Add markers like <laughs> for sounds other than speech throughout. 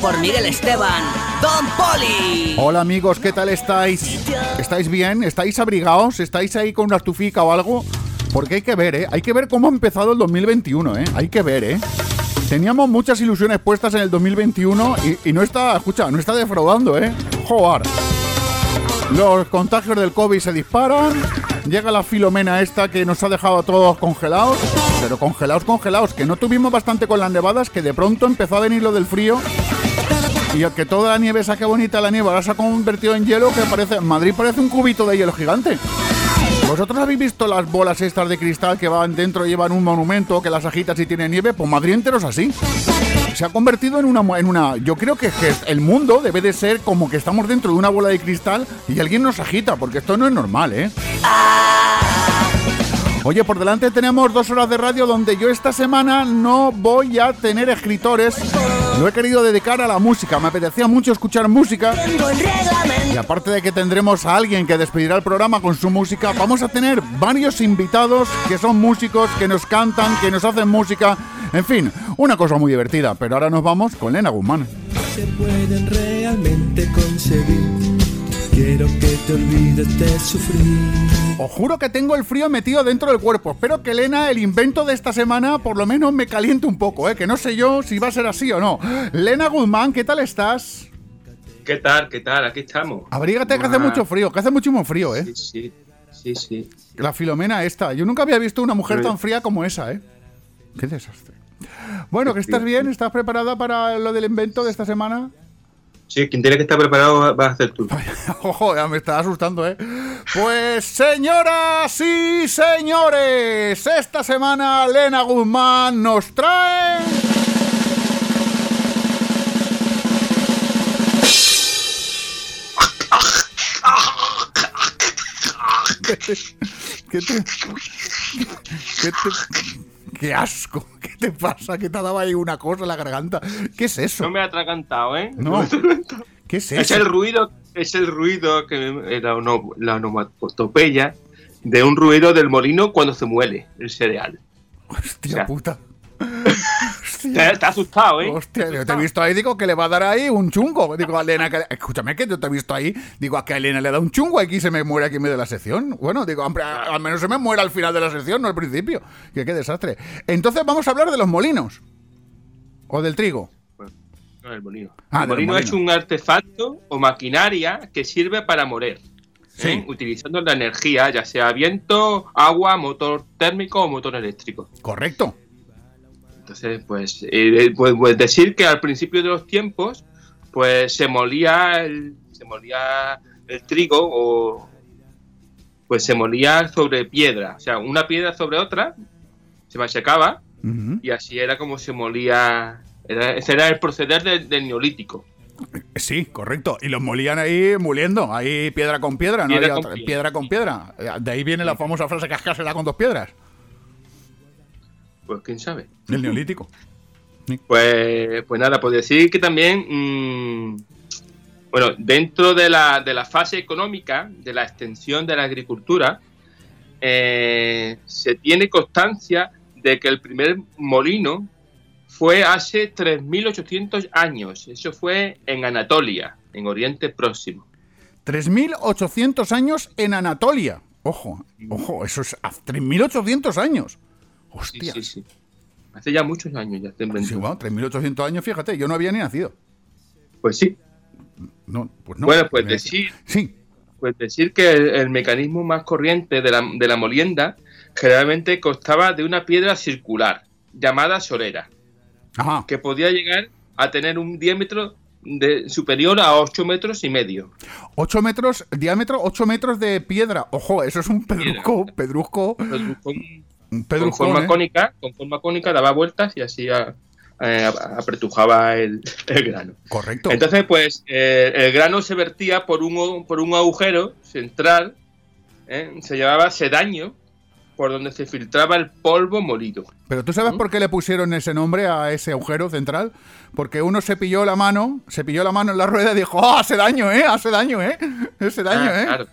por Miguel Esteban, Don Poli. Hola amigos, ¿qué tal estáis? ¿Estáis bien? ¿Estáis abrigados? ¿Estáis ahí con una estufica o algo? Porque hay que ver, ¿eh? Hay que ver cómo ha empezado el 2021, ¿eh? Hay que ver, ¿eh? Teníamos muchas ilusiones puestas en el 2021 y, no está, escucha, no está defraudando, ¿eh? Joder. Los contagios del COVID se disparan. Llega la filomena esta que nos ha dejado a todos congelados. Pero congelados, congelados. Que no tuvimos bastante con las nevadas, que de pronto empezó a venir lo del frío. Y que toda la nieve, esa que bonita la nieve, ahora se ha convertido en hielo que parece. Madrid parece un cubito de hielo gigante. ¿Vosotros habéis visto las bolas estas de cristal que van dentro y llevan un monumento que las agitas y tiene nieve? Pues Madrid entero es así. Se ha convertido en una, en una. Yo creo que, que el mundo debe de ser como que estamos dentro de una bola de cristal y alguien nos agita, porque esto no es normal, ¿eh? Oye, por delante tenemos dos horas de radio donde yo esta semana no voy a tener escritores. Lo he querido dedicar a la música. Me apetecía mucho escuchar música. Y aparte de que tendremos a alguien que despedirá el programa con su música, vamos a tener varios invitados que son músicos, que nos cantan, que nos hacen música. En fin, una cosa muy divertida. Pero ahora nos vamos con Lena Guzmán. se pueden realmente conseguir. Quiero que te olvides de sufrir. Os juro que tengo el frío metido dentro del cuerpo. Espero que Lena, el invento de esta semana, por lo menos me caliente un poco, ¿eh? que no sé yo si va a ser así o no. Lena Guzmán, ¿qué tal estás? ¿Qué tal? ¿Qué tal? Aquí estamos. Abrígate que hace mucho frío, que hace muchísimo frío, ¿eh? Sí, sí, sí, sí. La filomena esta. Yo nunca había visto una mujer tan fría como esa, ¿eh? Qué desastre. Bueno, que estás bien, ¿estás preparada para lo del invento de esta semana? Sí, quien tiene que estar preparado va- a hacer tú. <laughs> Ojo, ya me está asustando, ¿eh? Pues señoras y señores, esta semana Lena Guzmán nos trae... <laughs> ¿Qué te, qué te- qué te- qué asco, <laughs> ¿qué te pasa? ¿Qué te ha dado ahí una cosa en la garganta? ¿Qué es eso? No me ha atragantado, ¿eh? No. <laughs> ¿Qué es Es eso? el ruido, es el ruido que la, la onomatopeya de un ruido del molino cuando se muele el cereal. Hostia o sea, puta. Te, te ha asustado, ¿eh? Hostia, yo te he visto ahí, digo que le va a dar ahí un chungo. Digo a Elena, que, escúchame que yo te he visto ahí, digo a que a Elena le da un chungo aquí y se me muere aquí en medio de la sección. Bueno, digo, a- al menos se me muere al final de la sección, no al principio. Que qué desastre. Entonces vamos a hablar de los molinos. O del trigo. No, el molino. Ah, el molino molino. es un artefacto o maquinaria que sirve para moler. Sí. ¿eh? Utilizando la energía, ya sea viento, agua, motor térmico o motor eléctrico. Correcto. Entonces, pues, eh, pues, pues decir que al principio de los tiempos, pues se molía el, se molía el trigo o pues se molía sobre piedra, o sea, una piedra sobre otra, se machacaba y así era como se molía, era, ese era el proceder del, del neolítico. Sí, correcto. Y los molían ahí moliendo, ahí piedra con piedra, no había con otra- piedra. piedra con piedra. Eh, De ahí viene la famosa frase cascársela con dos piedras. Pues quién sabe. Del neolítico. <laughs> Pues, pues nada, pues decir que también, mm, bueno, dentro de la, de la fase económica, de la extensión de la agricultura, eh, se tiene constancia de que el primer molino fue hace 3.800 años. Eso fue en Anatolia, en Oriente Próximo. 3.800 años en Anatolia. Ojo, ojo, eso es a 3.800 años. Hostia. sí, sí. Hace ya muchos años ya se inventó. Sí, bueno, 3.800 años, fíjate, yo no había ni nacido. Pues sí. No, pues no. bueno, pues decir Sí, Pues decir que el, el mecanismo más corriente de la, de la molienda generalmente constaba de una piedra circular llamada solera, ajá. que podía llegar a tener un diámetro de, superior a 8 metros y medio. 8 metros, diámetro, 8 metros de piedra. Ojo, eso es un pedrusco, pedrusco, Con, forma ¿eh? cónica, con forma cónica daba vueltas y así a- eh, apretujaba el, <laughs> el grano. Correcto. Entonces, pues eh, el grano se vertía por un, por un agujero central, ¿eh? se llamaba sedaño, por donde se filtraba el polvo molido. Pero tú sabes por qué le pusieron ese nombre a ese agujero central? Porque uno se pilló la mano, se pilló la mano en la rueda y dijo, ¡oh, hace daño, eh! Hace daño, eh! <laughs> Hace daño, Ah, eh. Claro.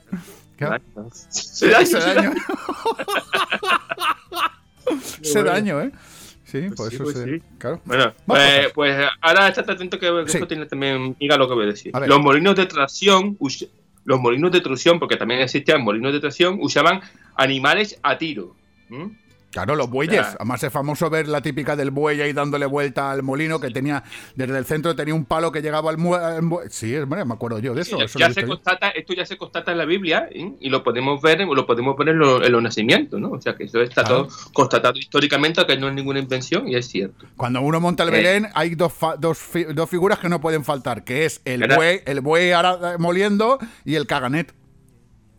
Se daño, <laughs> se daño. eh. Sí, Pues por sí, eso pues se- sí. Claro. Bueno, pues, pues ahora estate atento que Sí. eso tiene también, diga lo que voy a decir. A. Los molinos de tracción, los molinos de tracción, porque también existían molinos de tracción, usaban animales a tiro. ¿m? Claro, los bueyes. Ya. Además es famoso ver la típica del buey ahí dándole vuelta al molino que tenía, desde el centro tenía un palo que llegaba al muelle. Sí, hombre, me acuerdo yo de eso. Ya- eso ya se constata, esto ya se constata en la Biblia ¿eh? y lo podemos ver, lo podemos ver en, lo- en los nacimientos, ¿no? O sea que eso está Claro. todo constatado históricamente, que no es ninguna invención y es cierto. Cuando uno monta el Eh. Belén, hay dos, fa- dos, fi- dos figuras que no pueden faltar, que es el ¿Verdad? buey, el buey ara- moliendo y el caganet.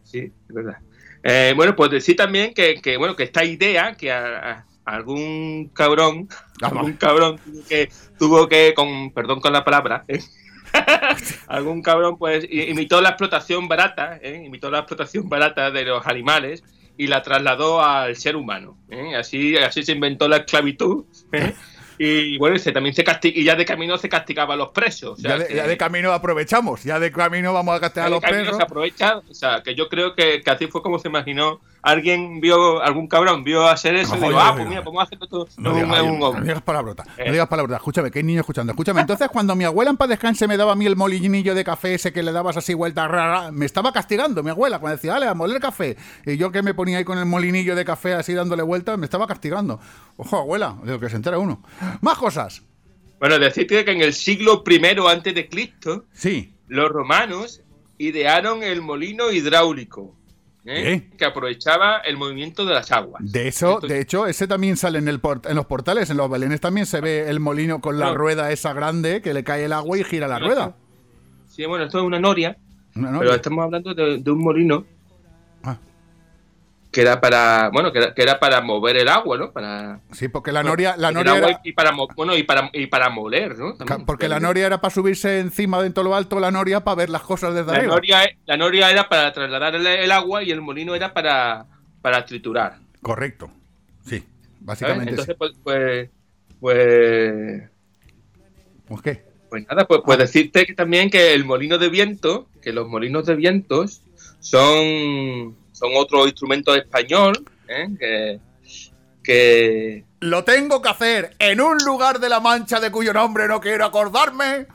Sí, es verdad. Eh, bueno, pues decir también que, que, bueno que esta idea que a, a algún cabrón, Ah, algún cabrón tuvo que, tuvo que con perdón con la palabra, <laughs> ¿eh? algún cabrón pues imitó la explotación barata, ¿eh? imitó la explotación barata de los animales y la trasladó al ser humano. ¿eh? Así, así se inventó la esclavitud. Y bueno, y se, también se casti- y ya de camino se castigaba a los presos. o sea Ya de, que- ya de camino aprovechamos, ya de camino vamos a castigar a los perros. se aprovecha, o sea, que yo creo que, que así fue como se imaginó. Alguien vio, algún cabrón vio hacer eso y No, dijo, yo- ah, pues mira, vamos a hacer esto No digas, un no hombre. digas palabrota, no Eh. digas palabrota. Escúchame, que hay niños escuchando. Escúchame, entonces cuando mi abuela en paz descanse me daba a mí el molinillo de café ese que le dabas así vuelta, ra, ra, me estaba castigando mi abuela cuando decía, dale, a moler café. Y yo que me ponía ahí con el molinillo de café así dándole vueltas, me estaba castigando. Ojo, abuela, de lo que se entera uno. Más cosas. Bueno, decirte que en el siglo I antes de Cristo, Sí. los romanos idearon el molino hidráulico, ¿eh? Que aprovechaba el movimiento de las aguas. De eso, de hecho, ese también sale en, el port- en los portales, en los belenes también se ve el molino con la rueda esa grande que le cae el agua y gira la rueda. Sí, bueno, esto es una noria, Una pero estamos hablando de, de un molino. Que era para, bueno, que era, que era para mover el agua, ¿no? Para Sí, porque la noria, la noria era- y para bueno y para y para moler, ¿no? También. Porque la noria era para subirse encima de todo lo alto la noria para ver las cosas desde la arriba. noria, la noria era para trasladar el, el agua y el molino era para, para triturar. Correcto. Sí, ¿sabes? básicamente Entonces, sí. pues, pues, pues, Pues qué. pues nada, pues, Ah. pues decirte que también que el molino de viento, que los molinos de vientos son, son otro instrumento español, ¿eh? que, que Lo tengo que hacer en un lugar de la Mancha de cuyo nombre no quiero acordarme.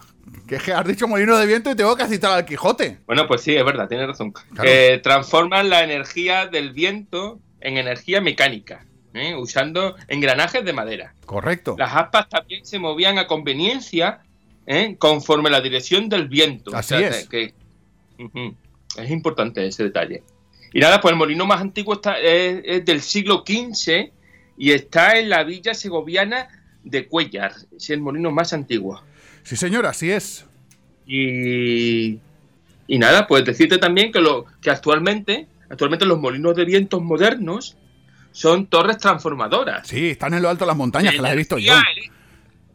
Que es que has dicho molino de viento y tengo que citar al Quijote. Bueno, pues sí, es verdad, tienes razón. Claro. Que transforman la energía del viento en energía mecánica, ¿eh? usando engranajes de madera. Correcto. Las aspas también se movían a conveniencia ¿eh? conforme la dirección del viento. Así es. que-. Es importante ese detalle. Y nada, pues el molino más antiguo está, es, es del siglo XV y está en la villa segoviana de Cuellar. Es el molino más antiguo. Sí, señor, así es. Y, y nada, pues decirte también que, lo, que actualmente, actualmente los molinos de vientos modernos son torres transformadoras. Sí, están en lo alto de las montañas, que las he visto yo.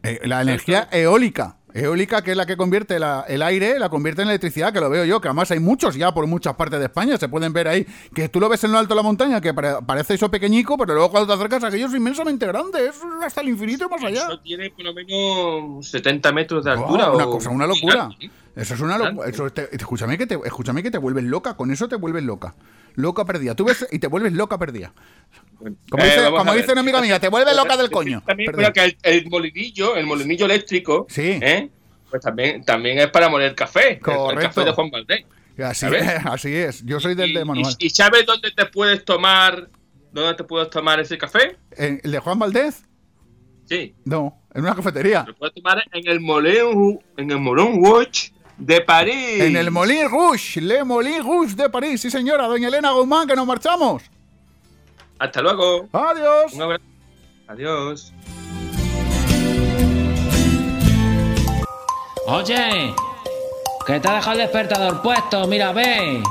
Eh, la energía eólica. Eólica, que es la que convierte la- el aire, la convierte en electricidad, que lo veo yo, que además hay muchos ya por muchas partes de España, se pueden ver ahí, que tú lo ves en lo alto de la montaña, que pare- parece eso pequeñico, pero luego cuando te acercas aquello es inmensamente grande, es hasta el infinito y más allá. Eso tiene por lo menos 70 metros de altura. una o- cosa, una locura. gigante, ¿eh? Eso es una locura. Escúchame, que te, escúchame que te vuelves loca, con eso te vuelves loca. Loca perdida. Tú ves y te vuelves loca perdida. Como eh, dice, vamos como dice una amiga mía, te vuelves loca del coño. También que el, el molinillo, el molinillo eléctrico, Sí. ¿eh? pues también, también es para moler café. el- El, Correcto. café de Juan Valdés. Así es, así es. Yo soy del y, de manual. y- y sabes dónde te puedes tomar dónde te puedes tomar ese café? ¿En- ¿El de Juan Valdez? Sí, No, en una cafetería. lo puedes tomar en el Moulin, en el Moulin Watch de París. En el Molin Rouge, Le Molin Rouge de París. Sí, señora, doña Elena Guzmán, que nos marchamos. Hasta luego. Adiós. Un abrazo. Adiós. Oye, que te ha dejado el despertador puesto, mira, ve.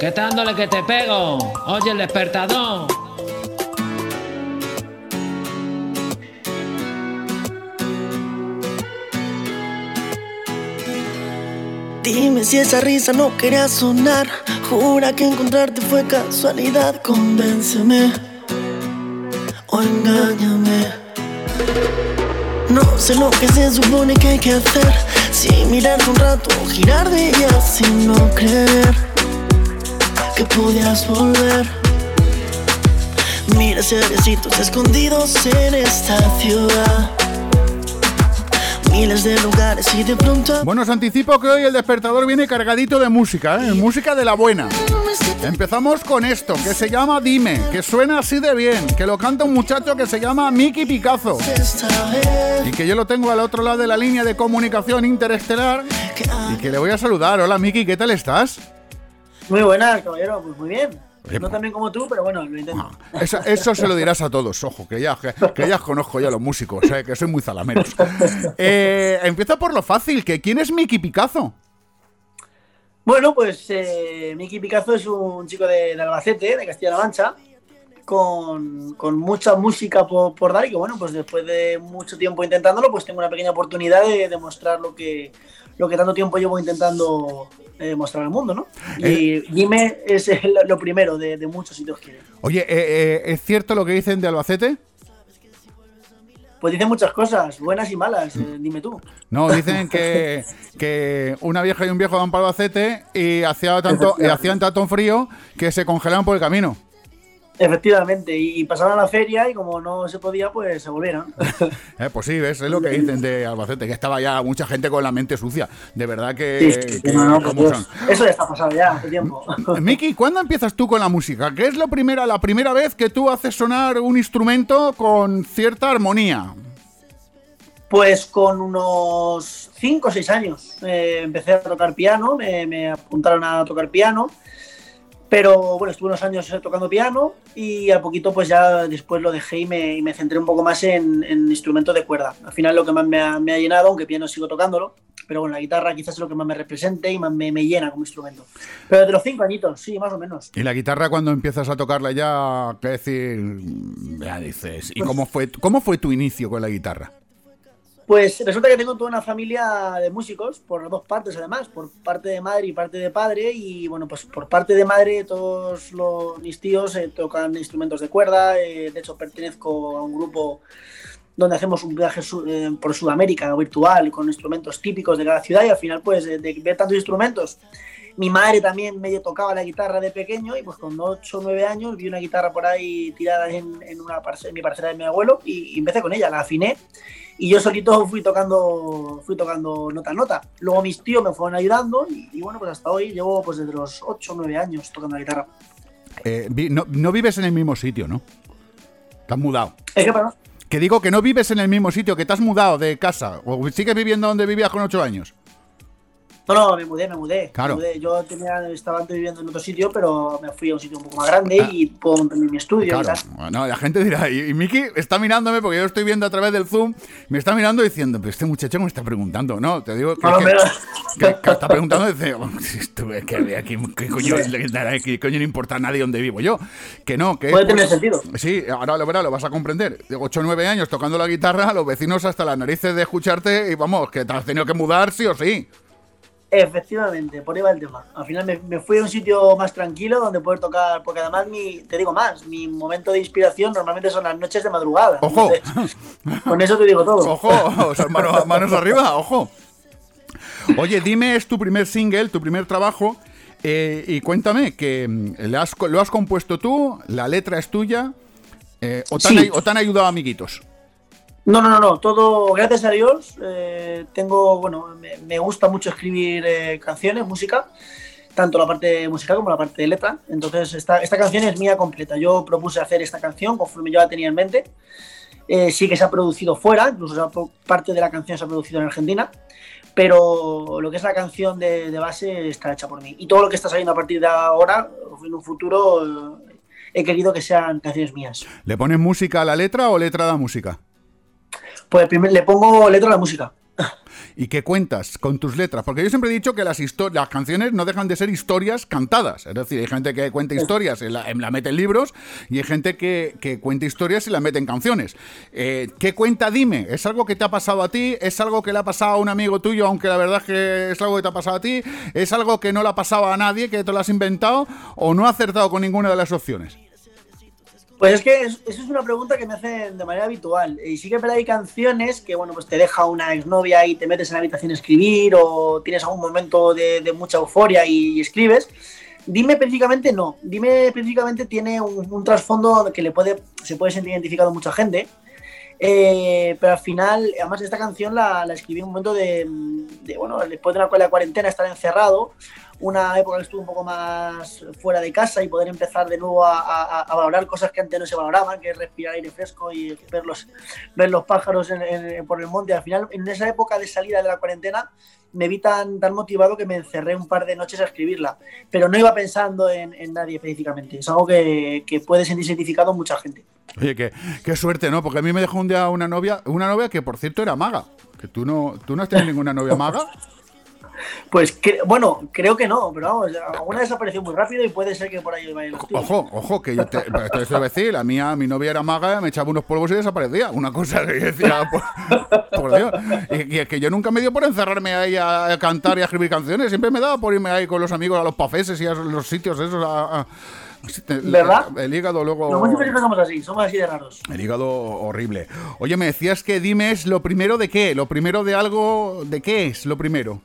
Que está dándole que te pego. Oye, el despertador. Dime si esa risa no quería sonar Jura que encontrarte fue casualidad, convénceme o engáñame. No sé lo que se supone que hay que hacer, si mirar un rato, girar de ella sin no creer que podías volver. Mira cerecitos escondidos en esta ciudad. Miles de lugares y de pronto. Bueno, os anticipo que hoy el despertador viene cargadito de música, ¿eh? música de la buena. Empezamos con esto, que se llama Dime, que suena así de bien, que lo canta un muchacho que se llama Miki Picazo. Y que yo lo tengo al otro lado de la línea de comunicación interestelar y que le voy a saludar. Hola Miki, ¿qué tal estás? Muy buenas, caballero, pues muy bien. No tan bien como tú, pero bueno, lo intento. Ah, eso, eso, se lo dirás a todos, ojo, que ya, que, ya conozco ya los músicos, eh, que soy muy zalameros. <laughs> Eh, empieza por lo fácil, que ¿quién es Miki Picazo? Bueno, pues eh, Miki Picazo es un chico de, Albacete, de Castilla-La Mancha, con, mucha música por, dar y que bueno, pues después de mucho tiempo intentándolo, pues tengo una pequeña oportunidad de demostrar lo que, lo que tanto tiempo llevo intentando eh, mostrar al mundo, ¿no? Y eh, dime, es lo primero de, muchos sitios que... Oye, eh, ¿es cierto lo que dicen de Albacete? Pues dicen muchas cosas, buenas y malas, dime tú. No, dicen que, <laughs> que, una vieja y un viejo van para Albacete y hacía tanto, y hacían tanto frío que se congelaban por el camino. Efectivamente, y pasaron a la feria y como no se podía, pues se volvieron. <laughs> eh, pues sí, ¿ves? es lo que dicen de Albacete, que estaba ya mucha gente con la mente sucia. De verdad que... eso ya está pasado ya hace tiempo. Miki, ¿cuándo empiezas tú con la música? ¿Qué es lo primera, la primera vez que tú haces sonar un instrumento con cierta armonía? Pues con unos 5 o 6 años eh, empecé a tocar piano, me apuntaron a tocar piano pero bueno, estuve unos años tocando piano y a poquito pues ya después lo dejé y me, centré un poco más en, instrumentos de cuerda. Al final lo que más me ha, llenado, aunque piano sigo tocándolo, pero bueno, la guitarra quizás es lo que más me represente y más me, llena como instrumento. Pero de los cinco añitos, sí, más o menos. ¿Y la guitarra cuando empiezas a tocarla ya, qué decir, ya dices, ¿y cómo fue, cómo fue tu inicio con la guitarra? Pues resulta que tengo toda una familia de músicos, por dos partes además, por parte de madre y parte de padre, y bueno, pues por parte de madre todos los, mis tíos eh, tocan instrumentos de cuerda, eh, de hecho pertenezco a un grupo donde hacemos un viaje eh, por Sudamérica virtual con instrumentos típicos de cada ciudad y al final pues de, ver tantos instrumentos mi madre también medio tocaba la guitarra de pequeño y pues con 8 o 9 años vi una guitarra por ahí tirada en, una en mi parcela de mi abuelo y, y, empecé con ella, la afiné y yo solito fui tocando, fui tocando nota a nota. Luego mis tíos me fueron ayudando y, bueno, pues hasta hoy llevo pues desde los 8 o 9 años tocando la guitarra. Eh, no, vives en el mismo sitio, ¿no? Te has mudado. ¿Es que pasa? Que digo que no vives en el mismo sitio, que te has mudado de casa. ¿O sigues viviendo donde vivías con 8 años? No, no, me mudé, me mudé. Claro. Yo tenía, estaba antes viviendo en otro sitio, pero me fui a un sitio un poco más grande ah. y puedo mi estudio. Claro. Bueno, la gente dirá, y, Miki está mirándome porque yo estoy viendo a través del Zoom, me está mirando diciendo, pero este muchacho me está preguntando. No, te digo que, está preguntando, dice, oh, ¿qué, coño, ¿qué coño no importa a nadie donde vivo yo? Que no, que... Puede tener sentido. Sí, ahora lo verás, lo vas a comprender. De 8 o 9 años tocando la guitarra, los vecinos hasta las narices de escucharte y vamos, que te has tenido que mudar sí o sí. Efectivamente, por ahí va el tema. Al final me, fui a un sitio más tranquilo donde poder tocar, porque además mi, te digo más, mi momento de inspiración normalmente son las noches de madrugada. ¡Ojo! con eso te digo todo. ¡Ojo! manos, arriba, ojo. Oye, dime, es tu primer single, tu primer trabajo, eh, y cuéntame, que mm, ¿lo has compuesto tú? ¿La letra es tuya? Eh, o, o te han ayudado amiguitos? No, no, no, no, todo, gracias a Dios, eh, tengo, bueno, me, gusta mucho escribir eh, canciones, música, tanto la parte musical como la parte de letra, entonces esta, esta canción es mía completa, yo propuse hacer esta canción conforme yo la tenía en mente, eh, sí que se ha producido fuera, incluso parte de la canción se ha producido en Argentina, pero lo que es la canción de, de, base está hecha por mí. Y todo lo que está saliendo a partir de ahora, en un futuro, he querido que sean canciones mías. ¿Le pones música a la letra o letra a la música? Pues primero le pongo letra a la música. y que cuentas con tus letras. Porque yo siempre he dicho que las, canciones no dejan de ser historias cantadas. Es decir, hay gente que cuenta historias y la, la mete en libros y hay gente que, que cuenta historias y la mete en canciones. Eh, ¿Qué cuenta Dime? ¿Es algo que te ha pasado a ti? ¿Es algo que le ha pasado a un amigo tuyo, aunque la verdad es que es algo que te ha pasado a ti? ¿Es algo que no le ha pasado a nadie, que te lo has inventado? ¿O no ha acertado con ninguna de las opciones? Pues es que es- eso es una pregunta que me hacen de manera habitual. Y sí que hay canciones que, bueno, pues te deja una exnovia y te metes en la habitación a escribir o tienes algún momento de, de mucha euforia y, escribes. Dime específicamente no. Dime específicamente tiene un, un trasfondo que le puede, se puede sentir identificado mucha gente. Eh, pero al final, además esta canción la, la escribí en un momento de, de, bueno, después de la, la cuarentena, estar encerrado, una época que estuve un poco más fuera de casa y poder empezar de nuevo a, a- a valorar cosas que antes no se valoraban, que es respirar aire fresco y ver los, ver los pájaros en- en- por el monte. Al final, en esa época de salida de la cuarentena, me vi tan, tan motivado que me encerré un par de noches a escribirla, pero no iba pensando en, en nadie específicamente. Es algo que, que puede sentirse identificado mucha gente. Oye, qué, qué suerte, ¿no? Porque a mí me dejó un día una novia, una novia que por cierto era maga. Que tú no, tú no has tenido ninguna novia maga. <laughs> Pues cre- bueno, creo que no, pero vamos, alguna desapareció muy rápido y puede ser que por ahí vaya. Ojo, ojo, que yo te, te voy a decir, la mía, mi novia era maga, me echaba unos polvos y desaparecía. Una cosa que yo decía, <laughs> por, por Dios. Y, y es que yo nunca me dio por encerrarme ahí a, a cantar y a escribir canciones. Siempre me daba por irme ahí con los amigos a los pafeses y a los sitios esos. A, a- el- ¿Verdad? El, hígado luego. Siempre somos así, somos así de raros. El hígado horrible. Oye, me decías que dime es lo primero de qué, lo primero de algo, ¿de qué es lo primero?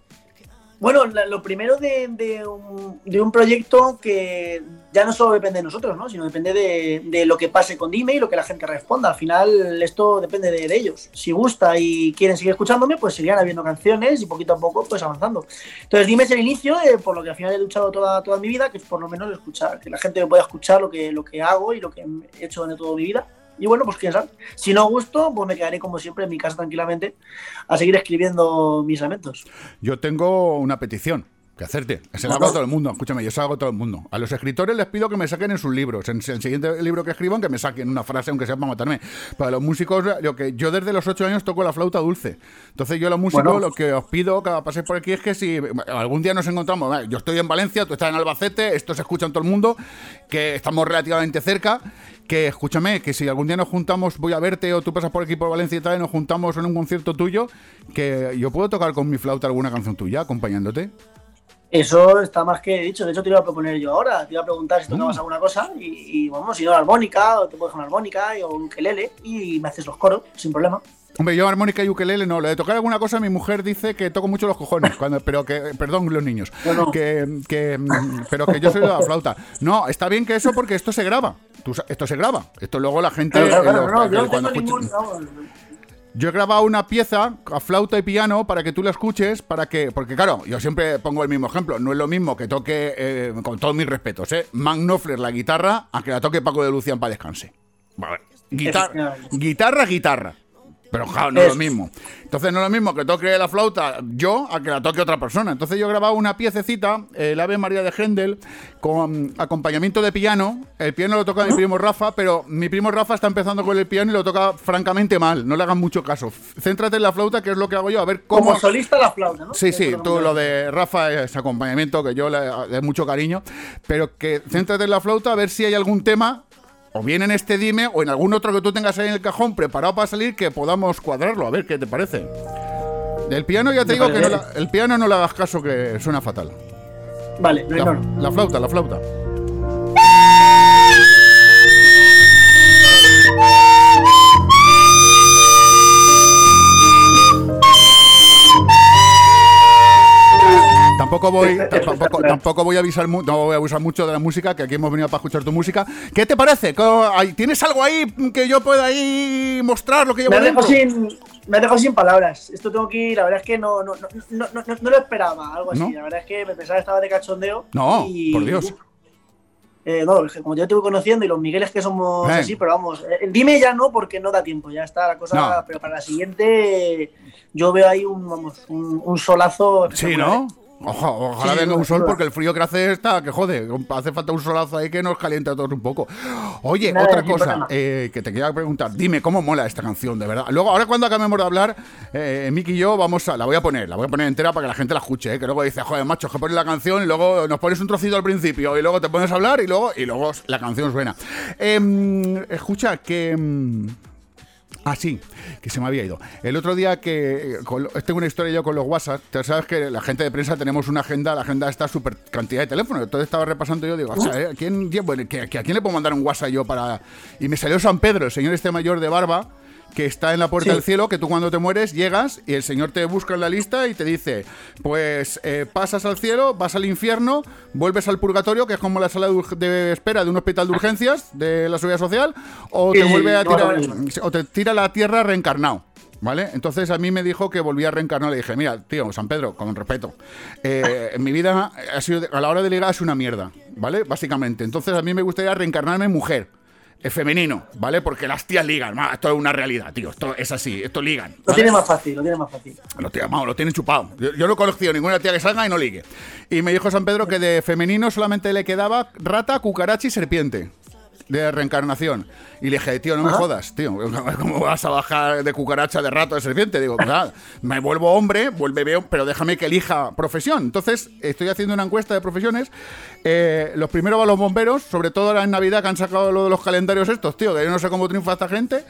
Bueno, lo primero de, de un, de un proyecto que ya no solo depende de nosotros, ¿no? sino depende de, lo que pase con Dime y lo que la gente responda. Al final esto depende de, ellos. Si gusta y quieren seguir escuchándome, pues seguirán habiendo canciones y poquito a poco pues avanzando. Entonces Dime es el inicio, eh, por lo que al final he luchado toda, toda mi vida, que es por lo menos escuchar, que la gente pueda escuchar lo que, lo que hago y lo que he hecho durante toda mi vida. Y bueno, pues quién sabe. Si no gusto, pues me quedaré como siempre en mi casa tranquilamente a seguir escribiendo mis lamentos. Yo tengo una petición que hacerte. Se la hago a todo el mundo. Escúchame, yo se la hago a todo el mundo. A los escritores les pido que me saquen en sus libros. En el siguiente libro que escriban, que me saquen una frase, aunque sea para matarme. Para los músicos, lo que yo desde los ocho años toco la flauta dulce. Entonces, yo a los músicos Bueno. lo que os pido cada paséis por aquí es que si algún día nos encontramos, yo estoy en Valencia, tú estás en Albacete, esto se escucha en todo el mundo, que estamos relativamente cerca. Que escúchame, que si algún día nos juntamos, voy a verte o tú pasas por aquí por Valencia y tal, y nos juntamos en un concierto tuyo, que yo puedo tocar con mi flauta alguna canción tuya acompañándote. Eso está más que dicho. De hecho, te iba a proponer yo ahora. Te iba a preguntar si tocabas alguna cosa. Y, y vamos, si no, la armónica, o te puedes una armónica o un ukelele. Y me haces los coros, sin problema. Hombre, yo armónica y ukelele no. Lo de tocar alguna cosa, mi mujer dice que toco mucho los cojones. Cuando, pero que, perdón, los niños. No, no. Que, que, mm, pero que yo soy de la flauta. No, está bien que eso porque esto se graba. Tú esto se graba. Esto luego la gente. Claro, claro, eh, lo- no, cuando tengo escucha- ningún. Yo he grabado una pieza a flauta y piano para que tú la escuches, para que, porque claro, yo siempre pongo el mismo ejemplo, no es lo mismo que toque, eh, con todos mis respetos, ¿eh? Mac Knopfler la guitarra a que la toque Paco de Lucian para descanse. Vale. Guitar- guitarra, guitarra. Pero claro, no es lo mismo. Entonces no es lo mismo que toque la flauta yo a que la toque otra persona. Entonces yo he grabado una piececita, el Ave María de Händel, con acompañamiento de piano. El piano lo toca mi primo Rafa, pero mi primo Rafa está empezando con el piano y lo toca francamente mal. No le hagan mucho caso. Céntrate en la flauta, que es lo que hago yo, a ver cómo... Como solista la flauta, ¿no? Sí, sí, tú lo de Rafa es acompañamiento que yo le de mucho cariño, pero que céntrate en la flauta a ver si hay algún tema, o bien en este dime, o en algún otro que tú tengas ahí en el cajón preparado para salir, que podamos cuadrarlo, a ver qué te parece. Del piano ya te Me digo que no la- el piano no le hagas caso, que suena fatal. Vale, no La, ignoro. la flauta, la flauta. Tampoco voy, <laughs> tampoco, tampoco voy a avisar no voy a abusar mucho de la música, que aquí hemos venido para escuchar tu música. ¿Qué te parece? ¿Cómo- hay- ¿Tienes algo ahí que yo pueda ahí mostrar lo que llevo Me dentro? sin, me dejado sin palabras. Esto tengo que ir, la verdad es que no, no, no, no, no, no- no lo esperaba, algo así. ¿No? La verdad es que me pensaba que estaba de cachondeo. No, por Dios. Eh, no, como yo te voy conociendo y los Migueles que somos Eh. así, pero vamos, eh, dime ya no porque no da tiempo, ya está la cosa, No. pero para la siguiente yo veo ahí un, vamos, un, un solazo. Sí, ¿no? Oja- ojalá Sí, venga un sol porque el frío que hace está, que jode. Hace falta un solazo ahí que nos caliente a todos un poco. Oye, Nada, otra cosa eh, que te quería preguntar. Dime, ¿cómo mola esta canción, de verdad? Luego, ahora cuando acabemos de hablar, eh, Miki y yo vamos a... La voy a poner, la voy a poner entera para que la gente la escuche, eh, que luego dice, joder, macho, que pones la canción y luego nos pones un trocito al principio y luego te pones a hablar y luego, y luego la canción suena. Em, escucha, que... Ah, sí, que se me había ido. El otro día que eh, con tengo una historia yo con los WhatsApp. Sabes que la gente de prensa tenemos una agenda, la agenda está súper cantidad de teléfonos. Entonces estaba repasando yo, digo, o sea, ¿eh? ¿a quién, quién- bueno, que- que ¿a quién le puedo mandar un WhatsApp yo para...? Y me salió San Pedro, el señor este mayor de barba, que está en la puerta Sí. del cielo, que tú cuando te mueres llegas y el señor te busca en la lista y te dice, pues eh, pasas al cielo, vas al infierno, vuelves al purgatorio, que es como la sala de, espera de un hospital de urgencias de la seguridad social, o te vuelve a tirar, o te tira a la tierra reencarnado. ¿Vale? Entonces a mí me dijo que volvía a reencarnar. Le dije, mira, tío, San Pedro, con respeto, eh, en mi vida ha sido, a la hora de ligar, es una mierda, ¿vale? Básicamente. Entonces a mí me gustaría reencarnarme en mujer. Eh, femenino, ¿vale? Porque las tías ligan. Esto es una realidad, tío. Esto es así. Esto ligan. Lo tiene más fácil, lo tiene más fácil. Lo, tiene, vamos, lo tienen chupado. Yo, yo no he conocido ninguna tía que salga y no ligue. Y me dijo San Pedro que de femenino solamente le quedaba rata, cucaracha y serpiente. De reencarnación. Y le dije, tío, no me jodas, tío. <laughs> ¿Cómo vas a bajar de cucaracha, de rato, de serpiente? Digo, "Nada, me vuelvo hombre, vuelve veo, pero déjame que elija profesión. Entonces, estoy haciendo una encuesta de profesiones. Eh, los primeros van los bomberos, sobre todo ahora en Navidad que han sacado lo de los calendarios estos, tío, que yo no sé cómo triunfa esta gente.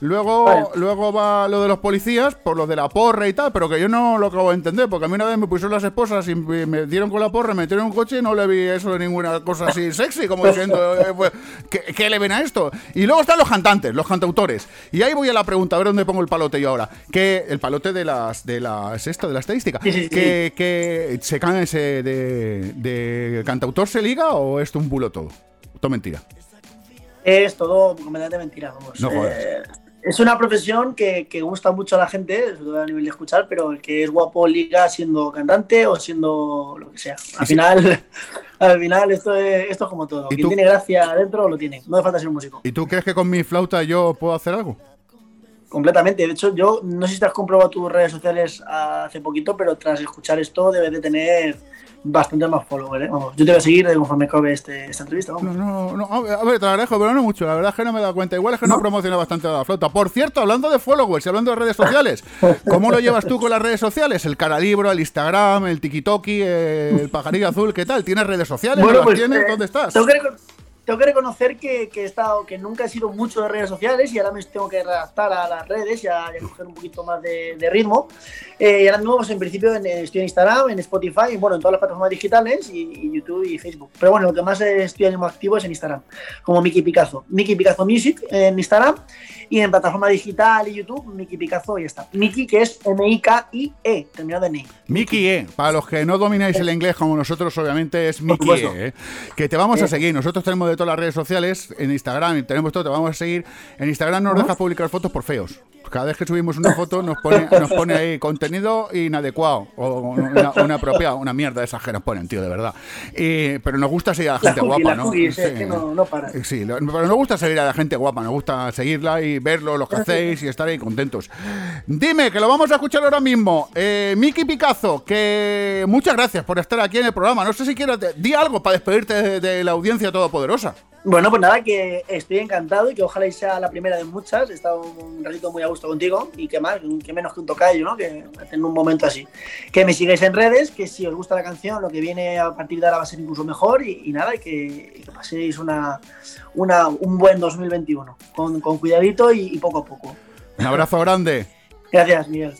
Luego, Vale. luego va lo de los policías, por lo de la porra y tal, pero que yo no lo acabo de entender, porque a mí una vez me pusieron las esposas y me dieron con la porra, me metieron en un coche y no le vi eso de ninguna cosa así <laughs> sexy, como diciendo, eh, pues, ¿qué, qué le ven a esto? Y luego están los cantantes, los cantautores. Y ahí voy a la pregunta, a ver dónde pongo el palote yo ahora. Que el palote de las, de las, esto, de la estadística. Sí, sí, sí. Que, que se can ese de, de cantautor se liga o es un bulo todo. Todo mentira. Es todo completamente mentira, vamos. No jodas. Eh, es una profesión que, que gusta mucho a la gente, sobre todo a nivel de escuchar, pero el que es guapo liga siendo cantante o siendo lo que sea. Al final, <laughs> al final esto es, esto es como todo. ¿Y Quien tú? tiene gracia adentro lo tiene. No hace falta ser un músico. ¿Y tú crees que con mi flauta yo puedo hacer algo? Completamente. De hecho, yo no sé si te has comprobado tus redes sociales hace poquito, pero tras escuchar esto debes de tener bastante más followers. ¿eh? Vamos, yo te voy a seguir de conforme acabe este, esta entrevista. No, Vamos. no, no. A ver, a ver, te lo agradezco, pero no mucho. La verdad es que no me he dado cuenta. Igual es que no, promociona bastante la flauta. Por cierto, hablando de followers y hablando de redes sociales, <laughs> ¿cómo lo llevas tú con las redes sociales? El cara libro, el Instagram, el tikitoki, el pajarillo azul, ¿qué tal? ¿Tienes redes sociales? ¿No las tienes? eh, ¿Dónde estás? Tengo que, reco- tengo que reconocer que, que he estado, que nunca he sido mucho de redes sociales y ahora me tengo que adaptar a las redes y a, coger un poquito más de, de ritmo. Eh, y ahora mismo, pues, en principio, en- estoy en Instagram, en Spotify, bueno, en todas las plataformas digitales y, y YouTube y Facebook. Pero bueno, lo que más estoy ánimo activo es en Instagram, como Miki Picazo. Miki Picazo Music en Instagram y en plataforma digital y YouTube, Miki Picazo y ya está. Miki, que es M-I-K-I-E, terminado en E. Miki E, para los que no domináis el inglés como nosotros, obviamente es Miki. E, ¿eh? que te vamos a Eh. seguir. Nosotros tenemos de todas las redes sociales, en Instagram tenemos todo, te vamos a seguir. En Instagram no nos dejas publicar fotos por feos. Cada vez que subimos una foto nos pone, nos pone ahí contenido inadecuado o una, una apropiado, una mierda de esas que nos ponen, tío, de verdad. Y- pero nos gusta seguir a la La gente cookie, guapa, la ¿no? cookie, es Sí. que no, no para. Sí, pero nos gusta seguir a la gente guapa, nos gusta seguirla y verlo, lo que hacéis y estar ahí contentos. Dime, que lo vamos a escuchar ahora mismo. Eh, Miki Picazo, que muchas gracias por estar aquí en el programa. No sé si quieres, di algo para despedirte de, de la audiencia todopoderosa. Bueno, pues nada, que estoy encantado y que ojalá y sea la primera de muchas. He estado un ratito muy a gusto contigo y que más, que menos que un tocayo, ¿no? Que en un momento así. Que me sigáis en redes, que si os gusta la canción, lo que viene a partir de ahora va a ser incluso mejor y, y nada, y que, y que paséis una, una, un buen 2021 con, con cuidadito y, y poco a poco. Un abrazo grande. Gracias, Miguel.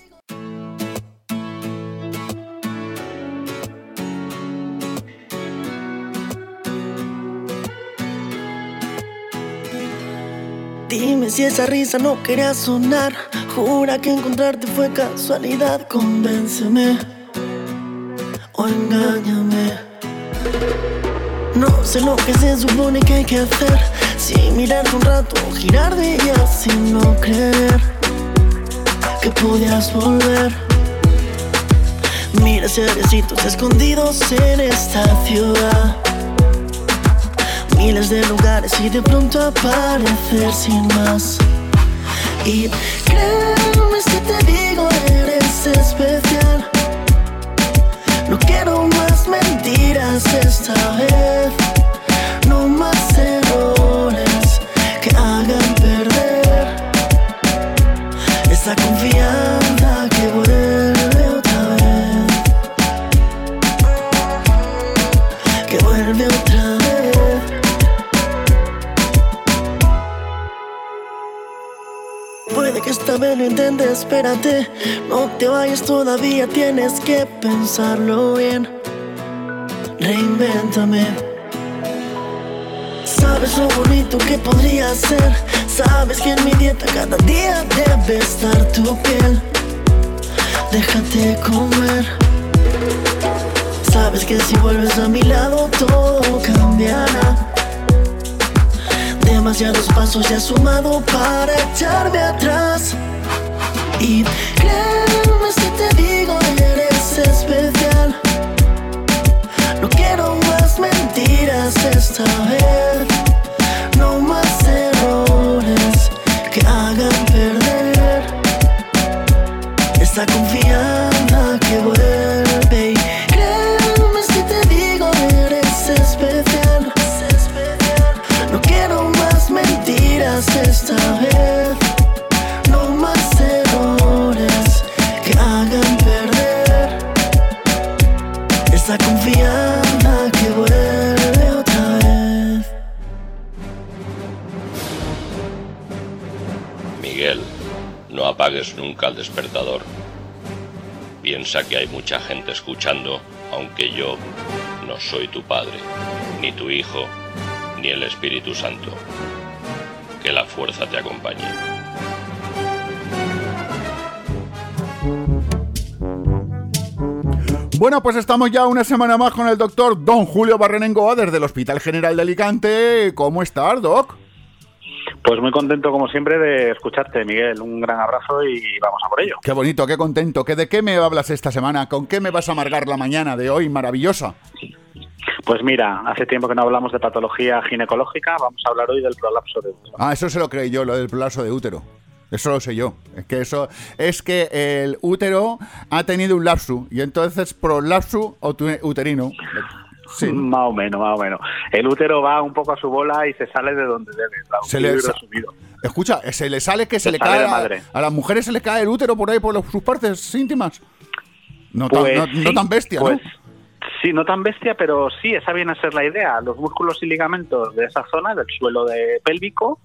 Dime si esa risa no quería sonar. Jura que encontrarte fue casualidad. Convénceme o engáñame. No sé lo que se supone que hay que hacer. Si mirarte un rato, girar de ella sin no creer que podías volver. Mira cerecitos escondidos en esta ciudad miles de lugares y de pronto aparecer sin más. Y créeme si te digo, eres especial. No quiero más mentiras esta vez. Intentes, espérate. No te vayas todavía, tienes que pensarlo bien. Reinvéntame. Sabes lo bonito que podría ser. Sabes que en mi dieta cada día debe estar tu piel. Déjate comer. Sabes que si vuelves a mi lado todo cambiará. Demasiados pasos ya sumado para echarme atrás. Y créeme si te digo eres especial. No quiero más mentiras esta vez. Escuchando, aunque yo no soy tu padre, ni tu hijo, ni el Espíritu Santo. Que la fuerza te acompañe. Bueno, pues estamos ya una semana más con el doctor Don Julio Barrenengoa desde el Hospital General de Alicante. ¿Cómo estás, Doc? Pues muy contento, como siempre, de escucharte, Miguel. Un gran abrazo y vamos a por ello. Qué bonito, qué contento. ¿Qué, ¿De qué me hablas esta semana? ¿Con qué me vas a amargar la mañana de hoy? Maravillosa. Pues mira, hace tiempo que no hablamos de patología ginecológica, vamos a hablar hoy del prolapso de útero. Ah, eso se lo creí yo, lo del prolapso de útero. Eso lo sé yo. Es que eso es que el útero ha tenido un lapsu y entonces prolapso uterino. Sí. <laughs> Más o menos, más o menos. El útero va un poco a su bola y se sale de donde debe. Se le. Escucha, se le sale que se, Se le cae de a, madre. a las mujeres se le cae el útero por ahí por los- sus partes íntimas. No tan, Pues no, no sí, tan bestia, pues, ¿no? Sí, no tan bestia, pero sí, esa viene a ser la idea. Los músculos y ligamentos de esa zona, del suelo de pélvico,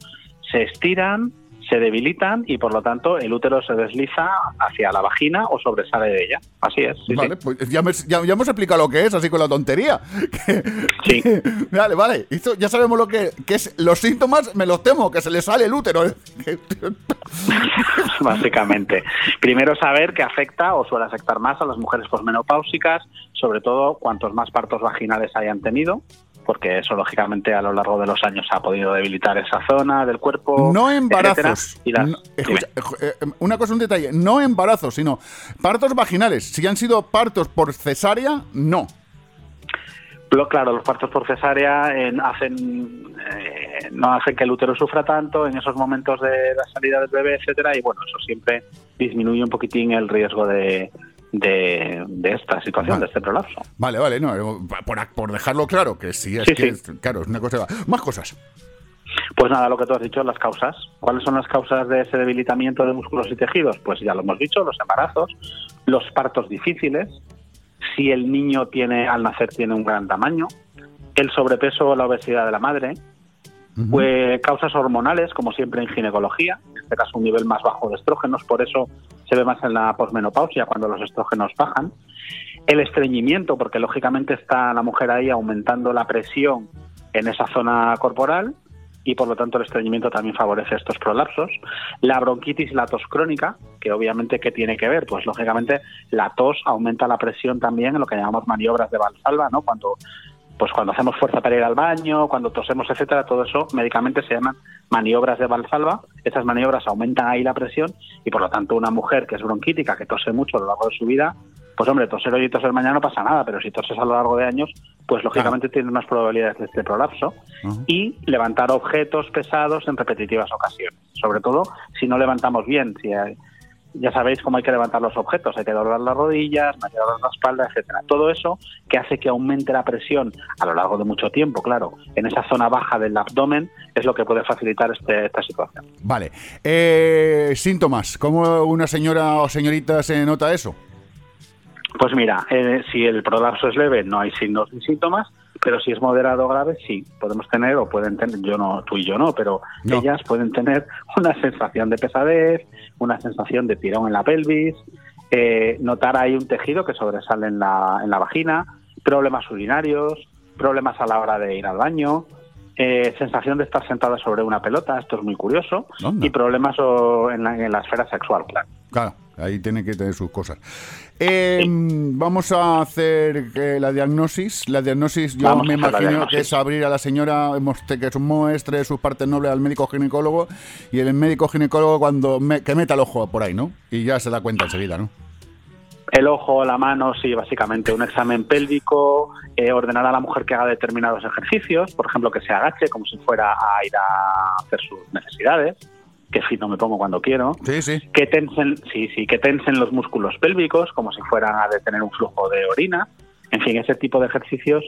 se estiran, se debilitan y por lo tanto el útero se desliza hacia la vagina o sobresale de ella. Así es. sí, vale, sí. pues ya, me- ya- ya hemos explicado lo que es, así con la tontería. <laughs> Que- Sí. que- vale, vale. Esto ya sabemos lo que, que es. Los síntomas me los temo, que se le sale el útero. <laughs> <laughs> Básicamente. Primero saber que afecta o suele afectar más a las mujeres posmenopáusicas, sobre todo cuantos más partos vaginales hayan tenido, porque eso lógicamente a lo largo de los años ha podido debilitar esa zona del cuerpo. No embarazos. Y No- dime. escucha, eh, eh, una cosa, un detalle. No embarazos, sino partos vaginales. Si han sido partos por cesárea, no. Lo- Claro, los partos por cesárea en- hacen, eh, no hacen que el útero sufra tanto en esos momentos de la salida del bebé, etcétera, y bueno, eso siempre disminuye un poquitín el riesgo de, de, de esta situación, Vale. de este prolapso. Vale, vale, no. eh, Por, por dejarlo claro, que sí, es Sí, que. sí. claro, es una cosa. Más cosas. Pues nada, lo que tú has dicho, las causas. ¿Cuáles son las causas de ese debilitamiento de músculos y tejidos? Pues ya lo hemos dicho, los embarazos, los partos difíciles, si el niño tiene al nacer tiene un gran tamaño, el sobrepeso o la obesidad de la madre, pues causas hormonales, como siempre en ginecología, este caso un nivel más bajo de estrógenos, por eso se ve más en la posmenopausia cuando los estrógenos bajan. El estreñimiento, porque lógicamente está la mujer ahí aumentando la presión en esa zona corporal y por lo tanto el estreñimiento también favorece estos prolapsos. La bronquitis la tos crónica, que obviamente ¿qué tiene que ver? Pues lógicamente la tos aumenta la presión también en lo que llamamos maniobras de Valsalva, ¿no? Cuando pues cuando hacemos fuerza para ir al baño, cuando tosemos, etcétera, todo eso médicamente se llaman maniobras de Valsalva. Esas maniobras aumentan ahí la presión y por lo tanto una mujer que es bronquítica, que tose mucho a lo largo de su vida, pues hombre, toser hoy y toser mañana no pasa nada, pero si toses a lo largo de años, pues lógicamente tiene unas probabilidades de este prolapso. Y levantar objetos pesados en repetitivas ocasiones. Sobre todo si no levantamos bien, si hay- ya sabéis cómo hay que levantar los objetos, hay que doblar las rodillas, hay que doblar la espalda, etcétera. Todo eso que hace que aumente la presión a lo largo de mucho tiempo, claro, en esa zona baja del abdomen es lo que puede facilitar este- esta situación. Vale. Eh, síntomas. ¿Cómo una señora o señorita se nota eso? Pues mira, eh, si el prolapso es leve no hay signos ni síntomas, pero si es moderado o grave sí, podemos tener o pueden tener, yo no, tú y yo no, pero No. ellas pueden tener <laughs> una sensación de pesadez, una sensación de tirón en la pelvis, eh, notar ahí un tejido que sobresale en la, en la vagina, problemas urinarios, problemas a la hora de ir al baño, eh, sensación de estar sentada sobre una pelota, esto es muy curioso, y problemas o, en, la, en la esfera sexual, claro. Claro, ahí tiene que tener sus cosas. Eh, Vamos a hacer eh, la diagnosis. La diagnosis, yo Vamos me imagino que es abrir a la señora, que muestre sus partes nobles al médico ginecólogo y el médico ginecólogo cuando me- que meta el ojo por ahí, ¿no? Y ya se da cuenta enseguida, ¿no? El ojo, la mano, sí, básicamente un examen pélvico, eh, ordenar a la mujer que haga determinados ejercicios, por ejemplo, que se agache como si fuera a ir a hacer sus necesidades, que fino me pongo cuando quiero, Sí, sí. que tensen, sí, sí, que tensen los músculos pélvicos como si fueran a detener un flujo de orina, en fin, ese tipo de ejercicios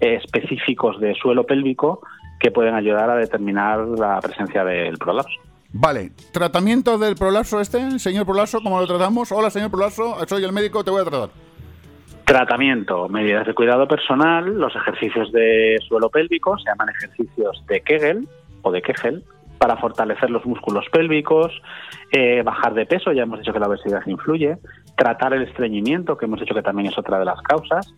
eh, específicos de suelo pélvico que pueden ayudar a determinar la presencia del prolapso. Vale, tratamiento del prolapso este, señor prolapso, ¿cómo lo tratamos? Hola, señor prolapso, soy el médico, te voy a tratar. Tratamiento, medidas de cuidado personal, los ejercicios de suelo pélvico, se llaman ejercicios de Kegel o de Kegel, para fortalecer los músculos pélvicos, eh, bajar de peso, ya hemos dicho que la obesidad influye, tratar el estreñimiento, que hemos dicho que también es otra de las causas,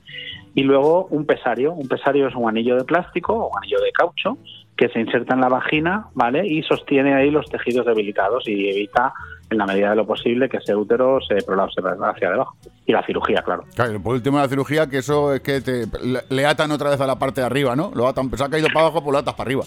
y luego un pesario. Un pesario es un anillo de plástico o un anillo de caucho que se inserta en la vagina, ¿vale? Y sostiene ahí los tejidos debilitados y evita, en la medida de lo posible, que ese útero se prolapse hacia debajo. Y la cirugía, claro. Claro, por último la cirugía, que eso es que te, le, atan otra vez a la parte de arriba, ¿no? Lo atan, se ha caído para abajo, pues lo atas para arriba.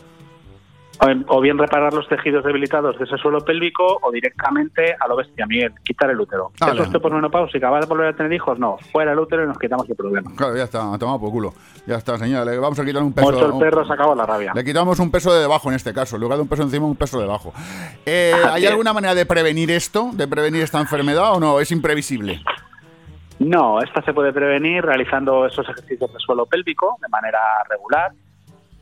O- bien reparar los tejidos debilitados de ese suelo pélvico o directamente a lo bestia, Miguel, quitar el útero. ¿Eso usted por menopausia? ¿Va a volver a tener hijos? No, fuera el útero y nos quitamos el problema. Claro, ya está, toma por culo. Ya está, señora, le vamos a quitar un peso. Muerto el perro, se acabó la rabia. Le quitamos un peso de debajo en este caso, en lugar de un peso encima, un peso debajo. Eh, Así ¿Hay es. alguna manera de prevenir esto, de prevenir esta enfermedad o no? Es imprevisible. No, esta se puede prevenir realizando esos ejercicios de suelo pélvico de manera regular.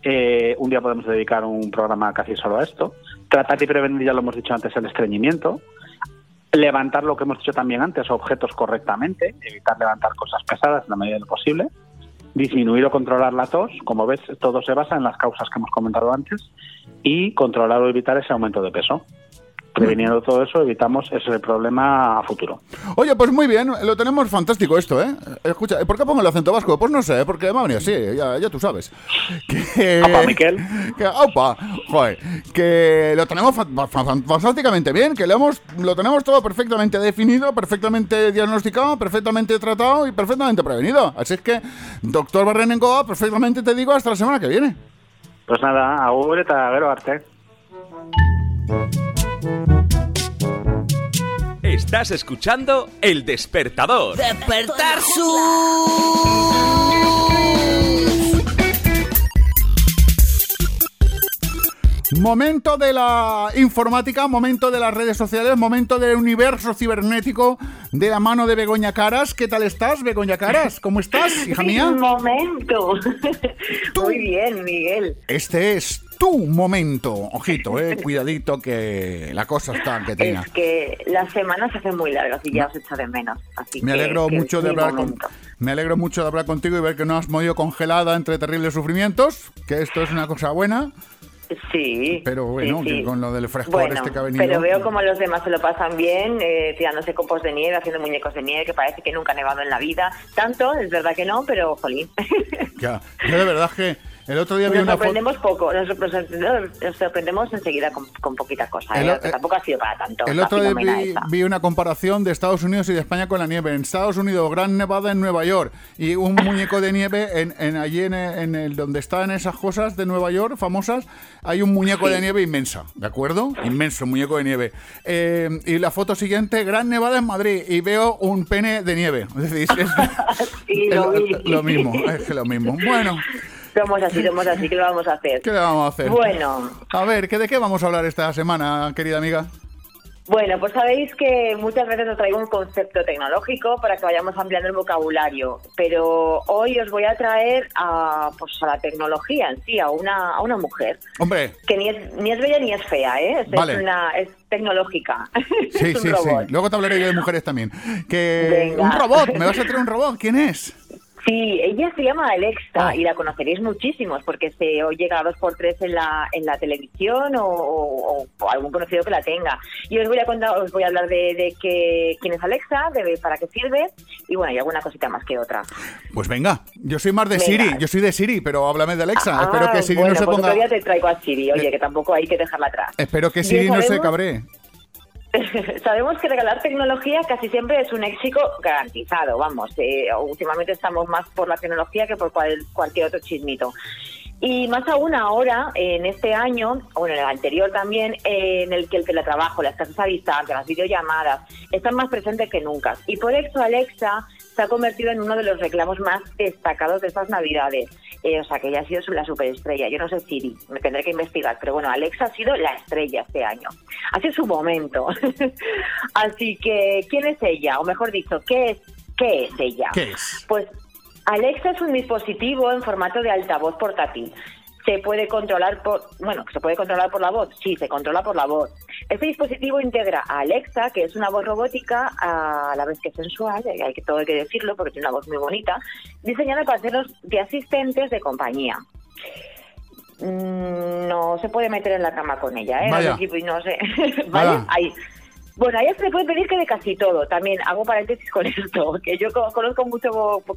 Eh, un día podemos dedicar un programa casi solo a esto. Tratar y prevenir, ya lo hemos dicho antes, el estreñimiento. Levantar lo que hemos dicho también antes, objetos correctamente. Evitar levantar cosas pesadas en la medida de lo posible. Disminuir o controlar la tos. Como ves, todo se basa en las causas que hemos comentado antes. Y controlar o evitar ese aumento de peso. Previniendo todo eso, evitamos ese problema a futuro. Oye, pues muy bien, lo tenemos fantástico esto, ¿eh? Escucha, ¿por qué pongo el acento vasco? Pues no sé, porque me ha venido así, ya, ya tú sabes. Que, Opa, Miquel. Que, opa, joder, que lo tenemos fa- fa- fa- fantásticamente bien, que lo, hemos, lo tenemos todo perfectamente definido, perfectamente diagnosticado, perfectamente tratado y perfectamente prevenido. Así es que, doctor Barrenengoa, perfectamente te digo hasta la semana que viene. Pues nada, agur eta gero arte. Estás escuchando El Despertador. Despertar su... Momento de la informática, momento de las redes sociales, momento del universo cibernético de la mano de Begoña Caras. ¿Qué tal estás, Begoña Caras? ¿Cómo estás, hija <laughs> mía? Un momento. <laughs> Muy bien, Miguel. Este es tu momento. Ojito, eh, <laughs> cuidadito que la cosa está que tenga. Es que las semanas se hacen muy largas y ya os echo de menos. Así Me alegro que mucho de hablar con, me alegro mucho de hablar contigo y ver que no has morido congelada entre terribles sufrimientos, que esto es una cosa buena. Sí. Pero bueno, sí, con lo del frescor Bueno, este que ha venido. pero veo como los demás se lo pasan bien, eh, tirándose copos de nieve, haciendo muñecos de nieve, que parece que nunca ha nevado en la vida. Tanto, es verdad que no, pero jolín. Ya, yo de verdad que el otro día vi Nos sorprendemos poco, nos, sorprendemos- nos sorprendemos enseguida con, con poquita cosa. El ¿eh? tampoco ha sido para tanto. El otro día vi, vi una comparación de Estados Unidos y de España con la nieve. En Estados Unidos, gran nevada en Nueva York y un muñeco de nieve en, en allí en, en el donde están esas cosas de Nueva York famosas. Hay un muñeco de nieve inmensa, ¿de acuerdo? Inmenso, muñeco de nieve. Eh, y la foto siguiente, gran nevada en Madrid y veo un pene de nieve. Es decir, es, <laughs> Sí, <laughs> es lo lo, mismo, es que lo mismo. Bueno, Somos así, somos así, ¿qué lo vamos a hacer? ¿qué le vamos a hacer? Bueno, A ver, ¿qué, ¿de qué vamos a hablar esta semana, querida amiga? Bueno, pues sabéis que muchas veces os traigo un concepto tecnológico para que vayamos ampliando el vocabulario, pero hoy os voy a traer a, pues, a la tecnología en sí, a una, a una mujer. Hombre. Que ni es, ni es bella ni es fea, ¿eh? Es, Vale. una, es tecnológica. <laughs> Sí, es un sí, robot. sí. Luego te hablaré yo de mujeres también. Que Venga. un robot, me vas a traer un robot. ¿Quién es? Sí, ella se llama Alexa Ah. y la conoceréis muchísimos porque se oye cada dos por tres en la, en la televisión o, o- o algún conocido que la tenga. Y os voy a contar, os voy a hablar de, de que, quién es Alexa, de para qué sirve y bueno, y alguna cosita más que otra. Pues venga, yo soy más de Venga. Siri. Yo soy de Siri, pero háblame de Alexa. Ah, Espero que Siri bueno, no se pues ponga. día te traigo a Siri, oye, Eh. que tampoco hay que dejarla atrás. Espero que Siri no se cabree. <laughs> Sabemos que regalar tecnología casi siempre es un éxito garantizado, vamos. eh, últimamente estamos más por la tecnología que por cual- cualquier otro chismito. Y más aún ahora, en este año, o en el anterior también, eh, en el que el teletrabajo, las clases a distancia, las videollamadas, están más presentes que nunca. Y por eso Alexa se ha convertido en uno de los reclamos más destacados de estas navidades. Eh, o sea, que ella ha sido la superestrella. Yo no sé Siri, me tendré que investigar, pero bueno, Alexa ha sido la estrella este año. Ha sido su momento. <laughs> Así que, ¿quién es ella? O mejor dicho, ¿qué es, qué es ella? ¿Qué es? Pues Alexa es un dispositivo en formato de altavoz portátil. Se puede controlar por, bueno, se puede controlar por la voz. Sí, se controla por la voz. Este dispositivo integra a Alexa, que es una voz robótica a la vez que sensual, eh, hay que todo hay que decirlo porque tiene una voz muy bonita, diseñada para hacerlos de asistentes de compañía. Mm, No se puede meter en la cama con ella, ¿eh? Vaya. No sé si- no sé. ¿Vale? Ahí. Bueno, a ella se le puede pedir que de casi todo. También hago paréntesis con <laughs> esto, que yo co- conozco mucho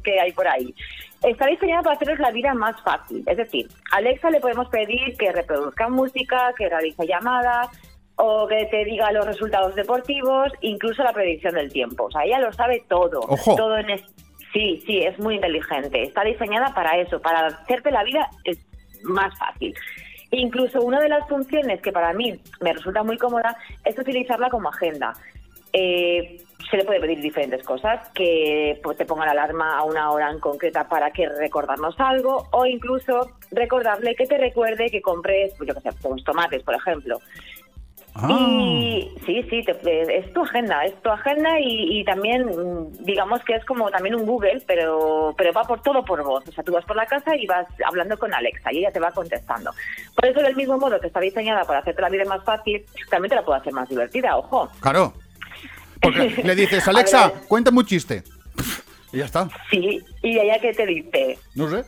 que hay por ahí. Está diseñada para hacerles la vida más fácil. Es decir, a Alexa le podemos pedir que reproduzca música, que realice llamadas o que te diga los resultados deportivos, incluso la predicción del tiempo. O sea, ella lo sabe todo. Ojo. Todo en es- Sí, sí, es muy inteligente. Está diseñada para eso, para hacerte la vida más fácil. Incluso una de las funciones que para mí me resulta muy cómoda es utilizarla como agenda. Eh, se le puede pedir diferentes cosas, que pues, te ponga la alarma a una hora en concreta para que recordarnos algo, o incluso recordarle que te recuerde que compres, pues, yo qué sé, pues, tomates, por ejemplo. Ah. Y sí, sí, te- es tu agenda, es tu agenda y, y también mm, digamos que es como también un Google, pero pero va por todo por voz. O sea, tú vas por la casa y vas hablando con Alexa y ella te va contestando. Por eso del mismo modo que está diseñada para hacerte la vida más fácil, también te la puede hacer más divertida, ojo. Claro. Porque <laughs> le dices, Alexa, cuéntame un chiste. Y ya está. Sí, y ella qué te dice, No sé.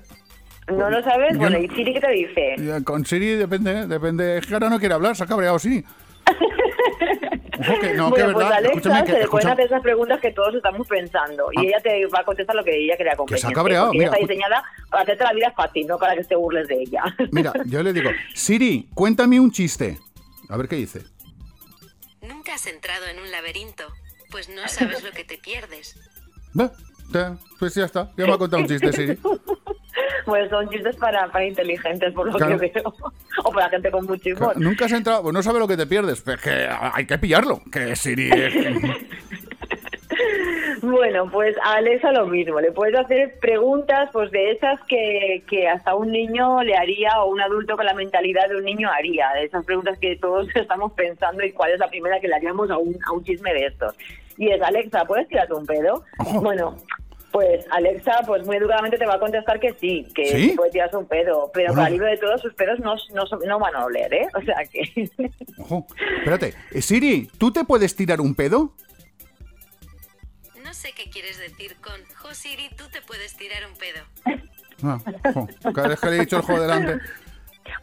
¿no lo sabes? Yo Bueno, no- ¿y Siri qué te dice? Eh, Con Siri depende, depende. Es que ahora no quiere hablar, se ha cabreado Siri. Ojo que no, que bueno, pues verdad. Alexa Escúchame, se que, le pueden hacer esas preguntas que todos estamos pensando y Ah. ella te va a contestar lo que ella crea conveniente. se ha cabreado, mira, está diseñada para hacerte la vida fácil, no para que te burles de ella. <laughs> Mira, yo le digo, Siri, cuéntame un chiste. A ver qué dice. Nunca has entrado en un laberinto, pues no sabes lo que te pierdes. Pues ya está, ya me ha contado un chiste, Siri. <laughs> <laughs> pues son chistes para, para inteligentes, por lo Claro. que veo. <laughs> o para gente con mucho humor. Nunca has entrado, pues no sabe lo que te pierdes. Pues que hay que pillarlo. Que Siri <laughs> Bueno, pues a Alexa lo mismo. Le puedes hacer preguntas pues de esas que, que hasta un niño le haría o un adulto con la mentalidad de un niño haría. De esas preguntas que todos estamos pensando y cuál es la primera que le haríamos a un, a un chisme de estos. Y es, Alexa, ¿puedes tirarte un pedo? Bueno, pues Alexa, pues muy educadamente te va a contestar que sí, que ¿Sí? puede tirarse un pedo, pero Bueno. para libro de todos sus pedos no, no, van a oler, ¿eh? O sea que... <laughs> Ojo, espérate. Eh, Siri, ¿tú te puedes tirar un pedo? No sé qué quieres decir con Jo Siri, tú te puedes tirar un pedo. Ah, ojo, cada vez que le he dicho el juego delante.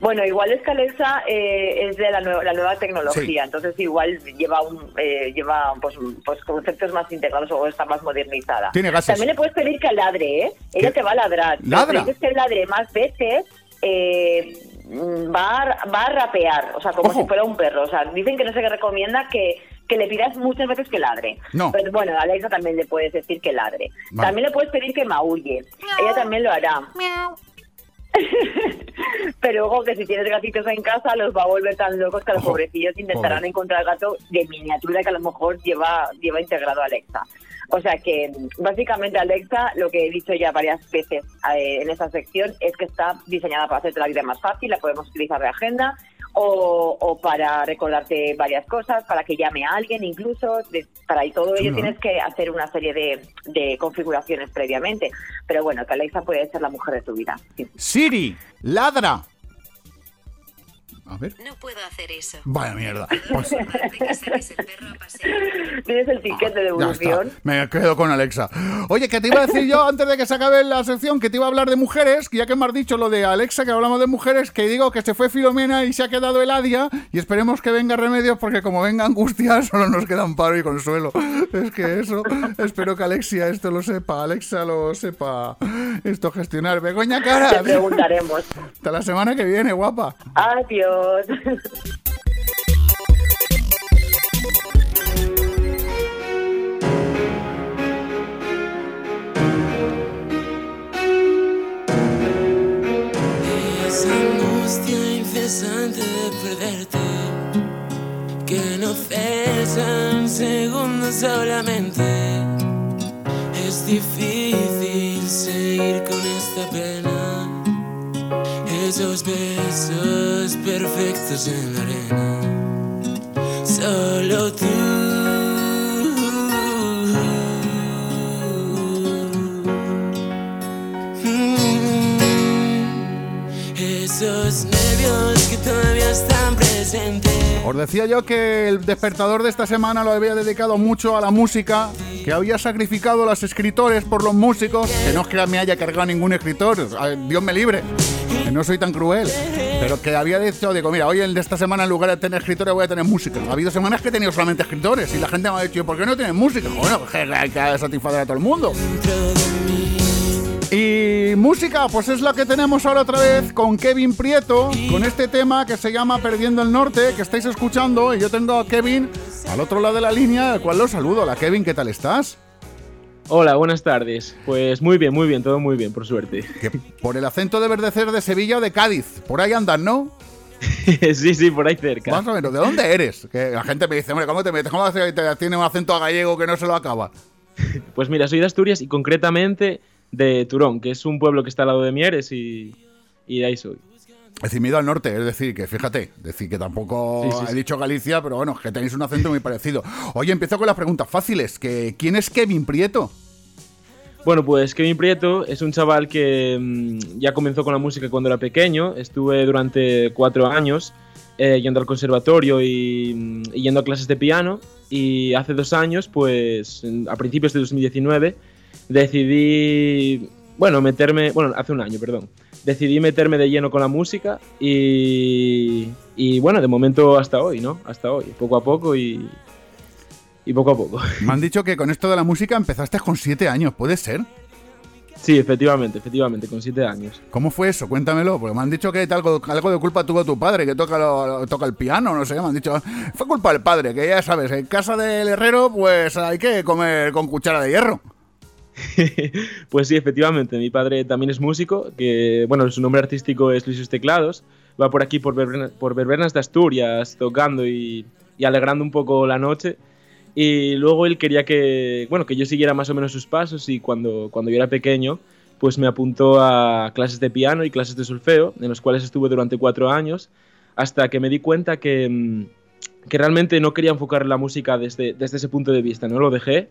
Bueno, igual es que Alexa eh, es de la, nueva- la nueva tecnología, Sí. entonces igual lleva un, eh, lleva pues, pues conceptos más integrados o está más modernizada. Tiene gases. También le puedes pedir que ladre, ¿eh? Ella ¿Qué? te va a ladrar. ¿Ladra? Si dices que ladre más veces, eh, mm, va, a, va a rapear, o sea, como Ojo. si fuera un perro. O sea, dicen que no se recomienda que, que le pidas muchas veces que ladre. No. Pero bueno, a Alexa también le puedes decir que ladre. Vale. También le puedes pedir que maulle. Ella también lo hará. <laughs> Pero ojo que si tienes gatitos en casa los va a volver tan locos que los Ojo. pobrecillos intentarán Pobre. encontrar gato de miniatura que a lo mejor lleva, lleva integrado Alexa. O sea que básicamente Alexa, lo que he dicho ya varias veces eh, en esta sección, es que está diseñada para hacerte la vida más fácil, la podemos utilizar de agenda o, o para recordarte varias cosas, para que llame a alguien incluso, de- para y todo ello tienes que hacer una serie de, de configuraciones previamente. Pero bueno, que Alexa puede ser la mujer de tu vida. sí. Siri, ladra. A ver. No puedo hacer eso. Vaya mierda. Pues. <laughs> Tienes el ticket de devolución. Me quedo con Alexa. Oye, que te iba a decir yo antes de que se acabe la sección que te iba a hablar de mujeres, que ya que me has dicho lo de Alexa, que hablamos de mujeres, que digo que se fue Filomena y se ha quedado Eladia y esperemos que venga Remedios porque como venga Angustia <laughs> solo nos queda amparo y consuelo. Es que eso, espero que Alexia esto lo sepa, Alexa lo sepa esto gestionar. Begoña Te Cara, preguntaremos. hasta la semana que viene, guapa. Adiós. Esa angustia incesante de perderte Que no cesa un segundo solamente. Es difícil seguir con esta pena Esos besos perfectos en la arena Solo tú Mm. Esos nervios que todavía están presentes. Os decía yo que el despertador de esta semana lo había dedicado mucho a la música, que había sacrificado a los escritores por los músicos, que no es que me haya cargado ningún escritor, Dios me libre, no soy tan cruel, pero que había dicho, digo, mira, hoy de esta semana en lugar de tener escritores voy a tener música. Ha habido semanas que he tenido solamente escritores y la gente me ha dicho, ¿por qué no tienes música? Bueno, hay que satisfacer a todo el mundo. Y música, pues es la que tenemos ahora otra vez con Kevin Prieto, con este tema que se llama Perdiendo el Norte, que estáis escuchando. Y yo tengo a Kevin al otro lado de la línea, al cual lo saludo. Hola Kevin, ¿qué tal estás? Hola, buenas tardes. Pues muy bien, muy bien, todo muy bien, por suerte. <laughs> Que por el acento de verdecer de Sevilla o de Cádiz, por ahí andas, ¿no? <laughs> sí, sí, por ahí cerca. Más o menos, ¿de dónde eres? Que la gente me dice, hombre, ¿cómo te metes? ¿Cómo te, te- tiene un acento a gallego que no se lo acaba? <laughs> Pues mira, soy de Asturias y concretamente de Turón, que es un pueblo que está al lado de Mieres y, y de ahí soy. Es decir, ido al norte, es decir, que fíjate, decir que tampoco Sí, sí, he dicho Galicia, pero bueno, que tenéis un acento muy parecido. Oye, empiezo con las preguntas fáciles. Que, ¿Quién es Kevin Prieto? Bueno, pues Kevin Prieto es un chaval que mm, ya comenzó con la música cuando era pequeño. Estuve durante cuatro años eh, yendo al conservatorio y, mm, y yendo a clases de piano. Y hace dos años, pues a principios de 2019, decidí, bueno, meterme, bueno, hace un año, perdón, decidí meterme de lleno con la música y, y bueno, de momento hasta hoy, ¿no? Hasta hoy, poco a poco y, y poco a poco. Me han dicho que con esto de la música empezaste con siete años, ¿puede ser? Sí, efectivamente, efectivamente, con siete años. ¿Cómo fue eso? Cuéntamelo, porque me han dicho que algo, algo de culpa tuvo tu padre, que toca, lo- toca el piano, no sé, me han dicho, fue culpa del padre, que ya sabes, en casa del herrero pues hay que comer con cuchara de hierro. <laughs> Pues sí, efectivamente, mi padre también es músico, que bueno, su nombre artístico es Luis Teclados, va por aquí por, Verberna- por Verbernas de Asturias tocando y, y alegrando un poco la noche. Y luego él quería que, bueno, que yo siguiera más o menos sus pasos y cuando, cuando yo era pequeño, pues me apuntó a clases de piano y clases de solfeo, en los cuales estuve durante cuatro años, hasta que me di cuenta que, mm, que realmente no quería enfocar la música desde, desde ese punto de vista, ¿no? Lo dejé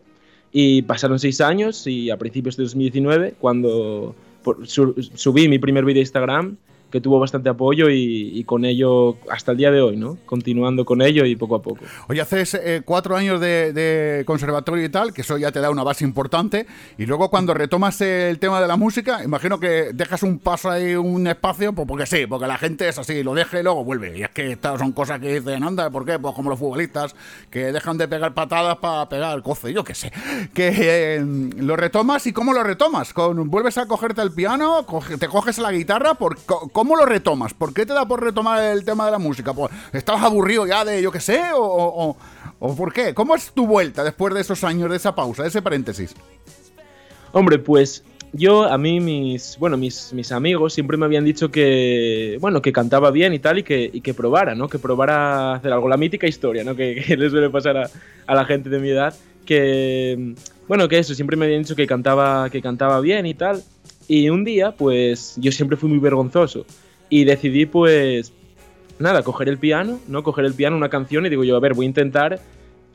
y pasaron seis años y a principios de 2019, cuando por- su- subí mi primer vídeo a Instagram, que tuvo bastante apoyo y, con ello hasta el día de hoy, ¿no? Continuando con ello y poco a poco. Oye, haces eh, cuatro años de, de conservatorio y tal, que eso ya te da una base importante. Y luego cuando retomas el tema de la música, imagino que dejas un paso ahí, un espacio, pues porque sí, porque la gente es así, lo deja y luego vuelve. Y es que estas son cosas que dicen, anda, ¿por qué? Pues como los futbolistas, que dejan de pegar patadas para pegar coce, yo qué sé. Que eh, lo retomas y ¿cómo lo retomas? ¿Con, ¿Vuelves a cogerte el piano? ¿Te coges la guitarra? ¿Por, ¿Cómo lo retomas? ¿Por qué te da por retomar el tema de la música? Pues, ¿Estabas aburrido ya de, yo qué sé? O, por qué? ¿Cómo es tu vuelta después de esos años, de esa pausa, de ese paréntesis? Hombre, pues yo, a mí, mis, bueno, mis, mis amigos siempre me habían dicho que, bueno, que cantaba bien y tal, y que, y que probara, ¿no? Que probara hacer algo. La mítica historia, ¿no? Que, <laughs> que le suele pasar a, a la gente de mi edad. Que, bueno, que eso, siempre me habían dicho que cantaba, que cantaba bien y tal. Y un día, pues, yo siempre fui muy vergonzoso. Y decidí, pues, nada, coger el piano, ¿no? Coger el piano, una canción y digo yo, a ver, voy a intentar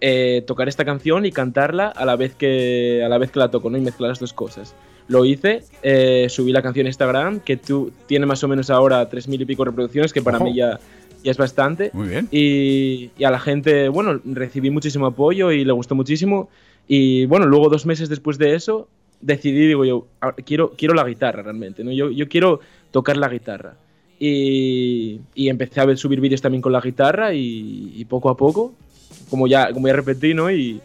eh, tocar esta canción y cantarla a la vez que, a la, vez que la toco, ¿no? Y mezclar las dos cosas. Lo hice, eh, subí la canción a Instagram, que tú, tiene más o menos ahora tres mil y pico reproducciones, que para Ojo. mí ya, ya es bastante. Muy bien. Y, y a la gente, bueno, recibí muchísimo apoyo y le gustó muchísimo. Y bueno, luego dos meses después de eso, decidí, digo yo, "Ah, quiero, quiero la guitarra realmente, ¿no? Yo, yo quiero tocar la guitarra. Y, y empecé a ver- subir vídeos también con la guitarra y, y poco a poco, como ya, como ya repetí, ¿no? Y,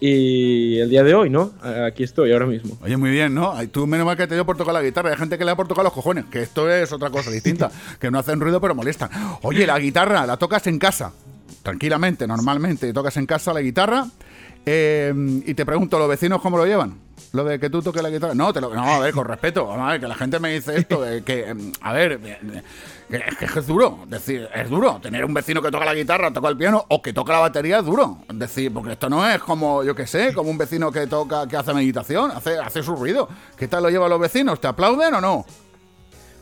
y el día de hoy, ¿no? Aquí estoy ahora mismo. Oye, muy bien, ¿no? Tú menos mal que te dio por tocar la guitarra. Hay gente que le da por tocar los cojones, que esto es otra cosa distinta, <laughs> que no hacen ruido pero molestan. Oye, la guitarra la tocas en casa, tranquilamente, normalmente. Tocas en casa la guitarra eh, y te pregunto, ¿los vecinos cómo lo llevan? Lo de que tú toques la guitarra. No, te lo, no, a ver, con respeto. Vamos a ver, que la gente me dice esto, que, em, a ver, que- que es duro. Es decir, es duro. Tener un vecino que toca la guitarra, toca el piano o que toca la batería es duro. Es decir, porque esto no es como, yo qué sé, como un vecino que toca, que hace meditación, hace, hace su ruido. ¿Qué tal lo llevan los vecinos? ¿Te aplauden o no?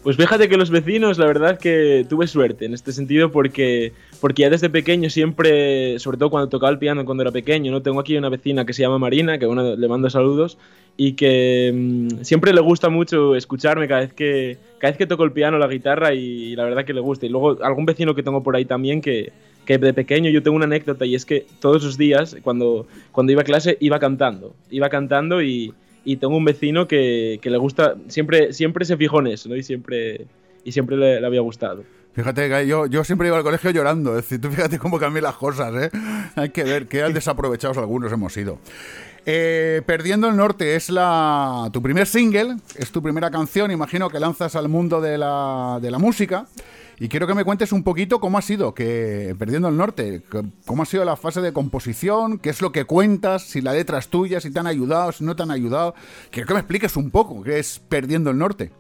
Pues fíjate que los vecinos, la verdad que tuve suerte en este sentido porque, porque ya desde pequeño siempre, sobre todo cuando tocaba el piano cuando era pequeño, ¿no? Tengo aquí una vecina que se llama Marina, que bueno, le mando saludos, y que mm, siempre le gusta mucho escucharme cada vez que cada vez que toco el piano, la guitarra y, la verdad que le gusta. Y luego algún vecino que tengo por ahí también que, que de pequeño yo tengo una anécdota y es que todos los días cuando, cuando iba a clase iba cantando, iba cantando y, y tengo un vecino que, que le gusta, siempre, siempre se fijó en eso, ¿no? Y siempre, y siempre le, le había gustado. Fíjate que yo, yo siempre iba al colegio llorando. Es decir, tú fíjate cómo cambian las cosas, ¿eh? Hay que ver qué desaprovechados algunos hemos sido. Eh, Perdiendo el Norte es la tu primer single, es tu primera canción, imagino que lanzas al mundo de la, de la música. Y quiero que me cuentes un poquito cómo ha sido que Perdiendo el Norte, cómo ha sido la fase de composición, qué es lo que cuentas, si la letra es tuya, si te han ayudado, si no te han ayudado. Quiero que me expliques un poco qué es Perdiendo el Norte.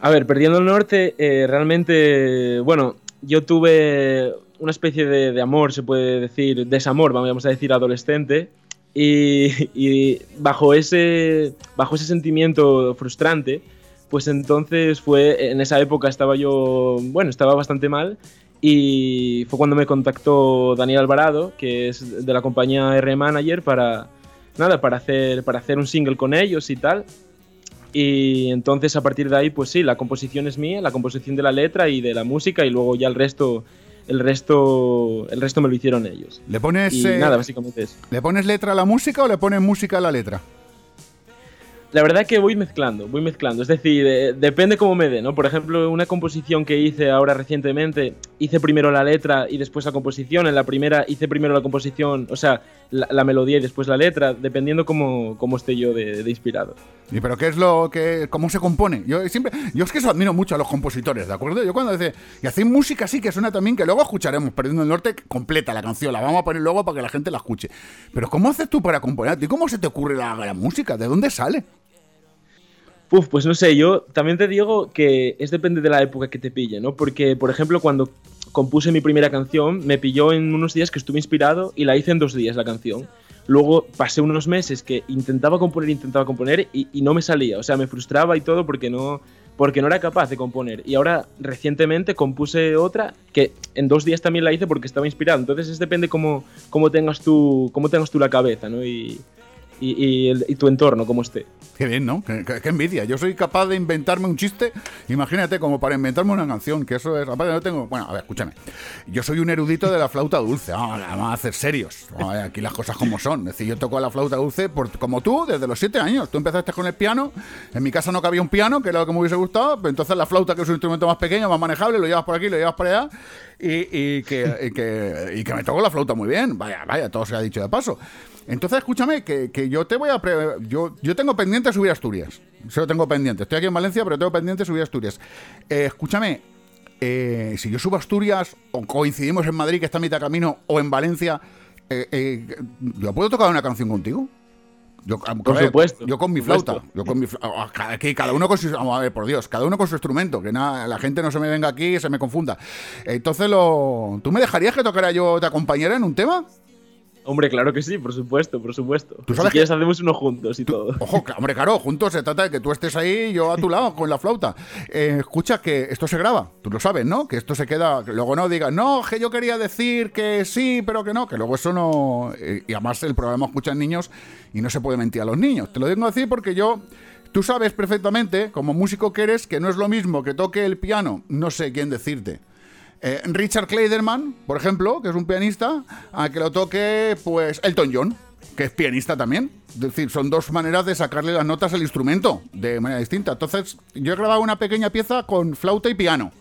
A ver, Perdiendo el Norte, eh, realmente, bueno, yo tuve una especie de, de amor, se puede decir, desamor, vamos a decir, adolescente, y, y bajo, ese, bajo ese sentimiento frustrante, pues entonces fue, en esa época estaba yo, bueno, estaba bastante mal, y fue cuando me contactó Daniel Alvarado, que es de la compañía R Manager, para, nada, para hacer, para hacer un single con ellos y tal. Y entonces a partir de ahí, pues sí, la composición es mía, la composición de la letra y de la música y luego ya el resto, el resto, el resto me lo hicieron ellos. ¿Le pones, Y eh, nada, básicamente eso. ¿Le pones letra a la música o le pones música a la letra? La verdad que voy mezclando, voy mezclando. Es decir, eh, depende cómo me dé, ¿no? Por ejemplo, una composición que hice ahora recientemente, hice primero la letra y después la composición. En la primera hice primero la composición, o sea, la, melodía y después la letra, dependiendo cómo, cómo esté yo de, inspirado. ¿Y pero qué es lo que cómo se compone? Yo siempre yo es que eso admiro mucho a los compositores, ¿de acuerdo? Yo cuando dice y hacéis música así que suena también que luego escucharemos Perdiendo el Norte completa la canción, la vamos a poner luego para que la gente la escuche. Pero ¿cómo haces tú para componer? ¿Y cómo se te ocurre la música? ¿De dónde sale? Uf, pues no sé, yo también te digo que es depende de la época que te pille, ¿no? Porque, por ejemplo, cuando compuse mi primera canción, me pilló en unos días que estuve inspirado y la hice en dos días la canción. Luego pasé unos meses que intentaba componer, intentaba componer y, no me salía. O sea, me frustraba y todo porque no, porque no era capaz de componer. Y ahora, recientemente, compuse otra que en dos días también la hice porque estaba inspirado. Entonces, es depende cómo, cómo, tengas, tú, cómo tengas tú la cabeza, ¿no? Y, y, y el- y tu entorno, cómo esté. Qué bien, ¿no? Qué, envidia. Yo soy capaz de inventarme un chiste, imagínate, como para inventarme una canción, que eso es... Aparte no tengo... Bueno, a ver, escúchame. Yo soy un erudito de la flauta dulce. Vamos, vamos a hacer serios. Aquí las cosas como son. Es decir, yo toco la flauta dulce por- como tú desde los siete años. Tú empezaste con el piano. En mi casa no cabía un piano, que era lo que me hubiese gustado. Pero entonces la flauta, que es un instrumento más pequeño, más manejable, lo llevas por aquí, lo llevas por allá. Y, y que, y, que, y que me toco la flauta muy bien. Vaya, vaya, todo se ha dicho de paso. Entonces, escúchame, que, que yo te voy a... pre- yo, yo tengo pendiente subir a Asturias. Eso lo tengo pendiente. Estoy aquí en Valencia, pero tengo pendiente subir a Asturias. Eh, escúchame, eh, si yo subo a Asturias, o coincidimos en Madrid, que está a mitad camino, o en Valencia, eh, eh, ¿yo puedo tocar una canción contigo? Yo, Por ver, supuesto, Yo con mi flauta. supuesto. Yo con mi fla- ah, cada, aquí, cada uno con su. Vamos a ver, por Dios. Cada uno con su instrumento. Que nada, la gente no se me venga aquí y se me confunda. Entonces, lo, ¿tú me dejarías que tocara yo te acompañara en un tema? Hombre, claro que sí, por supuesto, por supuesto. ¿Tú si sabes quieres hacemos uno juntos y todo. Ojo, hombre, claro, juntos se trata de que tú estés ahí yo a tu <laughs> lado con la flauta. Eh, escucha que esto se graba, tú lo sabes, ¿no? Que esto se queda, que luego no digas, no, que yo quería decir que sí, pero que no, que luego eso no... eh, y además el programa escuchan niños y no se puede mentir a los niños. Te lo digo así porque yo... Tú sabes perfectamente, como músico que eres, que no es lo mismo que toque el piano, no sé quién decirte. Eh, Richard Kleiderman, por ejemplo, que es un pianista, a que lo toque, pues, Elton John, que es pianista también. Es decir, son dos maneras de sacarle las notas al instrumento de manera distinta. Entonces, yo he grabado una pequeña pieza con flauta y piano,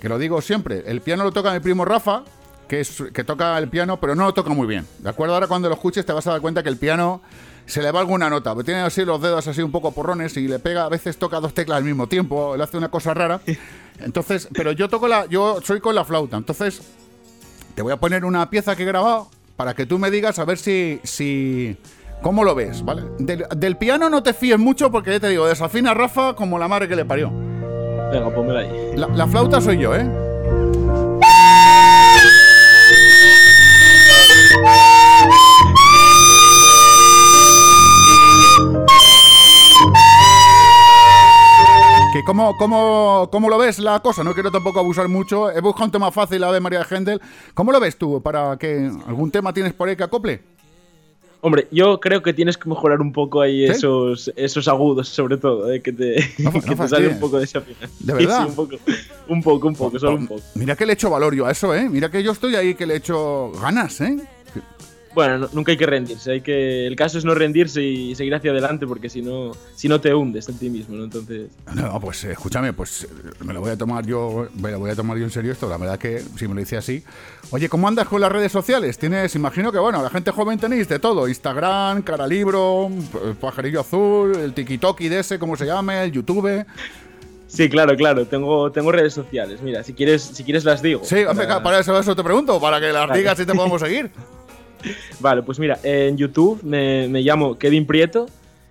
que lo digo siempre. El piano lo toca mi primo Rafa, que, que toca el piano, pero no lo toca muy bien. ¿De acuerdo? Ahora cuando lo escuches te vas a dar cuenta que el piano se le va alguna nota. porque Tiene así los dedos así un poco porrones y le pega, a veces toca dos teclas al mismo tiempo, le hace una cosa rara. Entonces, pero yo toco la, yo soy con la flauta. Entonces, te voy a poner una pieza que he grabado para que tú me digas a ver si, si, cómo lo ves, ¿vale? Del, del piano no te fíes mucho porque ya te digo, desafina a Rafa como la madre que le parió. Venga, pónmela ahí. La, la flauta soy yo, ¿eh? Que cómo, cómo, ¿Cómo lo ves la cosa? No quiero tampoco abusar mucho. He buscado un tema fácil, la de María de Händel. ¿Cómo lo ves tú? ¿Para que algún tema tienes por ahí que acople? Hombre, yo creo que tienes que mejorar un poco ahí ¿Sí? esos, esos agudos, sobre todo, eh, que te, No, <laughs> que no te fastidies. sale un poco de esa. ¿De verdad? Sí, un poco, un poco, un poco, solo un poco. Mira que le echo valor yo a eso, ¿eh? Mira que yo estoy ahí que le echo ganas, ¿eh? Bueno, no- nunca hay que rendirse, hay que el caso es no rendirse y seguir hacia adelante porque si no, si no te hundes en ti mismo, ¿no? Entonces, No, pues eh, escúchame, pues eh, me lo voy a tomar yo, me lo voy a tomar yo en serio esto, la verdad que si me lo dice así. Oye, ¿cómo andas con las redes sociales? Tienes, imagino que bueno, la gente joven tenéis de todo, Instagram, Caralibro, p- Pajarillo Azul, el TikTok de ese, como se llame, el YouTube. sí, claro, claro, tengo, tengo redes sociales. Mira, si quieres, si quieres las digo. Sí, Para- para eso, eso te pregunto, para que las Vale. digas y te podemos <laughs> seguir. Vale, pues mira, en YouTube me, me llamo Kevin Prieto,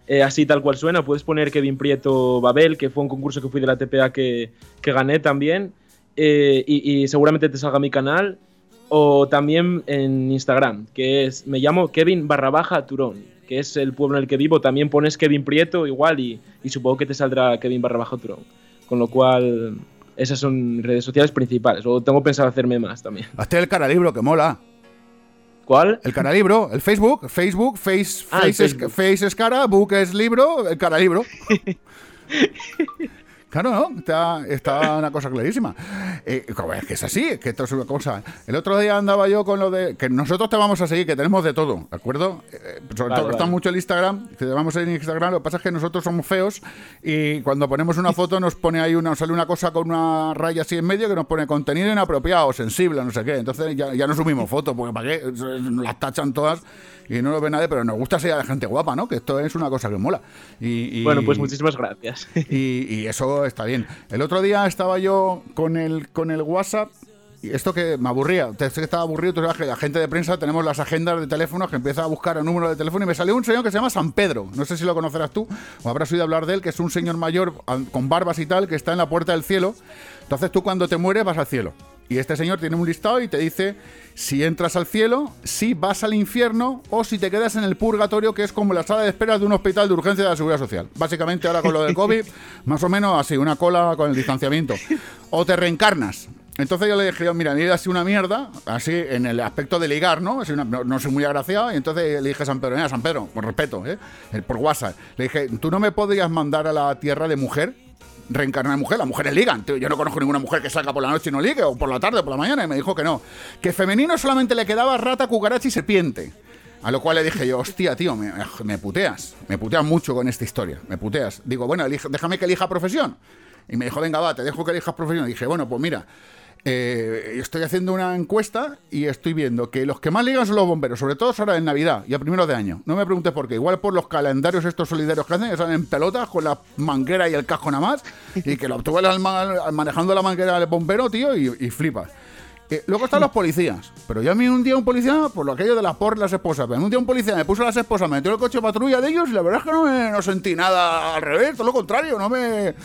eh, así tal cual suena. Puedes poner Kevin Prieto Babel, que fue un concurso que fui de la TPA que, que gané también. eh, y, seguramente te salga mi canal. O también en Instagram, que es, me llamo Kevin barra baja Turón, que es el pueblo en el que vivo. También pones Kevin Prieto igual y, y supongo que te saldrá Kevin barra baja Turón. Con lo cual, esas son redes sociales principales. O tengo pensado hacerme más también. Hazte el Caralibro, que mola. ¿Cuál? El Caralibro, el Facebook, Facebook, Face, Ah, face, es, Facebook. face es cara, Book es libro, el Caralibro. <laughs> Claro, ¿no? Está, está una cosa clarísima. Eh, es que es así, es que esto es una cosa. El otro día andaba yo con lo de que nosotros te vamos a seguir, que tenemos de todo, ¿de acuerdo? Eh, sobre Vale, todo está vale. mucho el Instagram, que te vamos a ir en Instagram. Lo que pasa es que nosotros somos feos y cuando ponemos una foto nos pone ahí una, sale una cosa con una raya así en medio que nos pone contenido inapropiado, sensible, no sé qué. Entonces ya, ya no subimos fotos, porque ¿para qué? Las tachan todas y no lo ve nadie, pero nos gusta ser gente guapa, ¿no? Que esto es una cosa que mola. Y, y- Bueno, pues muchísimas gracias. <laughs> y, y eso está bien. El otro día estaba yo con el, con el WhatsApp. Y esto que me aburría, que estaba aburrido, tú sabes que la gente de prensa tenemos las agendas de teléfonos que empieza a buscar el número de teléfono y me salió un señor que se llama San Pedro, no sé si lo conocerás tú o habrás oído hablar de él, que es un señor mayor con barbas y tal, que está en la puerta del cielo. Entonces tú cuando te mueres vas al cielo. Y este señor tiene un listado y te dice si entras al cielo, si vas al infierno o si te quedas en el purgatorio, que es como la sala de espera de un hospital de urgencia de la seguridad social. Básicamente ahora con lo del COVID, <laughs> más o menos así, una cola con el distanciamiento. O te reencarnas. Entonces yo le dije, mira, mira, así una mierda, así en el aspecto de ligar, ¿no? Una- no, no soy muy agraciado. Y entonces le dije a San Pedro, mira, San Pedro, con respeto. Eh, Por WhatsApp. Le dije, ¿tú no me podrías mandar a la tierra de mujer? Reencarnar en mujer, las mujeres ligan. Yo no conozco ninguna mujer que salga por la noche y no ligue, o por la tarde o por la mañana, y me dijo que no. Que femenino solamente le quedaba rata, cucaracha y serpiente. A lo cual le dije yo, hostia, tío, me, me puteas. Me puteas mucho con esta historia. Me puteas. Digo, bueno, déjame que elija profesión. Y me dijo, venga, va, te dejo que elijas profesión. Y dije, bueno, pues mira, eh, estoy haciendo una encuesta y estoy viendo que los que más ligan son los bomberos, sobre todo ahora en Navidad y a primeros de año. No me preguntes por qué. Igual por los calendarios estos solidarios que hacen, que salen en pelotas con la manguera y el casco nada más. Y que lo ma- manejando la manguera del bombero, tío, y, y flipas. Eh, luego están los policías. Pero yo a mí un día un policía, por lo aquello de las por las esposas, pero un día un policía me puso las esposas, me metió el coche de patrulla de ellos y la verdad es que no, me, no sentí nada al revés, todo lo contrario, no me...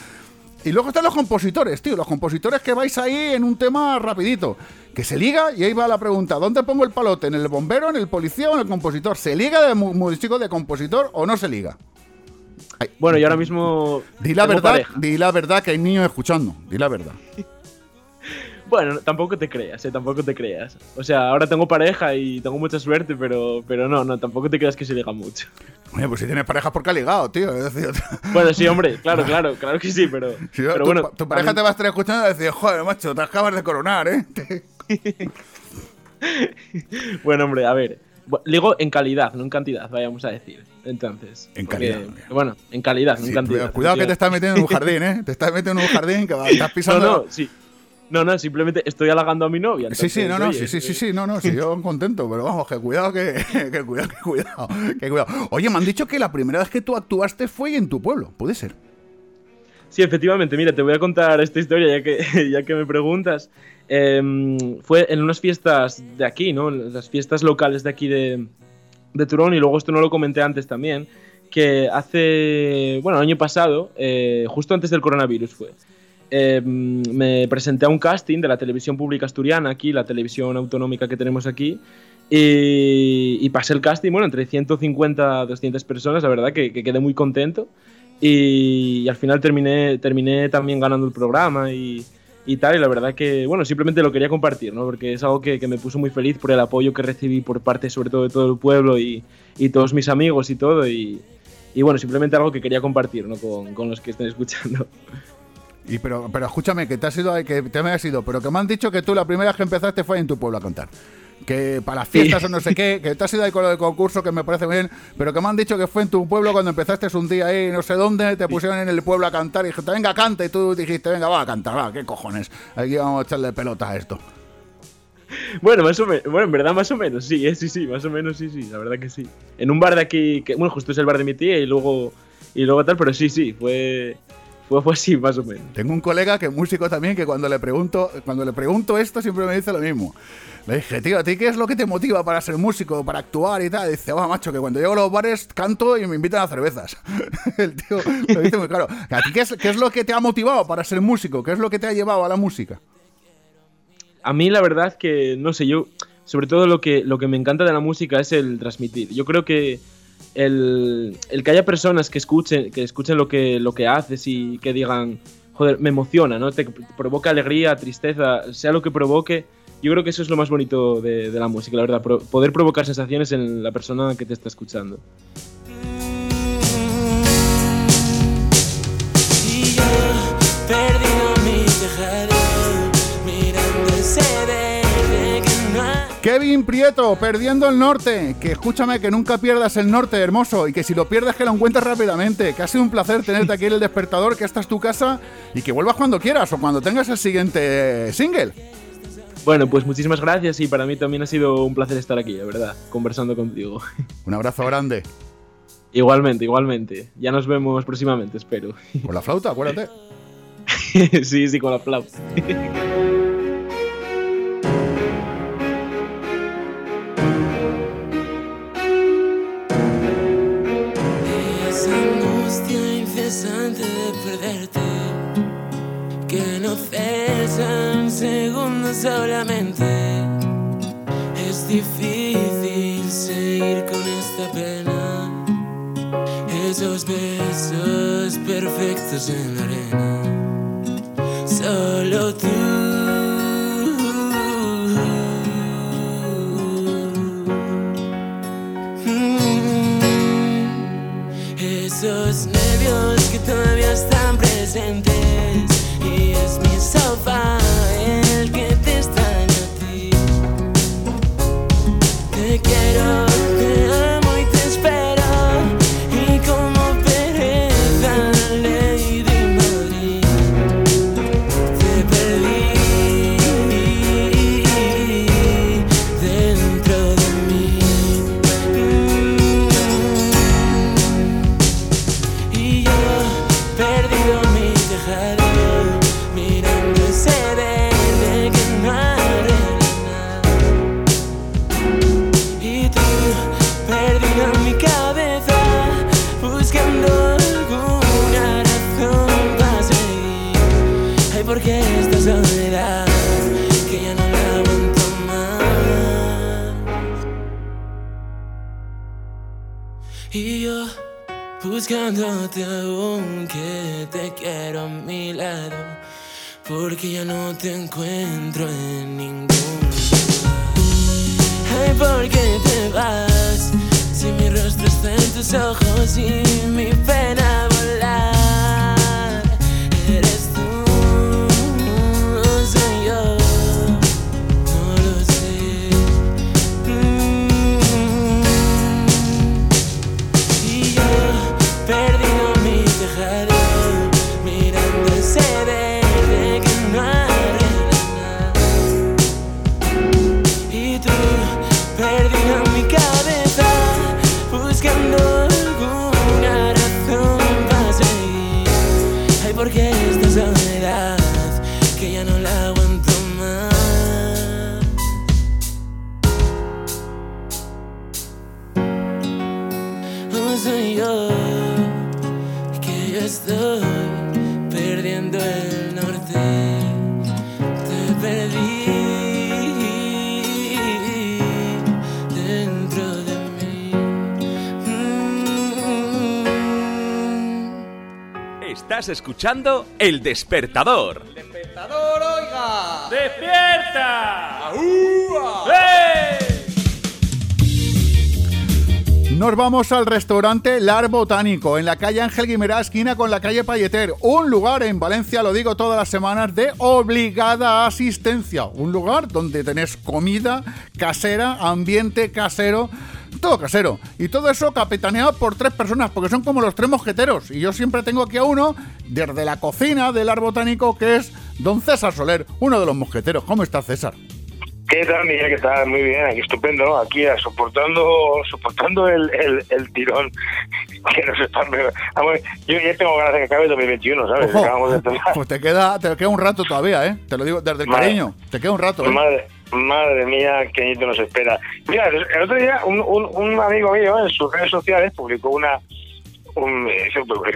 Y luego están los compositores, tío. Los compositores que vais ahí en un tema rapidito. Que se liga y ahí va la pregunta. ¿Dónde pongo el palote? ¿En el bombero, en el policía o en el compositor? ¿Se liga de músico de compositor o no se liga? Bueno, y ahora mismo. Di la verdad, pareja. di la verdad que hay niños escuchando. Di la verdad. <laughs> Bueno, tampoco te creas, eh, tampoco te creas. O sea, ahora tengo pareja y tengo mucha suerte, pero, pero no, no, tampoco te creas que se liga mucho. Oye, pues si tienes pareja porque ha ligado, tío. <laughs> <laughs> Bueno, sí, hombre, claro, claro, claro que sí, pero. si pero tu, bueno, tu pareja te va a estar escuchando y decir, joder, macho, te acabas de coronar, ¿eh? <laughs> Bueno, hombre, a ver. Ligo en calidad, no en cantidad, vayamos a decir. Entonces. En porque- calidad, Bueno, en calidad, no Sí, en cantidad. cuidado, cuidado que te estás metiendo en un jardín, ¿eh? Te estás metiendo en un jardín que estás No, pisando. no, sí. No, no, simplemente estoy halagando a mi novia. Sí, sí, no, no, oye, sí, sí, sí, sí, no, no, sí, yo contento, pero vamos, que cuidado, que, <laughs> que cuidado, que cuidado, que cuidado. Oye, me han dicho que la primera vez que tú actuaste fue en tu pueblo, ¿puede ser? Sí, efectivamente, mira, te voy a contar esta historia ya que, <laughs> ya que me preguntas. Em, fue en unas fiestas de aquí, ¿no? Las fiestas locales de aquí de, de Turón, y luego esto no lo comenté antes también, que hace, bueno, el año pasado, eh, justo antes del coronavirus fue, em, me presenté a un casting de la televisión pública asturiana aquí, la televisión autonómica que tenemos aquí, y, y pasé el casting, bueno, entre 150 200 personas, la verdad que, que quedé muy contento. Y, y al final terminé, terminé también ganando el programa y, y tal. Y la verdad que, bueno, simplemente lo quería compartir, ¿no? Porque es algo que, que me puso muy feliz por el apoyo que recibí por parte, sobre todo, de todo el pueblo y, todos mis amigos y todo. Y bueno, simplemente algo que quería compartir, ¿no? Con, con los que estén escuchando. Y pero, pero escúchame, que te has ido, que te me has ido, pero que me han dicho que tú la primera vez que empezaste fue en tu pueblo a cantar. Que para las fiestas o no sé qué, <laughs> que te has ido ahí con lo del concurso, que me parece muy bien, pero que me han dicho que fue en tu pueblo cuando empezaste un día ahí, no sé dónde, te pusieron en el pueblo a cantar y dijiste, venga, canta, y tú dijiste, venga, va a cantar, va, qué cojones, aquí vamos a echarle pelota a esto. Bueno, más o menos, bueno, en verdad más o menos, sí, eh, sí, sí, más o menos sí, sí, la verdad que sí. En un bar de aquí, que, bueno, justo es el bar de mi tía y luego, y luego tal, pero sí, sí, fue, fue, fue así, más o menos. Tengo un colega que es músico también que cuando le pregunto, cuando le pregunto esto siempre me dice lo mismo. Le dije, tío, ¿a ti qué es lo que te motiva para ser músico, para actuar y tal? Y dice, va, macho, que cuando llego a los bares canto y me invitan a cervezas. <laughs> El tío lo dice muy claro. ¿A ti qué es, qué es lo que te ha motivado para ser músico? ¿Qué es lo que te ha llevado a la música? A mí la verdad que, no sé, yo, sobre todo lo que, lo que me encanta de la música es el transmitir. Yo creo que el, que haya personas que escuchen, que escuchen lo que, lo que haces y que digan, joder, me emociona, ¿no? Te provoca alegría, tristeza, sea lo que provoque. Yo creo que eso es lo más bonito de, la música, la verdad, poder provocar sensaciones en la persona que te está escuchando. Perdido mi mirando. Kevin Prieto, perdiendo el norte. Que escúchame, que nunca pierdas el norte, hermoso. Y que si lo pierdes, que lo encuentres rápidamente. Que ha sido un placer tenerte aquí en el despertador, que esta es tu casa. Y que vuelvas cuando quieras o cuando tengas el siguiente single. Bueno, pues muchísimas gracias y para mí también ha sido un placer estar aquí, la verdad, conversando contigo. <laughs> Un abrazo grande. Igualmente, igualmente. Ya nos vemos próximamente, espero. Con la flauta, acuérdate. <laughs> sí, sí, con la flauta. <laughs> incesante de perderte Que no cesa un segundo solamente. Es difícil seguir con esta pena. Esos besos perfectos en la arena. Solo tú. Esos nervios es mi buscándote aunque te quiero a mi lado, porque ya no te encuentro en ningún lugar. Ay, ¿por qué te vas? Si mi rostro está en tus ojos y mi pena volar, Estás escuchando El Despertador. ¡Despertador, oiga! ¡Despierta! Nos vamos al restaurante Lar Botánico, en la calle Ángel Guimerá, esquina con la calle Payeter. Un lugar en Valencia, lo digo todas las semanas, de obligada asistencia. Un lugar donde tenés comida casera, ambiente casero, todo casero. Y todo eso capitaneado por tres personas, porque son como los tres mosqueteros. Y yo siempre tengo aquí a uno, desde la cocina del Lar Botánico, que es don César Soler, uno de los mosqueteros. ¿Cómo está César? ¿Qué tal, Miguel? ¿Qué tal? Muy bien, aquí estupendo, ¿no? Aquí eh, soportando soportando el, el, el tirón que nos están... Vamos, yo ya tengo ganas de que acabe el 2021, ¿sabes? Ojo, de pues te queda, te queda un rato todavía, ¿eh? Te lo digo desde el Madre. cariño. Te queda un rato, ¿eh? Madre, madre mía, qué añito nos espera. Mira, el otro día un, un, un amigo mío en sus redes sociales publicó una un, eh,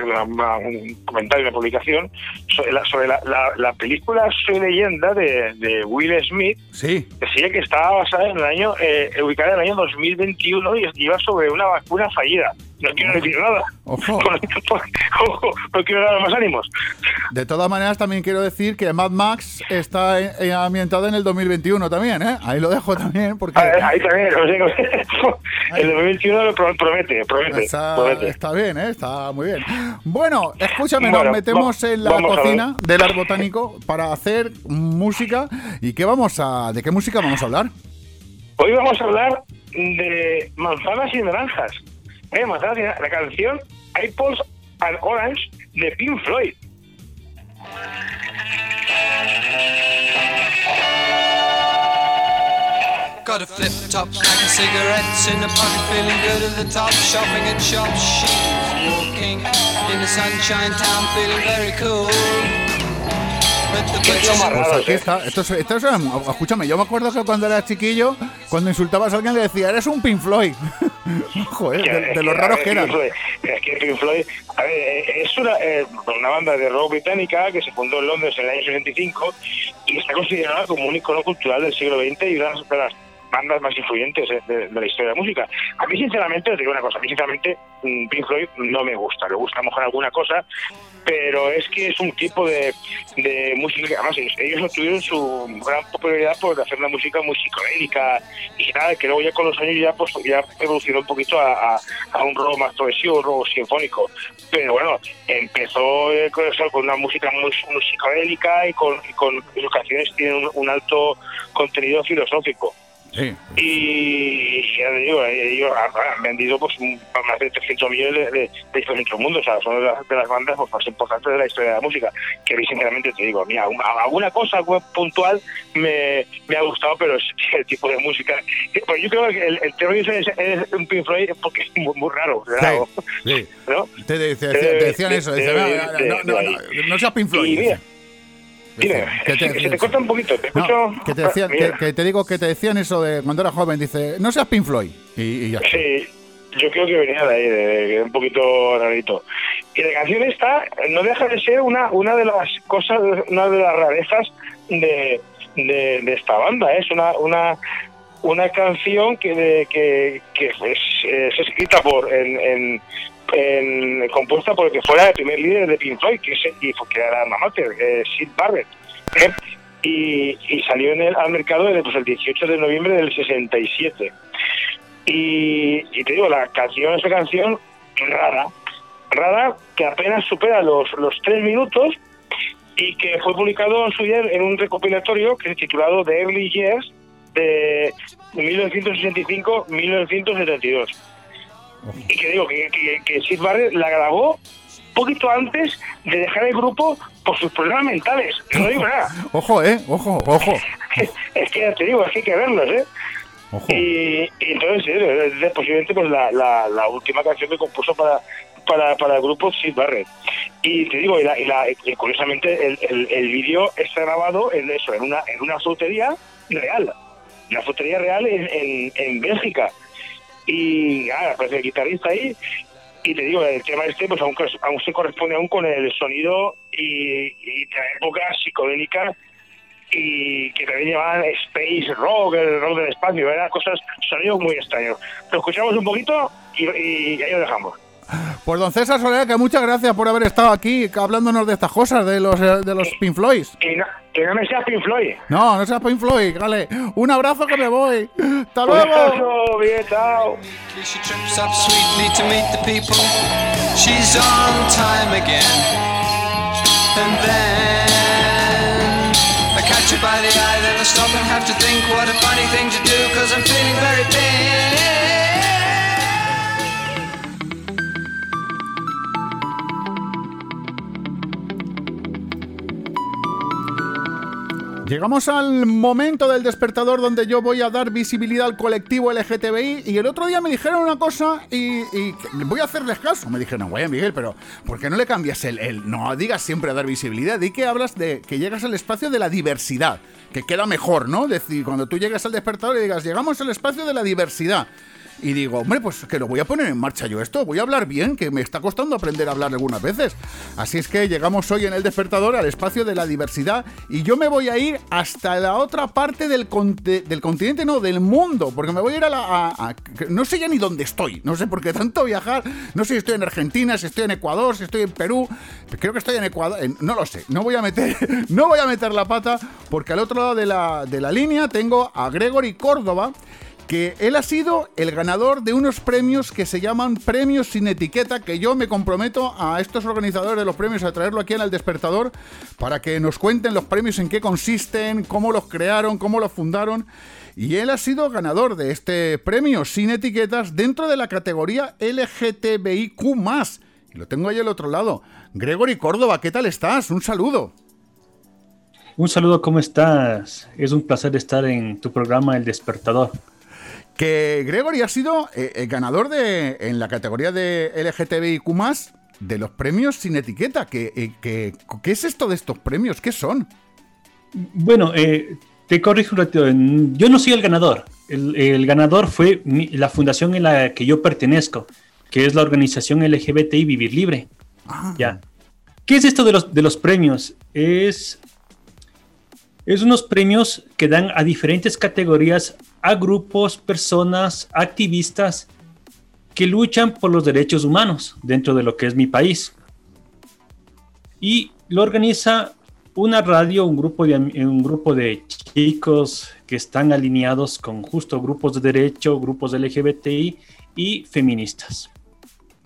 una- un comentario, una publicación sobre la, sobre la, la- la película Soy leyenda de, de Will Smith. Sí. Decía que estaba basada en el año, eh, ubicada en el año 2021 y iba sobre una vacuna fallida. No quiero decir nada. <laughs> Ojo. Ojo, no quiero dar más ánimos. De todas maneras, también quiero decir que Mad Max está eh, ambientado en el 2021 también, ¿eh? Ahí lo dejo también, porque Ah, Ahí también, o sea, <laughs> el 2021 lo pro- promete, promete, está, promete. está bien, ¿eh? Está muy bien. Bueno, escúchame, Bueno, nos metemos va- en la cocina del Art Botánico para hacer música. ¿Y qué vamos a, de qué música vamos a hablar? Hoy vamos a hablar de manzanas y naranjas. Y naranjas. La canción Apples and Orange de Pink Floyd. Got a flip top, of cigarettes in a pocket, feeling good at the top. Shopping at shops, she's walking in the sunshine town, feeling very cool. Pues aquí está. Esto es- esto es- escúchame, yo me acuerdo que cuando era chiquillo, cuando insultabas a alguien le decía, eres un Pink Floyd. <laughs> Joder, de, de los raros que eran. Es que Pink Floyd, a ver, eh, es una, eh, una banda de rock británica que se fundó en Londres en el año 65 y está considerada como un icono cultural del siglo XX y una de las bandas más influyentes de, de- de la historia de la música. A mí, sinceramente, os digo una cosa, a mí, sinceramente, mm, Pink Floyd no me gusta, me gusta a lo mejor alguna cosa, pero es que es un tipo de, de música que, además, ellos, ellos no tuvieron su gran popularidad por hacer una música muy psicodélica y nada, que luego ya con los años ya, pues, ya evolucionó un poquito a, a- un rock más progresivo, un rock sinfónico. Pero bueno, empezó eh, con, con una música muy, muy psicodélica y con, y con sus canciones tienen un alto contenido filosófico. Sí. Y ya digo, eh, ellos han vendido pues más de 300 millones de, de, de discos en todo el mundo, o sea, son de las, de las bandas pues, más importantes de la historia de la música. Que a mí, sinceramente, te digo, mira, un- alguna cosa puntual me, me ha gustado, pero es <laughs> el tipo de música. Pues yo creo que el, el tema es, es un Pink Floyd porque es muy, muy raro, ¿verdad? Sí. ¿no? Te, decía- te decían eso, de- dicen, de- no, no, no, no, no seas Pink Floyd. Dime, Que te- se te corta un poquito, te No, escucho. que te decían, que, que te digo que te decían eso de cuando era joven, dice, no seas Pink Floyd. Y, y ya. Sí, yo creo que venía de ahí, de, de un poquito rarito. Y la canción esta no deja de ser una, una de las cosas, una de las rarezas de, de, de esta banda. ¿eh? Es una, una, una canción que, de- que, que pues, eh, es escrita por en, en- en- compuesta por el que fuera el primer líder de Pink Floyd, que, es, y que era la mater, eh, Sid Barrett. ¿eh? Y, salió en el, al mercado el, pues, el 18 de noviembre del 67. Y, y te digo, la canción es una canción rara, rara que apenas supera los, los tres minutos y que fue publicado en su día en un recopilatorio que es titulado The Early Years de 1965-1972. Y que digo que, que, que Sid Barrett la grabó poquito antes de dejar el grupo por sus problemas mentales. No digo nada. <laughs> Ojo, eh, ojo, ojo. es que ya te digo, es que hay que verlos, ¿eh? Y, y entonces, eh, es posiblemente pues, la, la, la última canción que compuso para, para, para el grupo Sid Barrett. Y te digo, y, la- y la- y curiosamente, el, el, el vídeo está grabado en eso, en una, en una frutería real. Una frutería real en, en, en Bélgica. Y nada, aparece el guitarrista ahí. Y te digo, el tema este pues aún, aún se corresponde aún con el sonido y, y la época psicodélica y que también llamaban Space Rock, el rock del espacio, eran cosas, sonidos muy extraños. Lo escuchamos un poquito y, y ahí lo dejamos. Pues don César Soler, que muchas gracias por haber estado aquí hablándonos de estas cosas, de los, eh, de los Pink Floyd. Que no, que no me seas Pink Floyd. No, no seas Pink Floyd, vale. Un abrazo que me voy. ¡Hasta Un luego! abrazo, bien, chao. By the eye, then I stop and have to think what a funny thing to do, cause I'm feeling very big. Llegamos al momento del despertador donde yo voy a dar visibilidad al colectivo LGTBI y el otro día me dijeron una cosa y, y voy a hacerles caso. Me dijeron, güey, Miguel, pero ¿por qué no le cambias el, No digas siempre a dar visibilidad, di que hablas de que llegas al espacio de la diversidad, que queda mejor, ¿no? Decir, cuando tú llegas al despertador y digas, llegamos al espacio de la diversidad. Y digo, hombre, pues que lo voy a poner en marcha yo esto, voy a hablar bien, que me está costando aprender a hablar algunas veces. Así es que llegamos hoy en el despertador al espacio de la diversidad y yo me voy a ir hasta la otra parte del, conte- del continente, no, del mundo, porque me voy a ir a la... no sé ya ni dónde estoy, no sé por qué tanto viajar, no sé si estoy en Argentina, si estoy en Ecuador, si estoy en Perú, creo que estoy en Ecuador, no lo sé, no voy a meter, <laughs> no voy a meter la pata, porque al otro lado de la, de la línea tengo a Gregory Córdoba, que él ha sido el ganador de unos premios que se llaman premios sin etiqueta, que yo me comprometo a estos organizadores de los premios a traerlo aquí en el despertador para que nos cuenten los premios en qué consisten, cómo los crearon, cómo los fundaron. Y él ha sido ganador de este premio sin etiquetas dentro de la categoría LGTBIQ. Lo tengo ahí al otro lado. Gregory Córdoba, ¿qué tal estás? Un saludo. Un saludo, ¿cómo estás? Es un placer estar en tu programa El Despertador. Que Gregory ha sido eh, el ganador de, en la categoría de LGTBIQ de los premios sin etiqueta. ¿Qué, eh, ¿Qué es esto de estos premios? ¿Qué son? Bueno, eh, te corrijo un ratito. Yo no soy el ganador. El, el ganador fue mi- la fundación en la que yo pertenezco, que es la organización LGBTI Vivir Libre. Ya. ¿Qué es esto de los, de los premios? Es, es unos premios que dan a diferentes categorías a grupos, personas, activistas que luchan por los derechos humanos dentro de lo que es mi país. Y lo organiza una radio, un grupo de, un grupo de chicos que están alineados con justo grupos de derecho, grupos LGBTI y feministas.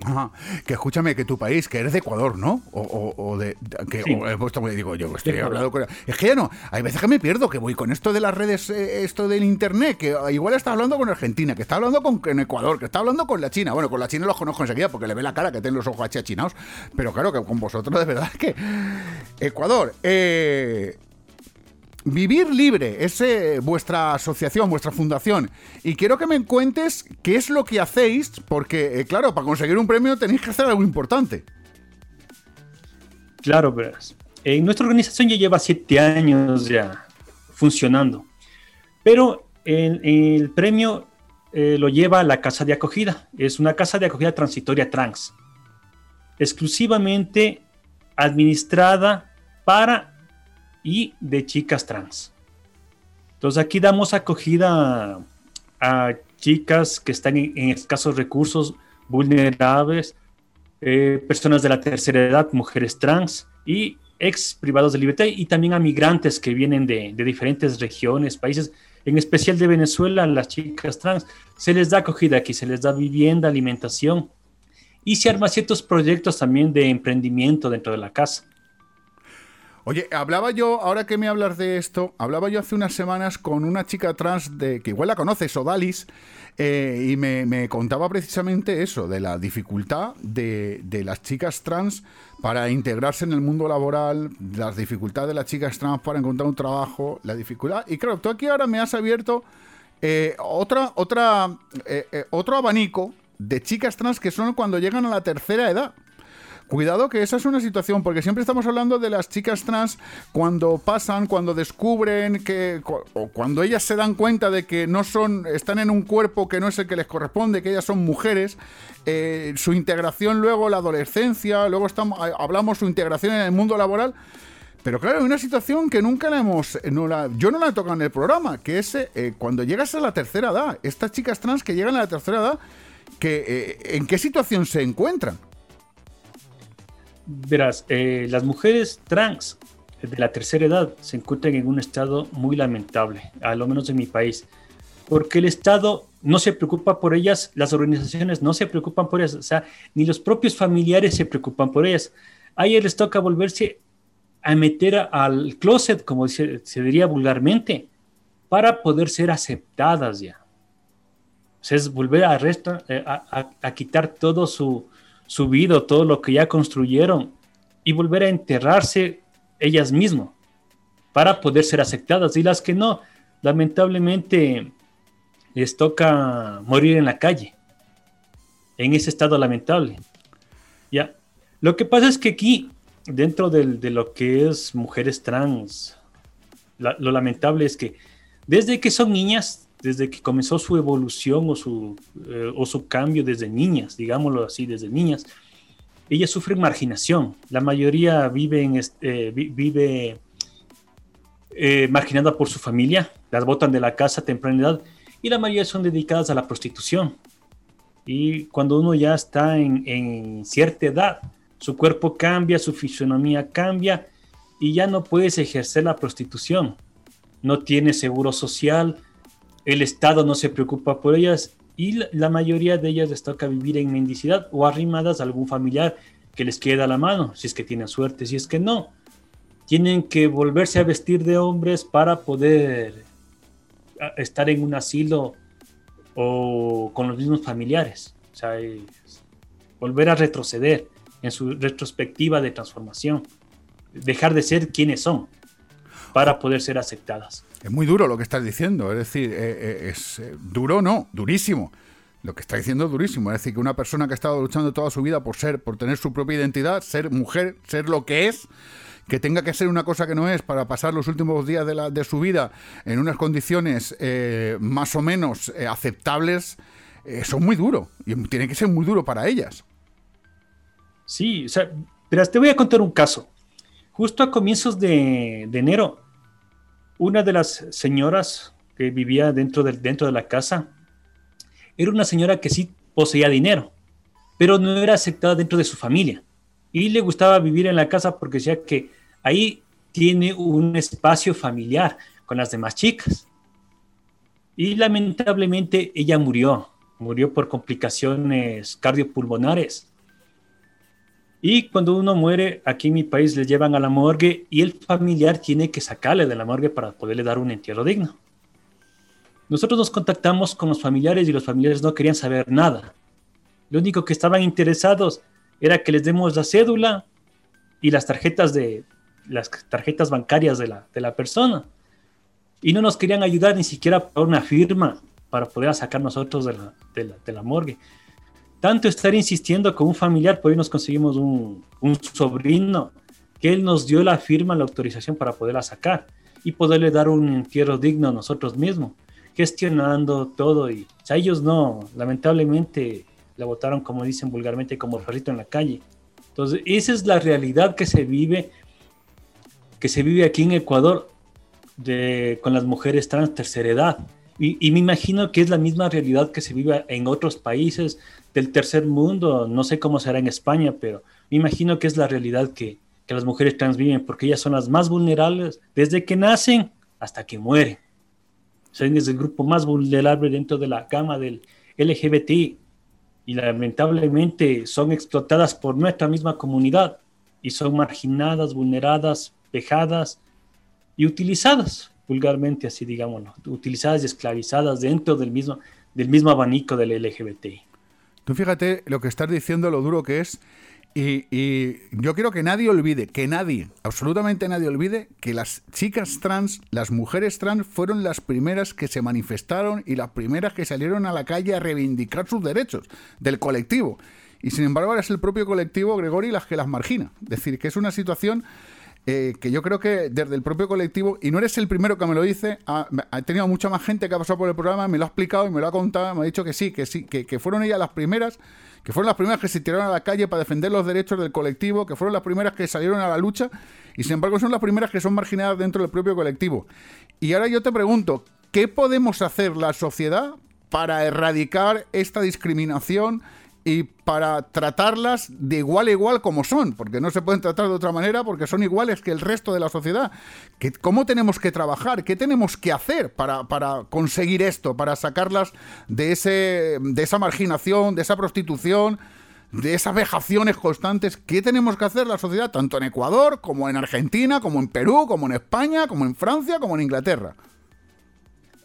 Ajá. Que escúchame, que tu país, que eres de Ecuador, ¿no? O, o- o de. que, Sí. o he puesto, digo, yo estoy hablando con. Es que ya no. Hay veces que me pierdo, que voy con esto de las redes, eh, esto del internet, que igual está hablando con Argentina, que está hablando con en Ecuador, que está hablando con la China. Bueno, con la China los conozco enseguida porque le ve la cara que tienen los ojos achinados. Pero claro que con vosotros, de verdad que. Ecuador, eh. Vivir Libre es eh, vuestra asociación, vuestra fundación. Y quiero que me cuentes qué es lo que hacéis, porque, eh, claro, para conseguir un premio tenéis que hacer algo importante. Claro, verás. En nuestra organización ya lleva siete años ya funcionando, pero el, premio eh, lo lleva la Casa de Acogida. Es una casa de acogida transitoria trans, exclusivamente administrada para y de chicas trans. Entonces aquí damos acogida a chicas que están en, escasos recursos, vulnerables, eh, personas de la tercera edad, mujeres trans y ex privados de libertad y también a migrantes que vienen de, diferentes regiones, países, en especial de Venezuela, las chicas trans, se les da acogida aquí, se les da vivienda, alimentación y se arman ciertos proyectos también de emprendimiento dentro de la casa. Oye, hablaba yo, ahora que me hablas de esto, hablaba yo hace unas semanas con una chica trans de que igual la conoces, Odalis, eh, y me, contaba precisamente eso, de la dificultad de, de las chicas trans para integrarse en el mundo laboral, las dificultades de las chicas trans para encontrar un trabajo, la dificultad. Y claro, tú aquí ahora me has abierto eh, otra, otra, eh, eh, otro abanico de chicas trans que son cuando llegan a la tercera edad. Cuidado que esa es una situación, porque siempre estamos hablando de las chicas trans cuando pasan, cuando descubren que, o cuando ellas se dan cuenta de que no son, están en un cuerpo que no es el que les corresponde, que ellas son mujeres, eh, su integración luego, la adolescencia, luego estamos, ha- hablamos su integración en el mundo laboral. Pero claro, hay una situación que nunca la hemos. yo no la he tocado en el programa, que es eh, cuando llegas a la tercera edad. Estas chicas trans que llegan a la tercera edad, que, eh, ¿en qué situación se encuentran? Verás, eh, las mujeres trans de la tercera edad se encuentran en un estado muy lamentable, a lo menos en mi país, porque el Estado no se preocupa por ellas, las organizaciones no se preocupan por ellas, o sea, ni los propios familiares se preocupan por ellas. A ellas les toca volverse a meter al closet, como se, diría vulgarmente, para poder ser aceptadas ya. O sea, es volver a, resta- eh, a quitar todo su, su vida, todo lo que ya construyeron y volver a enterrarse ellas mismas para poder ser aceptadas. Y las que no, lamentablemente les toca morir en la calle, en ese estado lamentable. Ya. Lo que pasa es que aquí, dentro del- de lo que es mujeres trans, lo lamentable es que desde que son niñas, desde que comenzó su evolución o su, eh, o su cambio desde niñas, digámoslo así, desde niñas, ellas sufren marginación. La mayoría vive, eh, eh, marginada por su familia, las botan de la casa a temprana edad y la mayoría son dedicadas a la prostitución. Y cuando uno ya está en, cierta edad, su cuerpo cambia, su fisonomía cambia y ya no puedes ejercer la prostitución. No tiene seguro social, el Estado no se preocupa por ellas y la, mayoría de ellas les toca vivir en mendicidad o arrimadas a algún familiar que les queda la mano, si es que tienen suerte, si es que no. Tienen que volverse a vestir de hombres para poder estar en un asilo o con los mismos familiares. O sea, volver a retroceder en su retrospectiva de transformación. Dejar de ser quienes son para poder ser aceptadas. Es muy duro lo que estás diciendo, es decir, eh, eh, es eh, duro, no, durísimo. Lo que está diciendo es durísimo, es decir, que una persona que ha estado luchando toda su vida por ser, por tener su propia identidad, ser mujer, ser lo que es, que tenga que ser una cosa que no es para pasar los últimos días de, su vida en unas condiciones eh, más o menos aceptables, son muy duro y tiene que ser muy duro para ellas. Sí, o sea, pero te voy a contar un caso. Justo a comienzos de enero, una de las señoras que vivía dentro, del, dentro de la casa era una señora que sí poseía dinero, pero no era aceptada dentro de su familia. Y le gustaba vivir en la casa porque decía que ahí tiene un espacio familiar con las demás chicas. Y lamentablemente ella murió, murió por complicaciones cardiopulmonares. Y cuando uno muere, aquí en mi país le llevan a la morgue y el familiar tiene que sacarle de la morgue para poderle dar un entierro digno. Nosotros nos contactamos con los familiares y los familiares no querían saber nada. Lo único que estaban interesados era que les demos la cédula y las tarjetas de las tarjetas bancarias de la, de la persona. Y no nos querían ayudar ni siquiera por una firma para poder sacar nosotros de la, de la, de la morgue tanto estar insistiendo con un familiar, por ahí nos conseguimos un, un, sobrino, que él nos dio la firma, la autorización para poderla sacar y poderle dar un entierro digno a nosotros mismos, gestionando todo. Y o sea, ellos no, lamentablemente la votaron, como dicen vulgarmente, como perrito en la calle. Entonces, esa es la realidad que se vive, que se vive aquí en Ecuador de, con las mujeres trans tercera edad. Y, y, me imagino que es la misma realidad que se vive en otros países del tercer mundo. No sé cómo será en España, pero me imagino que es la realidad que, que las mujeres trans viven, porque ellas son las más vulnerables desde que nacen hasta que mueren. Son el grupo más vulnerable dentro de la gama del LGBT y lamentablemente son explotadas por nuestra misma comunidad y son marginadas, vulneradas, vejadas y utilizadas, vulgarmente así digámoslo, utilizadas y esclavizadas dentro del mismo, del mismo abanico del LGBT. Tú fíjate lo que estás diciendo, lo duro que es y, yo quiero que nadie olvide, que nadie, absolutamente nadie olvide, que las chicas trans, las mujeres trans, fueron las primeras que se manifestaron y las primeras que salieron a la calle a reivindicar sus derechos del colectivo. Y sin embargo ahora es el propio colectivo, Gregory, las que las margina. Es decir, que es una situación eh, que yo creo que desde el propio colectivo, y no eres el primero que me lo dice, ha, tenido mucha más gente que ha pasado por el programa, me lo ha explicado y me lo ha contado, me ha dicho que sí, que sí, que, que fueron ellas las primeras que fueron las primeras que se tiraron a la calle para defender los derechos del colectivo, que fueron las primeras que salieron a la lucha y sin embargo son las primeras que son marginadas dentro del propio colectivo. Y ahora yo te pregunto, ¿qué podemos hacer la sociedad para erradicar esta discriminación? Y para tratarlas de igual a igual como son, porque no se pueden tratar de otra manera porque son iguales que el resto de la sociedad. ¿Cómo tenemos que trabajar? ¿Qué tenemos que hacer para, para, conseguir esto, para sacarlas de, ese, de esa marginación, de esa prostitución, de esas vejaciones constantes? ¿Qué tenemos que hacer la sociedad, tanto en Ecuador, como en Argentina, como en Perú, como en España, como en Francia, como en Inglaterra?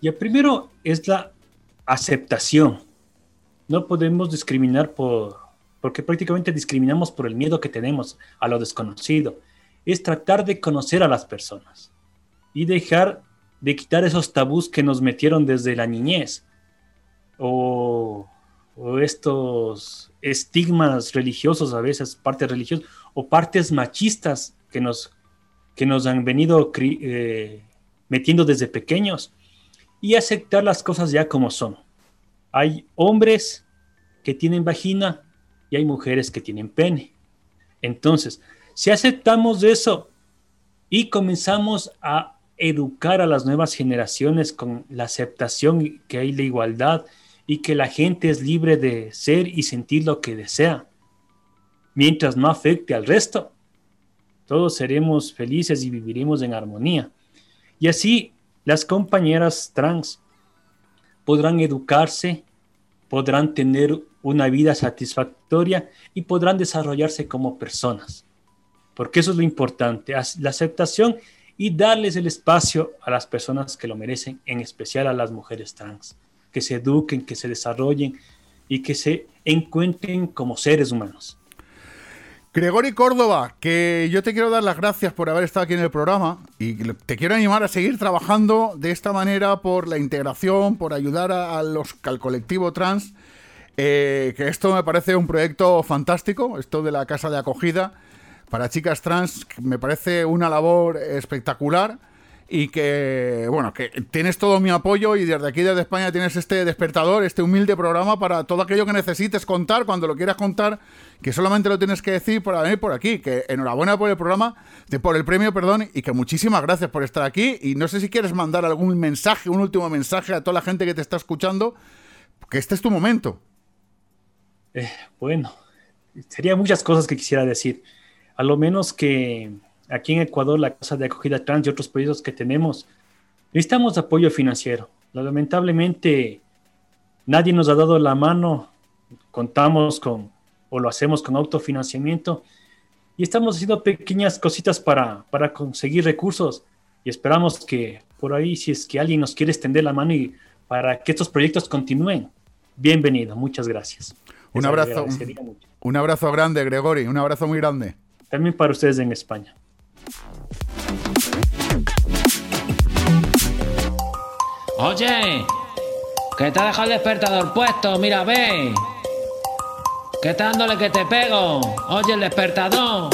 Y el primero es la aceptación no podemos discriminar por, porque prácticamente discriminamos por el miedo que tenemos a lo desconocido. Es tratar de conocer a las personas y dejar de quitar esos tabús que nos metieron desde la niñez o, estos estigmas religiosos, a veces partes religiosas o partes machistas que nos, que nos han venido eh, metiendo desde pequeños y aceptar las cosas ya como son hay hombres que tienen vagina y hay mujeres que tienen pene. Entonces, si aceptamos eso y comenzamos a educar a las nuevas generaciones con la aceptación que hay la igualdad y que la gente es libre de ser y sentir lo que desea, mientras no afecte al resto, todos seremos felices y viviremos en armonía. Y así las compañeras trans podrán educarse, podrán tener una vida satisfactoria y podrán desarrollarse como personas. Porque eso es lo importante, la aceptación y darles el espacio a las personas que lo merecen, en especial a las mujeres trans, que se eduquen, que se desarrollen y que se encuentren como seres humanos. Gregory Córdoba, que yo te quiero dar las gracias por haber estado aquí en el programa y te quiero animar a seguir trabajando de esta manera por la integración, por ayudar a, los, al colectivo trans, eh, que esto me parece un proyecto fantástico, esto de la casa de acogida para chicas trans, me parece una labor espectacular y que, bueno, que tienes todo mi apoyo y desde aquí, desde España, tienes este despertador, este humilde programa para todo aquello que necesites contar, cuando lo quieras contar, que solamente lo tienes que decir para venir por aquí, que enhorabuena por el programa, por el premio, perdón, y que muchísimas gracias por estar aquí y no sé si quieres mandar algún mensaje, un último mensaje a toda la gente que te está escuchando, que este es tu momento. Eh, bueno, sería muchas cosas que quisiera decir. A lo menos que aquí en Ecuador, la Casa de Acogida Trans y otros proyectos que tenemos, necesitamos apoyo financiero. Lamentablemente, nadie nos ha dado la mano, contamos con, o lo hacemos con autofinanciamiento, y estamos haciendo pequeñas cositas para, para conseguir recursos, y esperamos que por ahí, si es que alguien nos quiere extender la mano y para que estos proyectos continúen, bienvenido, muchas gracias. Un abrazo, un abrazo grande, Gregory, un abrazo muy grande. También para ustedes en España. Oye, que te ha dejado el despertador puesto, mira, ve. Que está dándole que te pego. Oye, el despertador.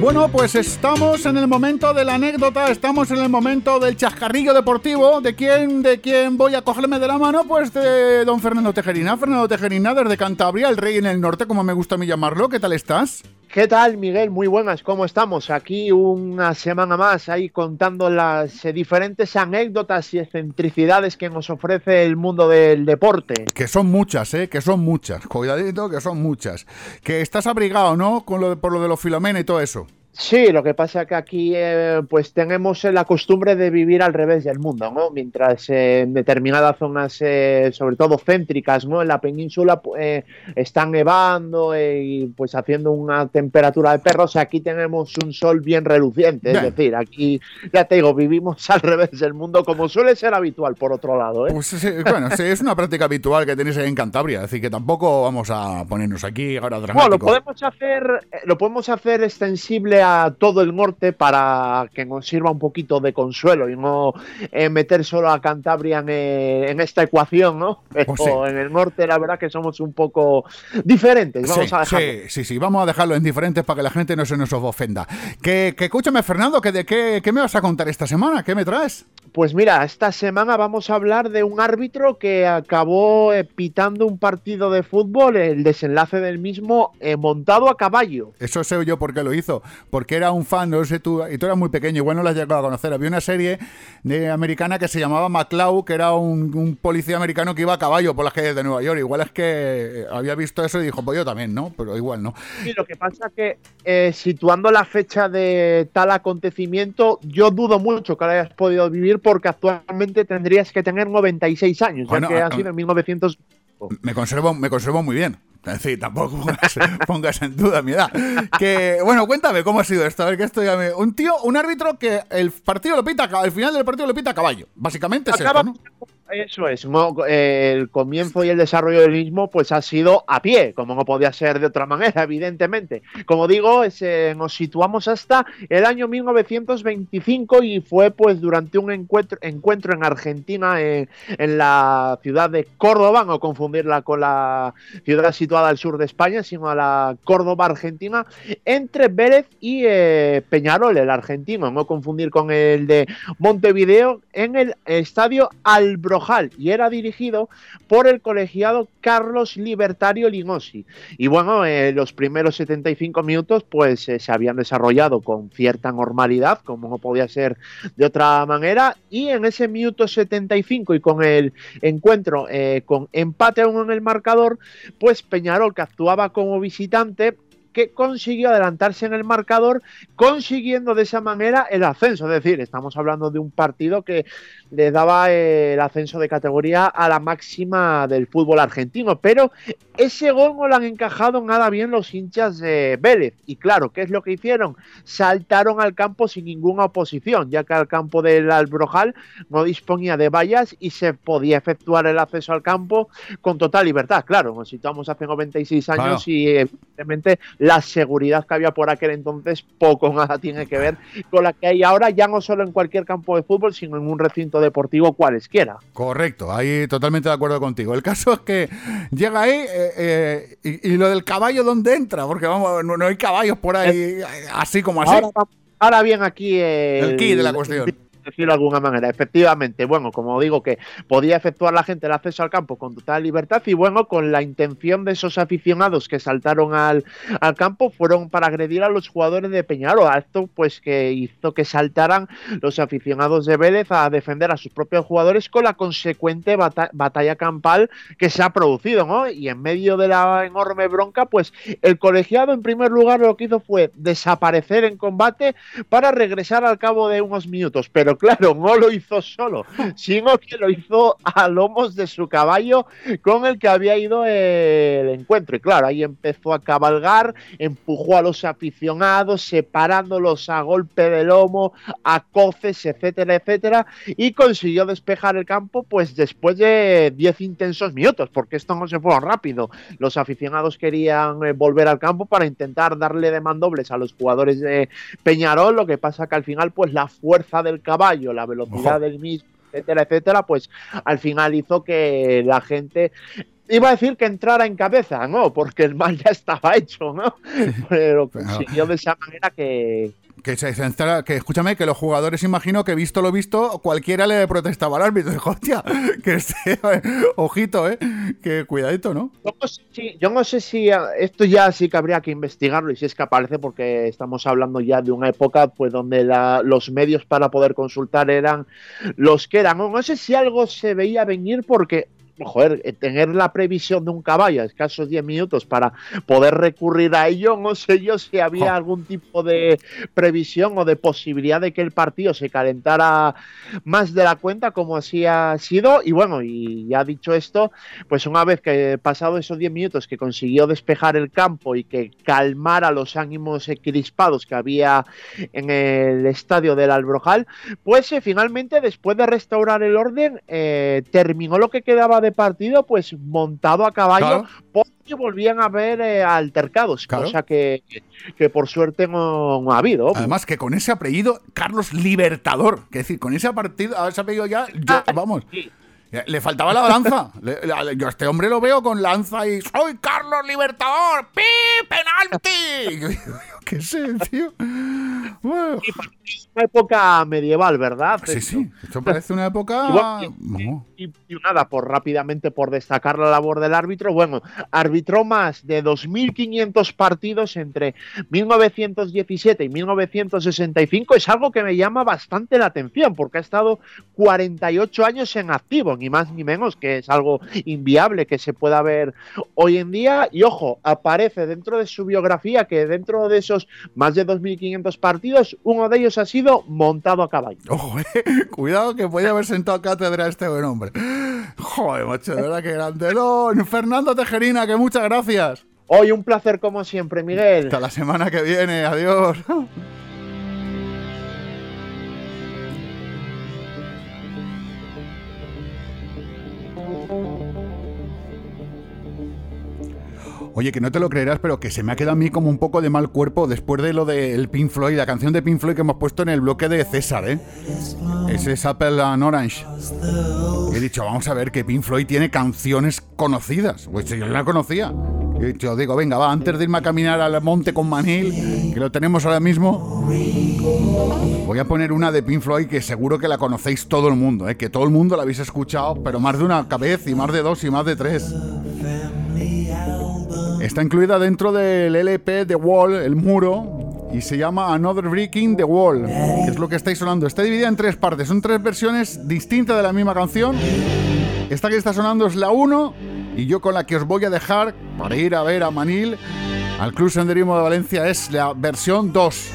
Bueno, pues estamos en el momento de la anécdota, estamos en el momento del chascarrillo deportivo. ¿De quién, de quién voy a cogerme de la mano? Pues de don Fernando Tejerina. Fernando Tejerina, desde Cantabria, el rey en el norte, como me gusta a mí llamarlo. ¿Qué tal estás? ¿Qué tal, Miguel? Muy buenas, ¿cómo estamos? Aquí una semana más, ahí contando las diferentes anécdotas y excentricidades que nos ofrece el mundo del deporte. Que son muchas, ¿eh? Que son muchas. Cuidadito, que son muchas. Que estás abrigado, ¿no? Con lo de- por lo de los Filomena y todo eso. Sí, lo que pasa es que aquí eh, pues tenemos eh, la costumbre de vivir al revés del mundo, ¿no? Mientras eh, en determinadas zonas, eh, sobre todo céntricas, ¿no? En la península eh, están nevando y pues haciendo una temperatura de perros, aquí tenemos un sol bien reluciente, es decir, aquí ya te digo, vivimos <laughs> al revés del mundo como suele ser habitual por otro lado, ¿eh? Pues sí, bueno, sí, es una práctica habitual que tenéis ahí en Cantabria. Es decir, que tampoco vamos a ponernos aquí ahora Bueno, lo podemos hacer, lo podemos hacer extensible a todo el norte para que nos sirva un poquito de consuelo y no eh, meter solo a Cantabria en, eh, en esta ecuación, ¿no? Pero Pues sí. en el norte la verdad que somos un poco diferentes. Vamos sí, a dejarlo. sí, sí, sí, vamos a dejarlo en diferentes para que la gente no se nos ofenda. Que, que escúchame, Fernando, que de qué, qué me vas a contar esta semana? ¿Qué me traes? Pues mira, esta semana vamos a hablar de un árbitro que acabó eh, pitando un partido de fútbol, el desenlace del mismo eh, montado a caballo. Eso sé yo por qué lo hizo. Porque era un fan, no sé tú, y tú eras muy pequeño, igual no la has llegado a conocer. Había una serie de americana que se llamaba McCloud, que era un, un policía americano que iba a caballo por las calles de Nueva York. Igual es que había visto eso y dijo, pues yo también, ¿no? Pero igual no. Sí, lo que pasa que eh, situando la fecha de tal acontecimiento, yo dudo mucho que lo hayas podido vivir porque actualmente tendrías que tener 96 años, Bueno, ya que ha sido en 1900. Me conservo, me conservo muy bien. <laughs> Decir, tampoco pongas, pongas en duda mi edad. Que, bueno, cuéntame cómo ha sido esto. A ver, que esto ya me... Un tío, un árbitro que el partido lo pita, al final del partido lo pita a caballo. Básicamente es Acaba- esto, ¿no? Eso es, eh, el comienzo y el desarrollo del mismo pues ha sido a pie, como no podía ser de otra manera, <laughs> evidentemente. Como digo, es, eh, nos situamos hasta el año 1925 y fue pues durante un encuentro, encuentro en Argentina, en, en la ciudad de Córdoba, no confundirla con la ciudad situada al sur de España, sino a la Córdoba argentina, entre Vélez y eh, Peñarol, el argentino, no confundir con el de Montevideo, en el estadio Albrojal, y era dirigido por el colegiado Carlos Libertario Linosi. Y bueno, eh, los primeros 75 minutos pues eh, se habían desarrollado con cierta normalidad, como no podía ser de otra manera, y en ese minuto 75 y con el encuentro con empate a uno en el marcador, pues Peñarol, que actuaba como visitante, que consiguió adelantarse en el marcador, consiguiendo de esa manera el ascenso. Es decir, estamos hablando de un partido que le daba eh, el ascenso de categoría a la máxima del fútbol argentino. Pero ese gol no lo han encajado nada bien los hinchas de Vélez. Y claro, ¿qué es lo que hicieron? Saltaron al campo sin ninguna oposición, ya que el campo del Albrojal no disponía de vallas y se podía efectuar el acceso al campo con total libertad. Claro, nos situamos hace 96 años Claro. y evidentemente la seguridad que había por aquel entonces poco nada tiene que ver con la que hay ahora, ya no solo en cualquier campo de fútbol, sino en un recinto deportivo cualesquiera. Correcto, ahí totalmente de acuerdo contigo. El caso es que llega ahí eh, eh, y, y lo del caballo, ¿dónde entra? Porque vamos, no, no hay caballos por ahí así como así. Ahora bien aquí el, El key de la cuestión. Decirlo de alguna manera. Efectivamente, bueno, como digo, que podía efectuar la gente el acceso al campo con total libertad y bueno, con la intención de esos aficionados que saltaron al, al campo fueron para agredir a los jugadores de Peñarol. Esto pues que hizo que saltaran los aficionados de Vélez a defender a sus propios jugadores con la consecuente bata- batalla campal que se ha producido, ¿no? Y en medio de la enorme bronca, pues el colegiado en primer lugar lo que hizo fue desaparecer en combate para regresar al cabo de unos minutos. Pero <laughs> claro, no lo hizo solo, <laughs> sino que lo hizo a lomos de su caballo con el que había ido el encuentro. Y claro, ahí empezó a cabalgar, empujó a los aficionados, separándolos a golpe de lomo, a coces, etcétera, etcétera, y consiguió despejar el campo pues después de 10 intensos minutos, porque esto no se fue rápido. Los aficionados querían eh, volver al campo para intentar darle de mandobles a los jugadores de Peñarol, lo que pasa que al final pues la fuerza del caballo, la velocidad Ojo. del mismo, etcétera, etcétera, pues al final hizo que la gente Iba a decir que entrara en cabeza, ¿no? Porque el mal ya estaba hecho, ¿no? <laughs> Pero consiguió de esa manera que, Que se centra, que escúchame, que los jugadores imagino que visto lo visto, cualquiera le protestaba al árbitro. <laughs> Dijo, hostia, que este, <laughs> ojito, eh, que cuidadito, ¿no? Yo no, sé si, ah, esto ya sí que habría que investigarlo y si es que aparece porque estamos hablando ya de una época pues donde los medios para poder consultar eran los que eran. No sé si algo se veía venir porque joder, eh, tener la previsión de un caballo a escasos 10 minutos para poder recurrir a ello, no sé yo si había algún tipo de previsión o de posibilidad de que el partido se calentara más de la cuenta como así ha sido. Y bueno, y ya dicho esto, pues una vez que pasado esos 10 minutos que consiguió despejar el campo y que calmara los ánimos crispados que había en el estadio del Albrojal, pues eh, finalmente después de restaurar el orden, eh, terminó lo que quedaba de partido pues montado a caballo Claro. porque volvían a haber eh, altercados, Claro. cosa que, que por suerte no, no ha habido. obvio. Además que con ese apellido, Carlos Libertador, que decir, con ese partido, ese apellido ya, yo- vamos. Le faltaba la lanza. <laughs> Le- la- yo a este hombre lo veo con lanza y soy Carlos Libertador. ¡Pi! ¡Penalti! <laughs> <laughs> ¿Qué sé, tío? Bueno. Una época medieval, ¿verdad? Sí, Esto. sí. Esto parece una época. Igual No. Y, y nada, por rápidamente por destacar la labor del árbitro, bueno, arbitró más de 2.500 partidos entre 1917 y 1965, es algo que me llama bastante la atención, porque ha estado 48 años en activo, ni más ni menos, que es algo inviable que se pueda ver hoy en día, y ojo, aparece dentro de su biografía que dentro de esos más de 2.500 partidos, uno de ellos ha sido montado a caballo. Ojo, eh. <laughs> Cuidado que puede haber sentado cátedra este buen hombre. Joder, macho, de verdad que grande. Don Fernando Tejerina, que muchas gracias. Hoy un placer como siempre, Miguel. Hasta la semana que viene. Adiós. Oye, que no te lo creerás, pero que se me ha quedado a mí como un poco de mal cuerpo después de lo del Pink Floyd, la canción de Pink Floyd que hemos puesto en el bloque de César, ¿eh? Ese es Apple and Orange. He dicho, vamos a ver que Pink Floyd tiene canciones conocidas. Pues yo la conocía. He dicho, digo, venga, va, antes de irme a caminar al monte con Manil, que lo tenemos ahora mismo, voy a poner una de Pink Floyd que seguro que la conocéis todo el mundo, ¿eh? que todo el mundo la habéis escuchado, pero más de una cabeza y más de dos y más de tres. Está incluida dentro del LP The Wall, el muro, y se llama Another Breaking the Wall, que es lo que estáis sonando. Está dividida en tres partes, son tres versiones distintas de la misma canción. Esta que está sonando es la 1 y yo con la que os voy a dejar para ir a ver a Manil al Club Senderismo de Valencia es la versión 2.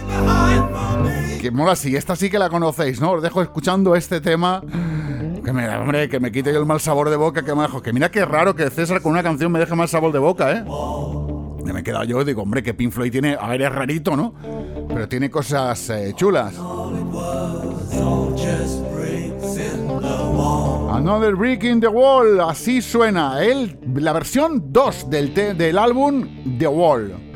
Que mola así, esta sí que la conocéis, ¿no? Os dejo escuchando este tema. Que me, hombre, que me quite yo el mal sabor de boca que me dejo. Que mira qué raro que César con una canción me deje mal sabor de boca, ¿eh? Me he quedado yo digo, hombre, que Pink Floyd tiene. A ver, es rarito, ¿no? Pero tiene cosas eh, chulas. Another Brick in the Wall, así suena. El, la versión 2 del, del álbum The Wall.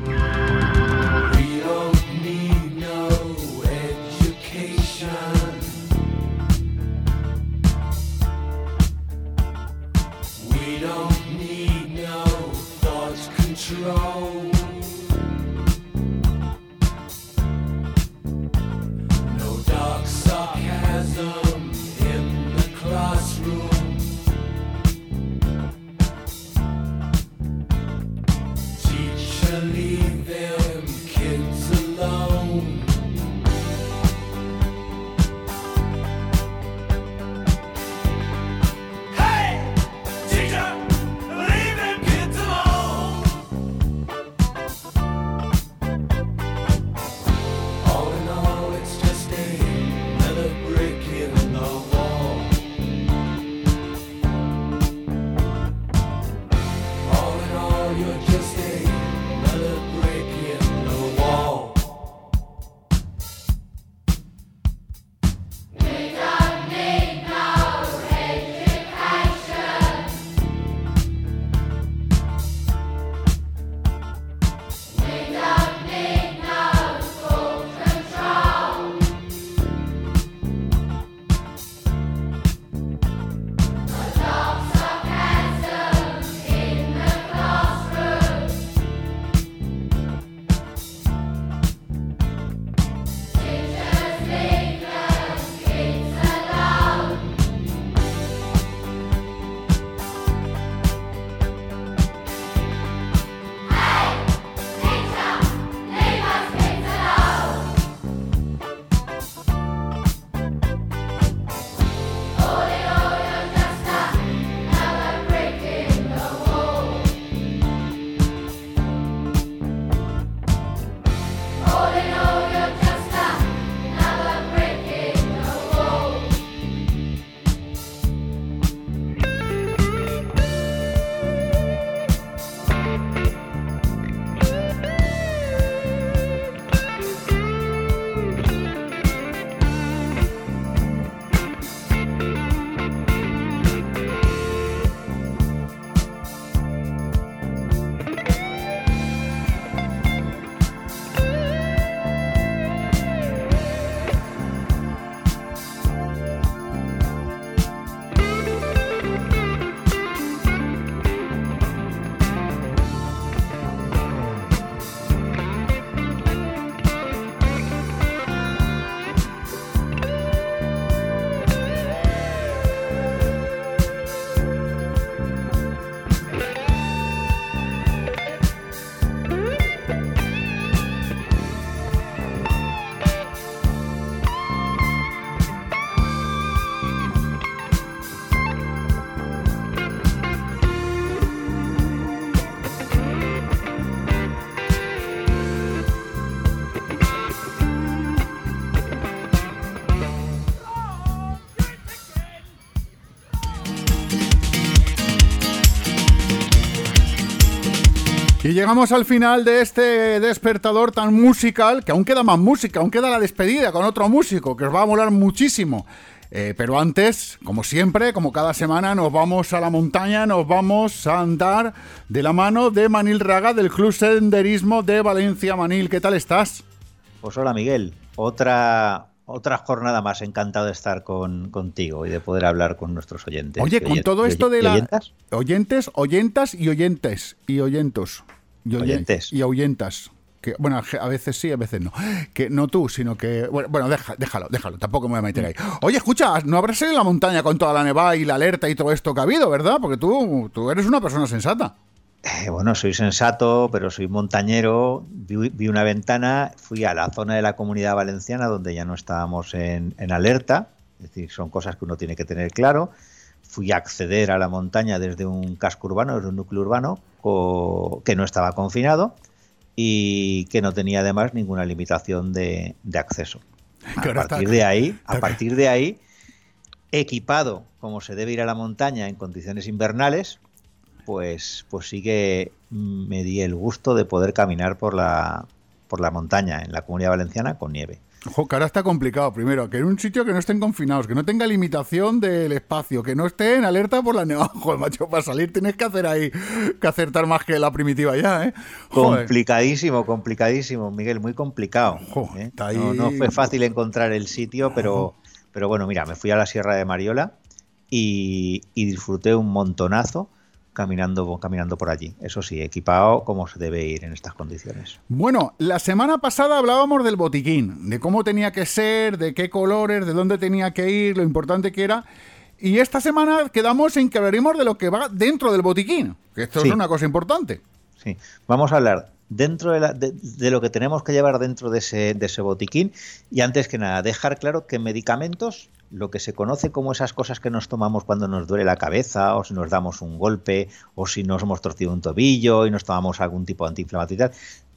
Llegamos al final de este despertador tan musical, que aún queda más música, aún queda la despedida con otro músico, que os va a molar muchísimo. Eh, pero antes, como siempre, como cada semana, nos vamos a la montaña, nos vamos a andar de la mano de Manil Raga del Club Senderismo de Valencia. Manil, ¿qué tal estás? Pues hola Miguel, otra, otra jornada más, encantado de estar con, contigo y de poder hablar con nuestros oyentes. Oye, con Oyen- todo esto de ¿y la... oyentas? Oyentes, oyentas y oyentes. Y oyentos. Y oyen- Oyentes. Y. Que, bueno, a veces sí, a veces no. Que no tú, sino que. Bueno, bueno, deja- déjalo, déjalo. Tampoco me voy a meter ahí. Oye, escucha, no habrás ido en la montaña con toda la nevada y la alerta y todo esto que ha habido, ¿verdad? Porque tú, tú eres una persona sensata. Eh, bueno, soy sensato, pero soy montañero. Vi, vi una ventana, fui a la zona de la comunidad valenciana donde ya no estábamos en, en alerta. Es decir, son cosas que uno tiene que tener claro. Fui a acceder a la montaña desde un casco urbano, desde un núcleo urbano, que no estaba confinado y que no tenía además ninguna limitación de, de acceso. <laughs> A partir de ahí, a partir de ahí, equipado como se debe ir a la montaña en condiciones invernales, pues, pues sí que me di el gusto de poder caminar por la, por la montaña en la comunidad valenciana con nieve. Ojo, que ahora está complicado. Primero, que en un sitio que no estén confinados, que no tenga limitación del espacio, que no esté en alerta por la nevada. <laughs> Joder, macho, para salir tienes que hacer ahí, que acertar más que la primitiva ya, ¿eh? Joder. Complicadísimo, complicadísimo, Miguel, muy complicado. ¿eh? ahí- No, no fue fácil encontrar el sitio, pero, pero bueno, mira, me fui a la Sierra de Mariola y, y disfruté un montonazo caminando, caminando por allí. Eso sí, equipado como se debe ir en estas condiciones. Bueno, la semana pasada hablábamos del botiquín, de cómo tenía que ser, de qué colores, de dónde tenía que ir, lo importante que era. Y esta semana quedamos en que hablaremos de lo que va dentro del botiquín, que esto Sí. es una cosa importante. Sí, vamos a hablar dentro de, la- de- lo que tenemos que llevar dentro de ese, de ese botiquín. Y antes que nada dejar claro que medicamentos, lo que se conoce como esas cosas que nos tomamos cuando nos duele la cabeza o si nos damos un golpe o si nos hemos torcido un tobillo y nos tomamos algún tipo de antiinflamatorio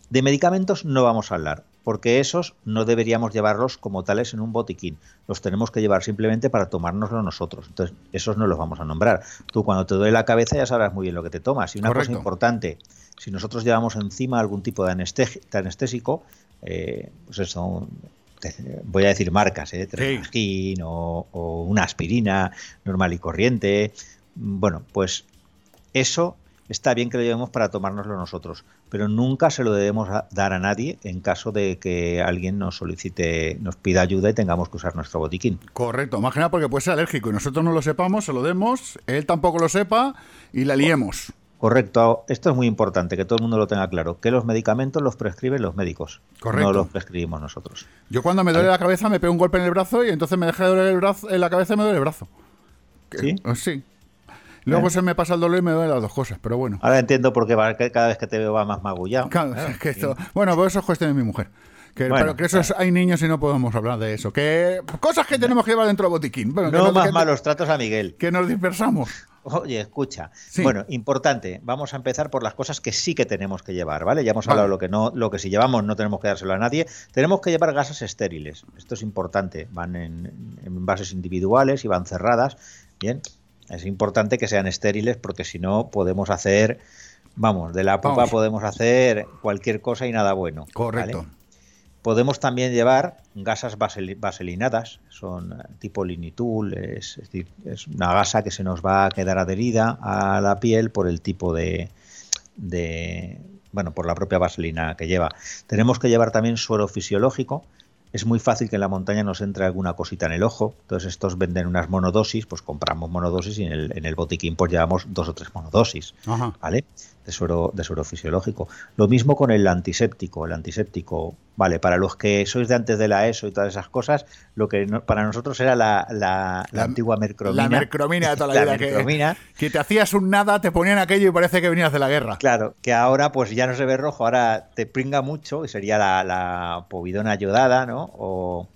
de medicamentos no vamos a hablar, porque esos no deberíamos llevarlos como tales en un botiquín. Los tenemos que llevar simplemente para tomárnoslo nosotros. Entonces, esos no los vamos a nombrar. Tú cuando te duele la cabeza ya sabrás muy bien lo que te tomas. Y una Correcto. cosa importante, si nosotros llevamos encima algún tipo de, anestésico, eh, pues eso, voy a decir marcas, ¿eh? Tremagin o, o una aspirina normal y corriente. Bueno, pues eso está bien que lo llevemos para tomárnoslo nosotros, pero nunca se lo debemos dar a nadie en caso de que alguien nos solicite, nos pida ayuda y tengamos que usar nuestro botiquín. Correcto, más que nada porque puede ser alérgico y nosotros no lo sepamos, se lo demos, él tampoco lo sepa y la liemos. Correcto, esto es muy importante, que todo el mundo lo tenga claro, que los medicamentos los prescriben los médicos, Correcto. no los prescribimos nosotros. Yo cuando me duele la cabeza me pego un golpe en el brazo y entonces me deja de doler el brazo, en la cabeza y me duele el brazo. ¿Sí? eh, Sí. Luego Eh. se me pasa el dolor y me duelen las dos cosas, pero bueno. Ahora entiendo por qué cada vez que te veo va más magullado. Claro, Claro, <laughs> es que sí. esto- bueno, pues eso es cuestión de mi mujer. Que, Bueno, pero que eso es- hay niños y no podemos hablar de eso. Que cosas que tenemos que llevar dentro del botiquín. Bueno, No nos- más que- malos tratos a Miguel. Que nos dispersamos. <laughs> Oye, escucha. Sí. Bueno, importante. Vamos a empezar por las cosas que sí que tenemos que llevar, ¿vale? Ya hemos Vale. hablado lo que no, lo que si llevamos no tenemos que dárselo a nadie. Tenemos que llevar gasas estériles. Esto es importante. Van en, en envases individuales y van cerradas. Bien. Es importante que sean estériles porque si no podemos hacer, vamos, de la pupa Vamos. podemos hacer cualquier cosa y nada bueno. Correcto. ¿vale? Podemos también llevar gasas vaseli- vaselinadas, son eh, tipo linitul, es, es decir, es una gasa que se nos va a quedar adherida a la piel por el tipo de, de, bueno, por la propia vaselina que lleva. Tenemos que llevar también suero fisiológico. Es muy fácil que en la montaña nos entre alguna cosita en el ojo. Entonces estos venden unas monodosis, pues compramos monodosis y en el, en el botiquín pues llevamos dos o tres monodosis. Ajá. ¿vale? De suero, de suero fisiológico. Lo mismo con el antiséptico. El antiséptico, vale, para los que sois de antes de la ESO y todas esas cosas, lo que no- para nosotros era la, la- la antigua mercromina. La mercromina de toda la, <laughs> La vida. que- mercromina. Que, te hacías un nada, te ponían aquello y parece que venías de la guerra. Claro, que ahora pues ya no se ve rojo, ahora te pringa mucho y sería la, la povidona ayudada, ¿no? O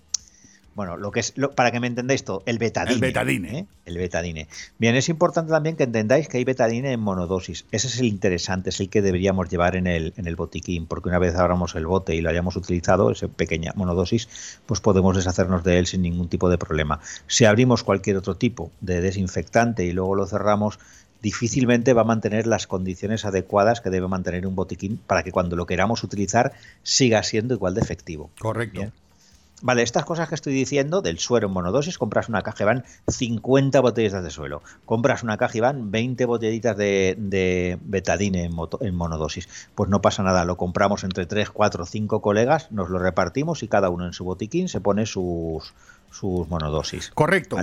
bueno, lo que es, lo- para que me entendáis todo, el betadine. El betadine. ¿eh? El betadine. Bien, es importante también que entendáis que hay betadine en monodosis. Ese es el interesante, es el que deberíamos llevar en el, en el botiquín, porque una vez abramos el bote y lo hayamos utilizado, esa pequeña monodosis, pues podemos deshacernos de él sin ningún tipo de problema. Si abrimos cualquier otro tipo de desinfectante y luego lo cerramos, difícilmente va a mantener las condiciones adecuadas que debe mantener un botiquín para que cuando lo queramos utilizar siga siendo igual de efectivo. Correcto. Bien. Vale, estas cosas que estoy diciendo del suero en monodosis, compras una caja y van 50 botellitas de suelo. Compras una caja y van 20 botellitas de, de betadine en, moto- en monodosis. Pues no pasa nada, lo compramos entre 3, 4, 5 colegas, nos lo repartimos y cada uno en su botiquín se pone sus, sus monodosis. Correcto.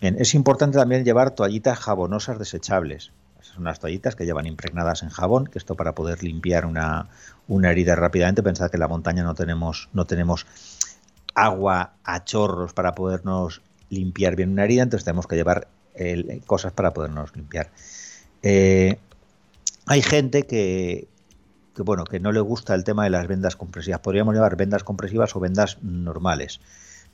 Bien, es importante también llevar toallitas jabonosas desechables. Son unas toallitas que llevan impregnadas en jabón, que esto para poder limpiar una, una herida rápidamente. Pensad que en la montaña no tenemos, no tenemos agua a chorros para podernos limpiar bien una herida, entonces tenemos que llevar eh, cosas para podernos limpiar. Eh, hay gente que, bueno, que no le gusta el tema de las vendas compresivas. Podríamos llevar vendas compresivas o vendas normales.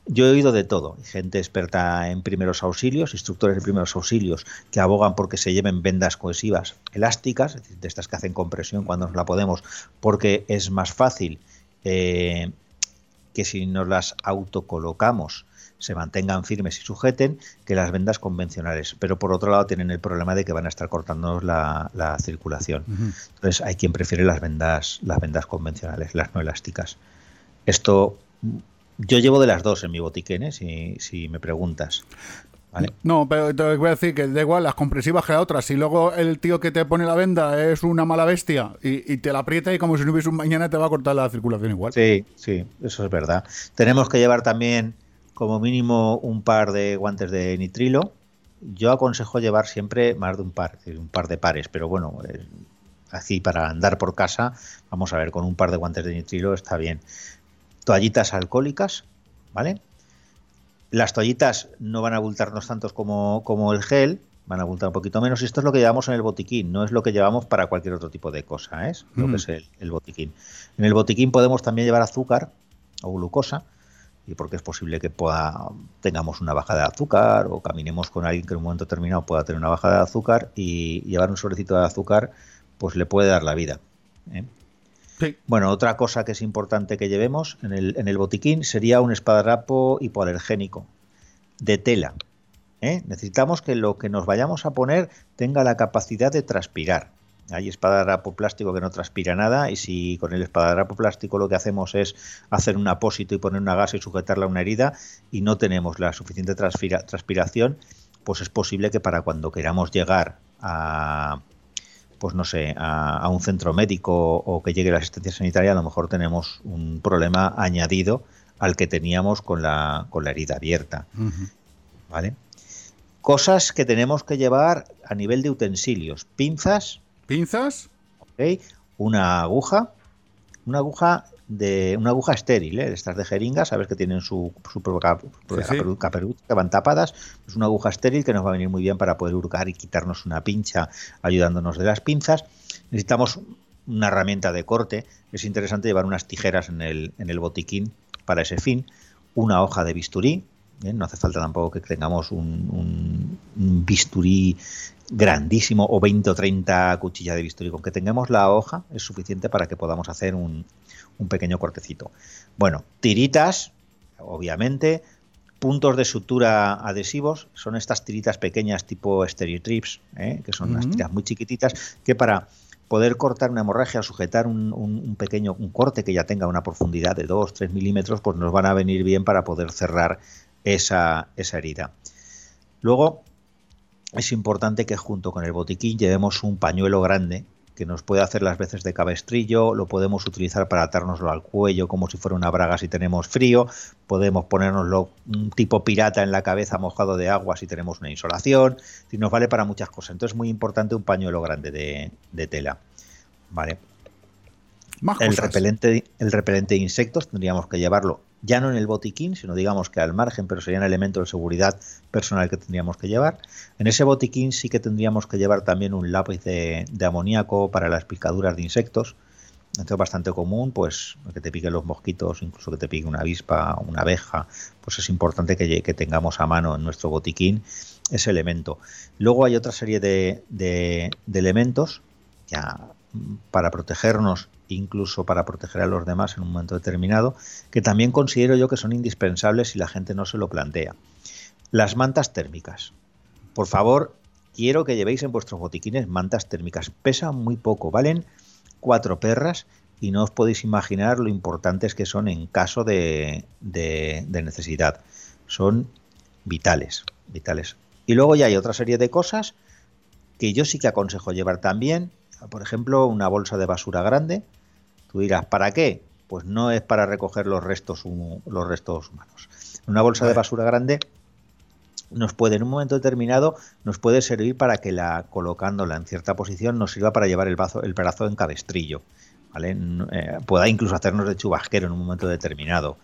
Yo he oído de todo. Gente experta en primeros auxilios, instructores de primeros auxilios, que abogan porque se lleven vendas cohesivas elásticas, es decir, de estas que hacen compresión cuando nos la podemos, porque es más fácil eh, que si nos las autocolocamos se mantengan firmes y sujeten que las vendas convencionales. Pero por otro lado tienen el problema de que van a estar cortándonos la, la circulación. Entonces hay quien prefiere las vendas, las vendas convencionales, las no elásticas. Esto yo llevo de las dos en mi botiquín, ¿eh? si, si me preguntas. ¿Vale? No, pero te voy a decir que da igual las compresivas que las otras. Si luego el tío que te pone la venda es una mala bestia y, y te la aprieta y como si no hubiese un mañana te va a cortar la circulación igual. Sí, sí, eso es verdad. Tenemos que llevar también como mínimo un par de guantes de nitrilo. Yo aconsejo llevar siempre más de un par, un par de pares, pero bueno, eh, así para andar por casa, vamos a ver, con un par de guantes de nitrilo está bien. Toallitas alcohólicas, ¿vale? Las toallitas no van a abultarnos tantos como, como el gel, van a abultar un poquito menos. Y esto es lo que llevamos en el botiquín, no es lo que llevamos para cualquier otro tipo de cosa, ¿eh? es lo Mm. que es el, el botiquín. En el botiquín podemos también llevar azúcar o glucosa, y porque es posible que pueda, tengamos una bajada de azúcar o caminemos con alguien que en un momento determinado pueda tener una bajada de azúcar y llevar un sobrecito de azúcar pues le puede dar la vida. ¿eh? Bueno, otra cosa que es importante que llevemos en el, en el botiquín sería un esparadrapo hipoalergénico de tela. ¿eh? Necesitamos que lo que nos vayamos a poner tenga la capacidad de transpirar. Hay espadadrapo plástico que no transpira nada y si con el espadadrapo plástico lo que hacemos es hacer un apósito y poner una gasa y sujetarla a una herida y no tenemos la suficiente transpira- transpiración, pues es posible que para cuando queramos llegar a pues no sé, a, a un centro médico o que llegue la asistencia sanitaria, a lo mejor tenemos un problema añadido al que teníamos con la, con la herida abierta. ¿Vale? Cosas que tenemos que llevar a nivel de utensilios. Pinzas. ¿Pinzas? Ok. Una aguja. Una aguja de una aguja estéril, ¿eh? de estas de jeringa, sabes que tienen su, su propia propia Sí, sí. caperu- caperuza, que van tapadas. Es una aguja estéril que nos va a venir muy bien para poder hurgar y quitarnos una pincha ayudándonos de las pinzas. Necesitamos una herramienta de corte. Es interesante llevar unas tijeras en el, en el botiquín para ese fin. Una hoja de bisturí. ¿eh? No hace falta tampoco que tengamos un, un- un bisturí grandísimo o 20 o 30 cuchillas de bisturí. Con que tengamos la hoja es suficiente para que podamos hacer un, un pequeño cortecito. Bueno, tiritas, obviamente. Puntos de sutura adhesivos son estas tiritas pequeñas tipo Steritrips, ¿eh? que son unas tiras muy chiquititas que para poder cortar una hemorragia o sujetar un, un- un pequeño un corte que ya tenga una profundidad de 2-3 milímetros, pues nos van a venir bien para poder cerrar esa, esa herida. Luego, es importante que junto con el botiquín llevemos un pañuelo grande que nos puede hacer las veces de cabestrillo, lo podemos utilizar para atárnoslo al cuello como si fuera una braga si tenemos frío, podemos ponérnoslo un tipo pirata en la cabeza mojado de agua si tenemos una insolación, y nos vale para muchas cosas. Entonces es muy importante un pañuelo grande de, de tela. Vale. Más El cosas. repelente, el repelente de insectos tendríamos que llevarlo ya no en el botiquín, sino digamos que al margen, pero sería un elemento de seguridad personal que tendríamos que llevar. En ese botiquín sí que tendríamos que llevar también un lápiz de, de amoníaco para las picaduras de insectos. Esto es bastante común, pues que te piquen los mosquitos, incluso que te pique una avispa, una abeja, pues es importante que, tengamos a mano en nuestro botiquín ese elemento. Luego hay otra serie de, de- de elementos para protegernos, incluso para proteger a los demás en un momento determinado, que también considero yo que son indispensables si la gente no se lo plantea. Las mantas térmicas. Por favor, quiero que llevéis en vuestros botiquines mantas térmicas. Pesan muy poco, valen cuatro perras y no os podéis imaginar lo importantes que son en caso de, de- de necesidad. Son vitales, vitales. Y luego ya hay otra serie de cosas que yo sí que aconsejo llevar también. Por ejemplo, una bolsa de basura grande. Tú dirás, ¿para qué? Pues no es para recoger los restos, los restos humanos. Una bolsa de basura grande nos puede en un momento determinado nos puede servir para que la colocándola en cierta posición nos sirva para llevar el brazo el brazo en cabestrillo ¿vale? Eh, pueda incluso hacernos de chubasquero en un momento determinado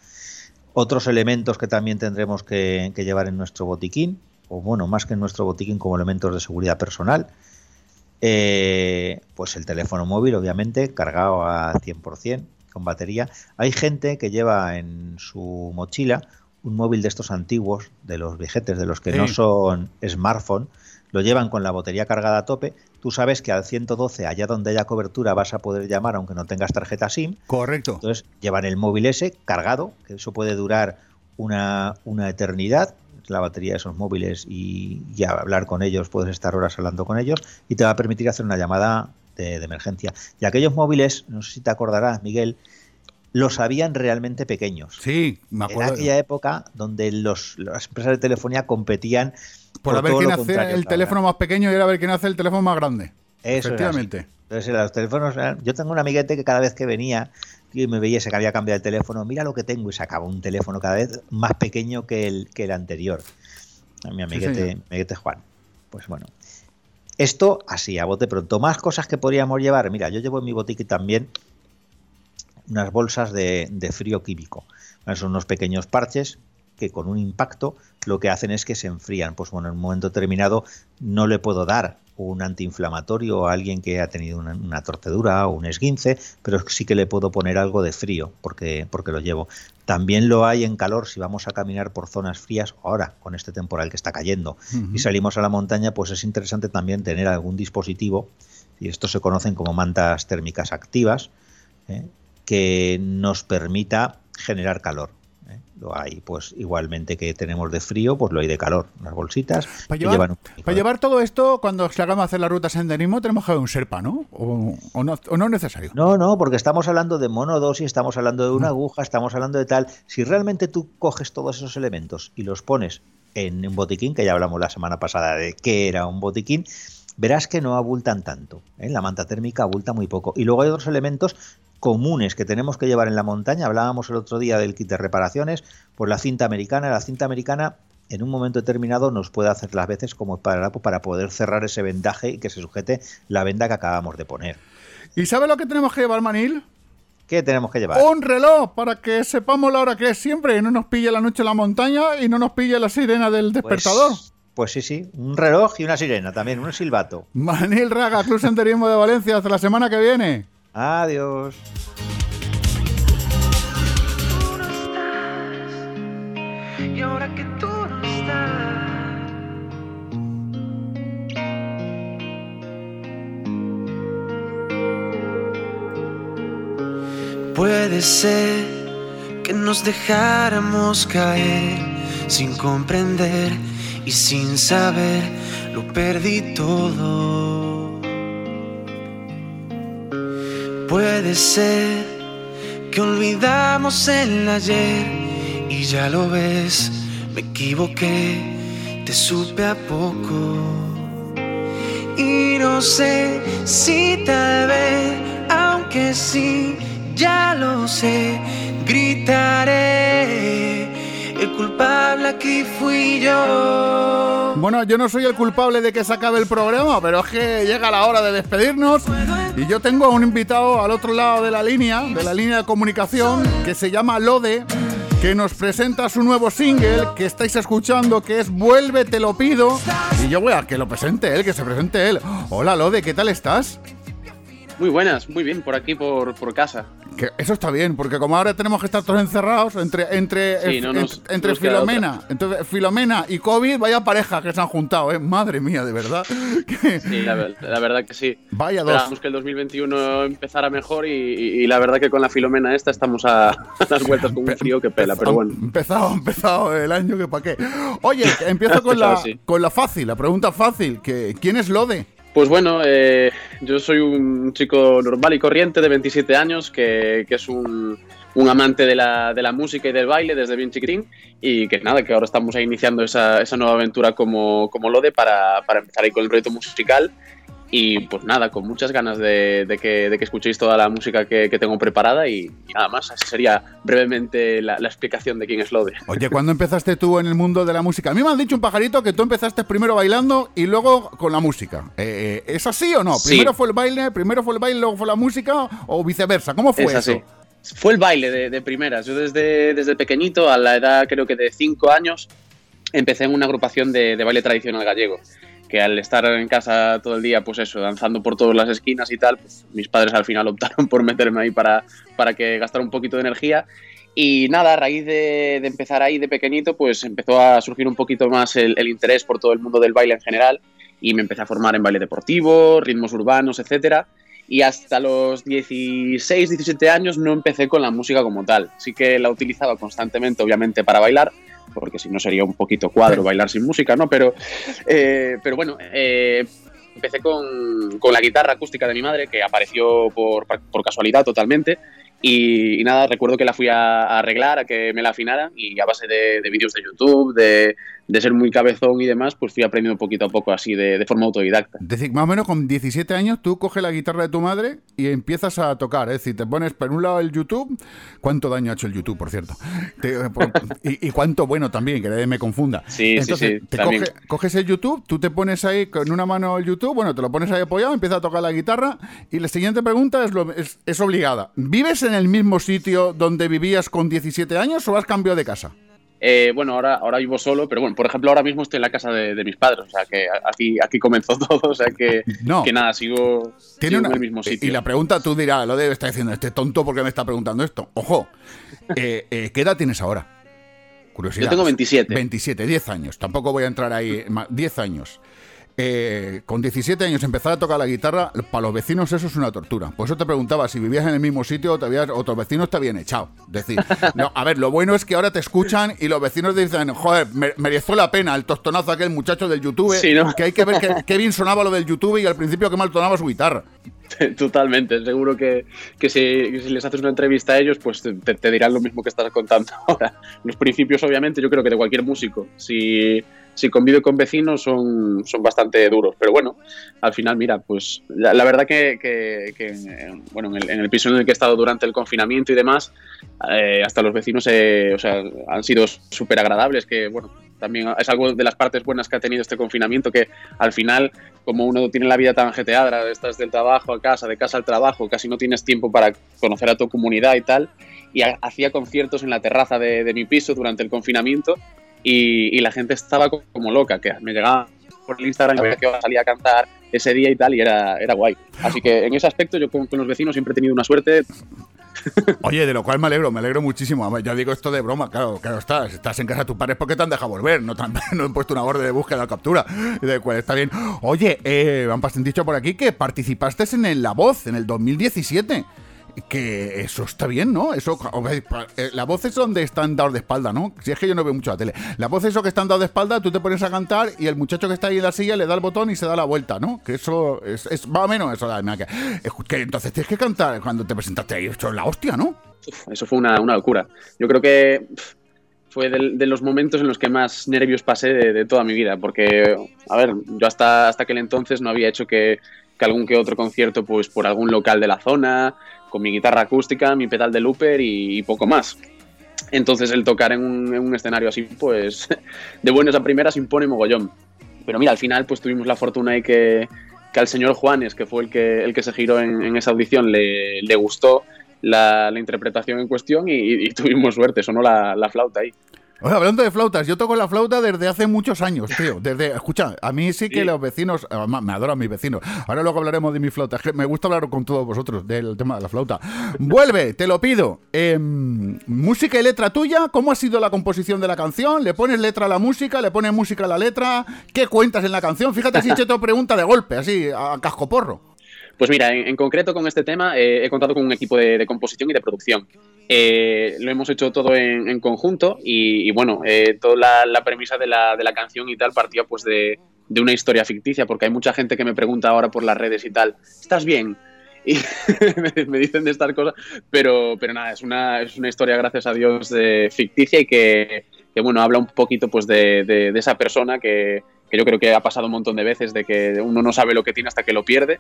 otros elementos que también tendremos que, que llevar en nuestro botiquín o bueno más que en nuestro botiquín como elementos de seguridad personal eh, pues el teléfono móvil, obviamente, cargado a 100% con batería. Hay gente que lleva en su mochila un móvil de estos antiguos, de los viejetes, de los que no son smartphone, lo llevan con la batería cargada a tope. Tú sabes que al 112, allá donde haya cobertura, vas a poder llamar aunque no tengas tarjeta SIM. Correcto. Entonces llevan el móvil ese cargado, que eso puede durar una, una eternidad, la batería de esos móviles y ya hablar con ellos, puedes estar horas hablando con ellos y te va a permitir hacer una llamada de, de emergencia. Y aquellos móviles, no sé si te acordarás, Miguel, los habían realmente pequeños. Sí, me Era acuerdo. aquella época donde los, las empresas de telefonía competían Por a ver quién hace el teléfono más pequeño y era a ver quién hace el teléfono más grande. Eso era Efectivamente. Entonces, los teléfonos, yo tengo un amiguete que cada vez que venía y me veía, se que había cambiado el teléfono, mira lo que tengo y sacaba un teléfono cada vez más pequeño que el, que el anterior. A mi amiguete, mi amiguete Juan. Pues bueno. Esto así, a bote pronto. Más cosas que podríamos llevar. Mira, yo llevo en mi botiquín también unas bolsas de, de frío químico. Son unos pequeños parches que con un impacto lo que hacen es que se enfrían. Pues bueno, en un momento determinado no le puedo dar un antiinflamatorio a alguien que ha tenido una, una torcedura o un esguince, pero sí que le puedo poner algo de frío porque, porque lo llevo. También lo hay en calor si vamos a caminar por zonas frías, ahora con este temporal que está cayendo, y salimos a la montaña, pues es interesante también tener algún dispositivo, y estos se conocen como mantas térmicas activas, ¿eh? que nos permita generar calor. Lo hay, pues igualmente que tenemos de frío, pues lo hay de calor. Unas bolsitas Para llevar, llevan un- para llevar todo esto, cuando se hagamos hacer la ruta senderismo, tenemos que haber un serpa, ¿no? O, o no, o no es necesario. No, no, porque estamos hablando de monodosis, estamos hablando de una aguja, estamos hablando de tal. Si realmente tú coges todos esos elementos y los pones en un botiquín, que ya hablamos la semana pasada de qué era un botiquín, verás que no abultan tanto. ¿eh? La manta térmica abulta muy poco. Y luego hay otros elementos comunes que tenemos que llevar en la montaña. Hablábamos el otro día del kit de reparaciones, pues la cinta americana. La cinta americana en un momento determinado nos puede hacer las veces como para, para poder cerrar ese vendaje y que se sujete la venda que acabamos de poner. ¿Y sabes lo que tenemos que llevar, Manil? ¿Qué tenemos que llevar? Un reloj para que sepamos la hora que es siempre y no nos pille la noche en la montaña y no nos pille la sirena del despertador. Pues, pues sí, sí, un reloj y una sirena también, un silbato. <laughs> Manil Raga, Club Senderismo de Valencia, hasta la semana que viene. Adiós. Y ahora que tú no estás, puede ser que nos dejáramos caer sin comprender y sin saber, lo perdí todo. Puede ser que olvidamos el ayer y ya lo ves, me equivoqué, te supe a poco. Y no sé si tal vez, aunque sí, ya lo sé, gritaré. El culpable aquí fui yo. Bueno, yo no soy el culpable de que se acabe el programa, pero es que llega la hora de despedirnos y yo tengo a un invitado al otro lado de la línea, de la línea de comunicación, que se llama Lode, que nos presenta su nuevo single que estáis escuchando, que es Vuelve, te lo pido. Y yo voy a que lo presente él, que se presente él. Hola Lode, ¿qué tal estás? Muy buenas, muy bien, por aquí, por, por casa. Que eso está bien, porque como ahora tenemos que estar todos encerrados entre entre Sí, no en- nos- entre Filomena, entonces Filomena y COVID, vaya pareja que se han juntado, eh. Madre mía, de verdad. <laughs> Sí, la, la verdad que sí. Vaya dos. Esperábamos que el 2021 empezara mejor y, la verdad que con la Filomena esta estamos a, a las vueltas con un frío que pela, pero bueno. Empezado, empezado el año que pa' qué. Oye, empiezo <laughs> con la, sí. con la fácil, la pregunta fácil. Que, ¿Quién es Lode? Pues bueno, eh, yo soy un chico normal y corriente de 27 años que, que es un, un amante de la, de la música y del baile desde bien chiquitín y que nada, que ahora estamos iniciando esa, esa nueva aventura como, como Lode para, para empezar ahí con el proyecto musical y pues nada, con muchas ganas de, de que, de que escuchéis toda la música que, que tengo preparada y, y nada más, esa sería brevemente la, la explicación de quién es Lode. Oye, ¿cuándo empezaste tú en el mundo de la música? A mí me han dicho un pajarito que tú empezaste primero bailando y luego con la música. Eh, ¿Es así o no? Sí. ¿Primero fue el baile, primero fue el baile, luego fue la música o viceversa? ¿Cómo fue Es eso? así. Fue el baile de, de primeras. Yo desde, desde pequeñito, a la edad creo que de 5 años, empecé en una agrupación de, de baile tradicional gallego. Que al estar en casa todo el día, pues eso, danzando por todas las esquinas y tal, pues mis padres al final <laughs> optaron por meterme ahí para, para que gastara un poquito de energía. Y nada, a raíz de, empezar ahí de pequeñito, pues empezó a surgir un poquito más el, el interés por todo el mundo del baile en general. Y me empecé a formar en baile deportivo, ritmos urbanos, etcétera y hasta los 16, 17 años no empecé con la música como tal. Sí que la utilizaba constantemente, obviamente, para bailar, porque si no sería un poquito cuadro <laughs> bailar sin música, ¿no? Pero, eh, pero bueno, eh, empecé con, con la guitarra acústica de mi madre, que apareció por, por casualidad totalmente. Y, y nada, recuerdo que la fui a, a arreglar, a que me la afinaran y a base de, de vídeos de YouTube, de, de ser muy cabezón y demás, pues fui aprendiendo poquito a poco así de, de forma autodidacta. Es decir, más o menos con 17 años tú coges la guitarra de tu madre y empiezas a tocar. Es decir, te pones por un lado el YouTube. ¿Cuánto daño ha hecho el YouTube, por cierto? Te- por- y, y cuánto bueno también, que nadie me confunda. Sí, sí, Entonces, sí, te coge- coges el YouTube, tú te pones ahí con una mano el YouTube, bueno, te lo pones ahí apoyado, empiezas a tocar la guitarra. Y la siguiente pregunta es, lo- es, es obligada. ¿Vives en el mismo sitio donde vivías con 17 años o has cambiado de casa? Eh, bueno, ahora, ahora vivo solo, pero bueno, por ejemplo, ahora mismo estoy en la casa de, de mis padres, o sea que aquí, aquí comenzó <laughs> todo, o sea que, No. que nada, sigo, Tiene sigo una, en el mismo sitio. Y la pregunta, tú dirás, lo debe estar diciendo, este tonto, ¿por qué me está preguntando esto? Ojo, <laughs> eh, eh, ¿qué edad tienes ahora? Curiosidad. Yo tengo 27. 27, 10 años. Tampoco voy a entrar ahí. ma- 10 años. Eh, con 17 años empezar a tocar la guitarra, para los vecinos eso es una tortura. Por eso te preguntaba si vivías en el mismo sitio o te habías, otros vecinos te habían echado. Decir, no, a ver, lo bueno es que ahora te escuchan y los vecinos dicen, joder, me- mereció la pena el tostonazo aquel muchacho del YouTube, Sí, ¿no? que hay que ver que- qué bien sonaba lo del YouTube y al principio qué mal sonaba su guitarra. <laughs> Totalmente, seguro que, que si, que si les haces una entrevista a ellos, pues te, te dirán lo mismo que estás contando <laughs> ahora. Los principios, obviamente, yo creo que de cualquier músico, si, si convive con vecinos, son, son bastante duros. Pero bueno, al final, mira, pues la, verdad que, que- bueno, en el, piso en el que he estado durante el confinamiento y demás, eh, hasta los vecinos eh, o sea, han sido súper agradables, que bueno, también es algo de las partes buenas que ha tenido este confinamiento, que al final, como uno tiene la vida tan ajetreada, estás del trabajo a casa, de casa al trabajo, casi no tienes tiempo para conocer a tu comunidad y tal, y ha- hacía conciertos en la terraza de mi piso durante el confinamiento y, y la gente estaba co- como loca, que me llegaba por el Instagram y que salía a cantar ese día y tal, y era, era guay. Así que en ese aspecto yo con, con los vecinos siempre he tenido una suerte Oye, de lo cual me alegro, me alegro muchísimo. Ya digo esto de broma, claro, claro estás. Estás en casa de tus padres porque te han dejado volver, no, te han, <laughs> no han puesto una orden de búsqueda o captura. De cual está bien. Oye, eh, han dicho por aquí que participaste en La Voz en el 2017. Que eso está bien, ¿no? Eso, eh, la voz es donde están dados de espalda, ¿no? Si es que yo no veo mucho la tele. La voz es eso que están dados de espalda, tú te pones a cantar y el muchacho que está ahí en la silla le da el botón y se da la vuelta, ¿no? Que eso es, es más o menos eso. que, que entonces tienes que cantar cuando te presentaste ahí. Esto es la hostia, ¿no? Eso fue una, una locura. Yo creo que fue de, los momentos en los que más nervios pasé de, de toda mi vida, porque, a ver, yo hasta, hasta aquel entonces no había hecho que, que algún que otro concierto pues por algún local de la zona, con mi guitarra acústica, mi pedal de looper y, y poco más. Entonces el tocar en un, en un escenario así, pues <laughs> de buenas a primeras impone mogollón. Pero mira, al final pues tuvimos la fortuna de que, que al señor Juanes, que fue el que, el que se giró en, en esa audición, le, le gustó la, la interpretación en cuestión y, y tuvimos suerte, sonó la, la flauta ahí. Oye, hablando de flautas, yo toco la flauta desde hace muchos años, tío. <laughs> Desde, escucha, a mí sí que Sí. los vecinos, me adoran mis vecinos. Ahora luego hablaremos de mi flauta. Es que me gusta hablar con todos vosotros del tema de la flauta. <laughs> Vuelve, te lo pido. Em, música y letra tuya. ¿Cómo ha sido la composición de la canción? ¿Le pones letra a la música? ¿Le pones música a la letra? ¿Qué cuentas en la canción? Fíjate si <laughs> te pregunta de golpe, así, a cascoporro. Pues mira, en, en concreto con este tema eh, he contado con un equipo de, de composición y de producción. Eh, lo hemos hecho todo en, conjunto y, bueno, eh, toda la, premisa de la, de la canción y tal partía pues de, de una historia ficticia, porque hay mucha gente que me pregunta ahora por las redes y tal, ¿estás bien? Y <laughs> me, dicen de estas cosas, pero, pero nada, es una, es una historia, gracias a Dios, de ficticia y que, que, bueno, habla un poquito pues de- de esa persona que, que yo creo que ha pasado un montón de veces, de que uno no sabe lo que tiene hasta que lo pierde.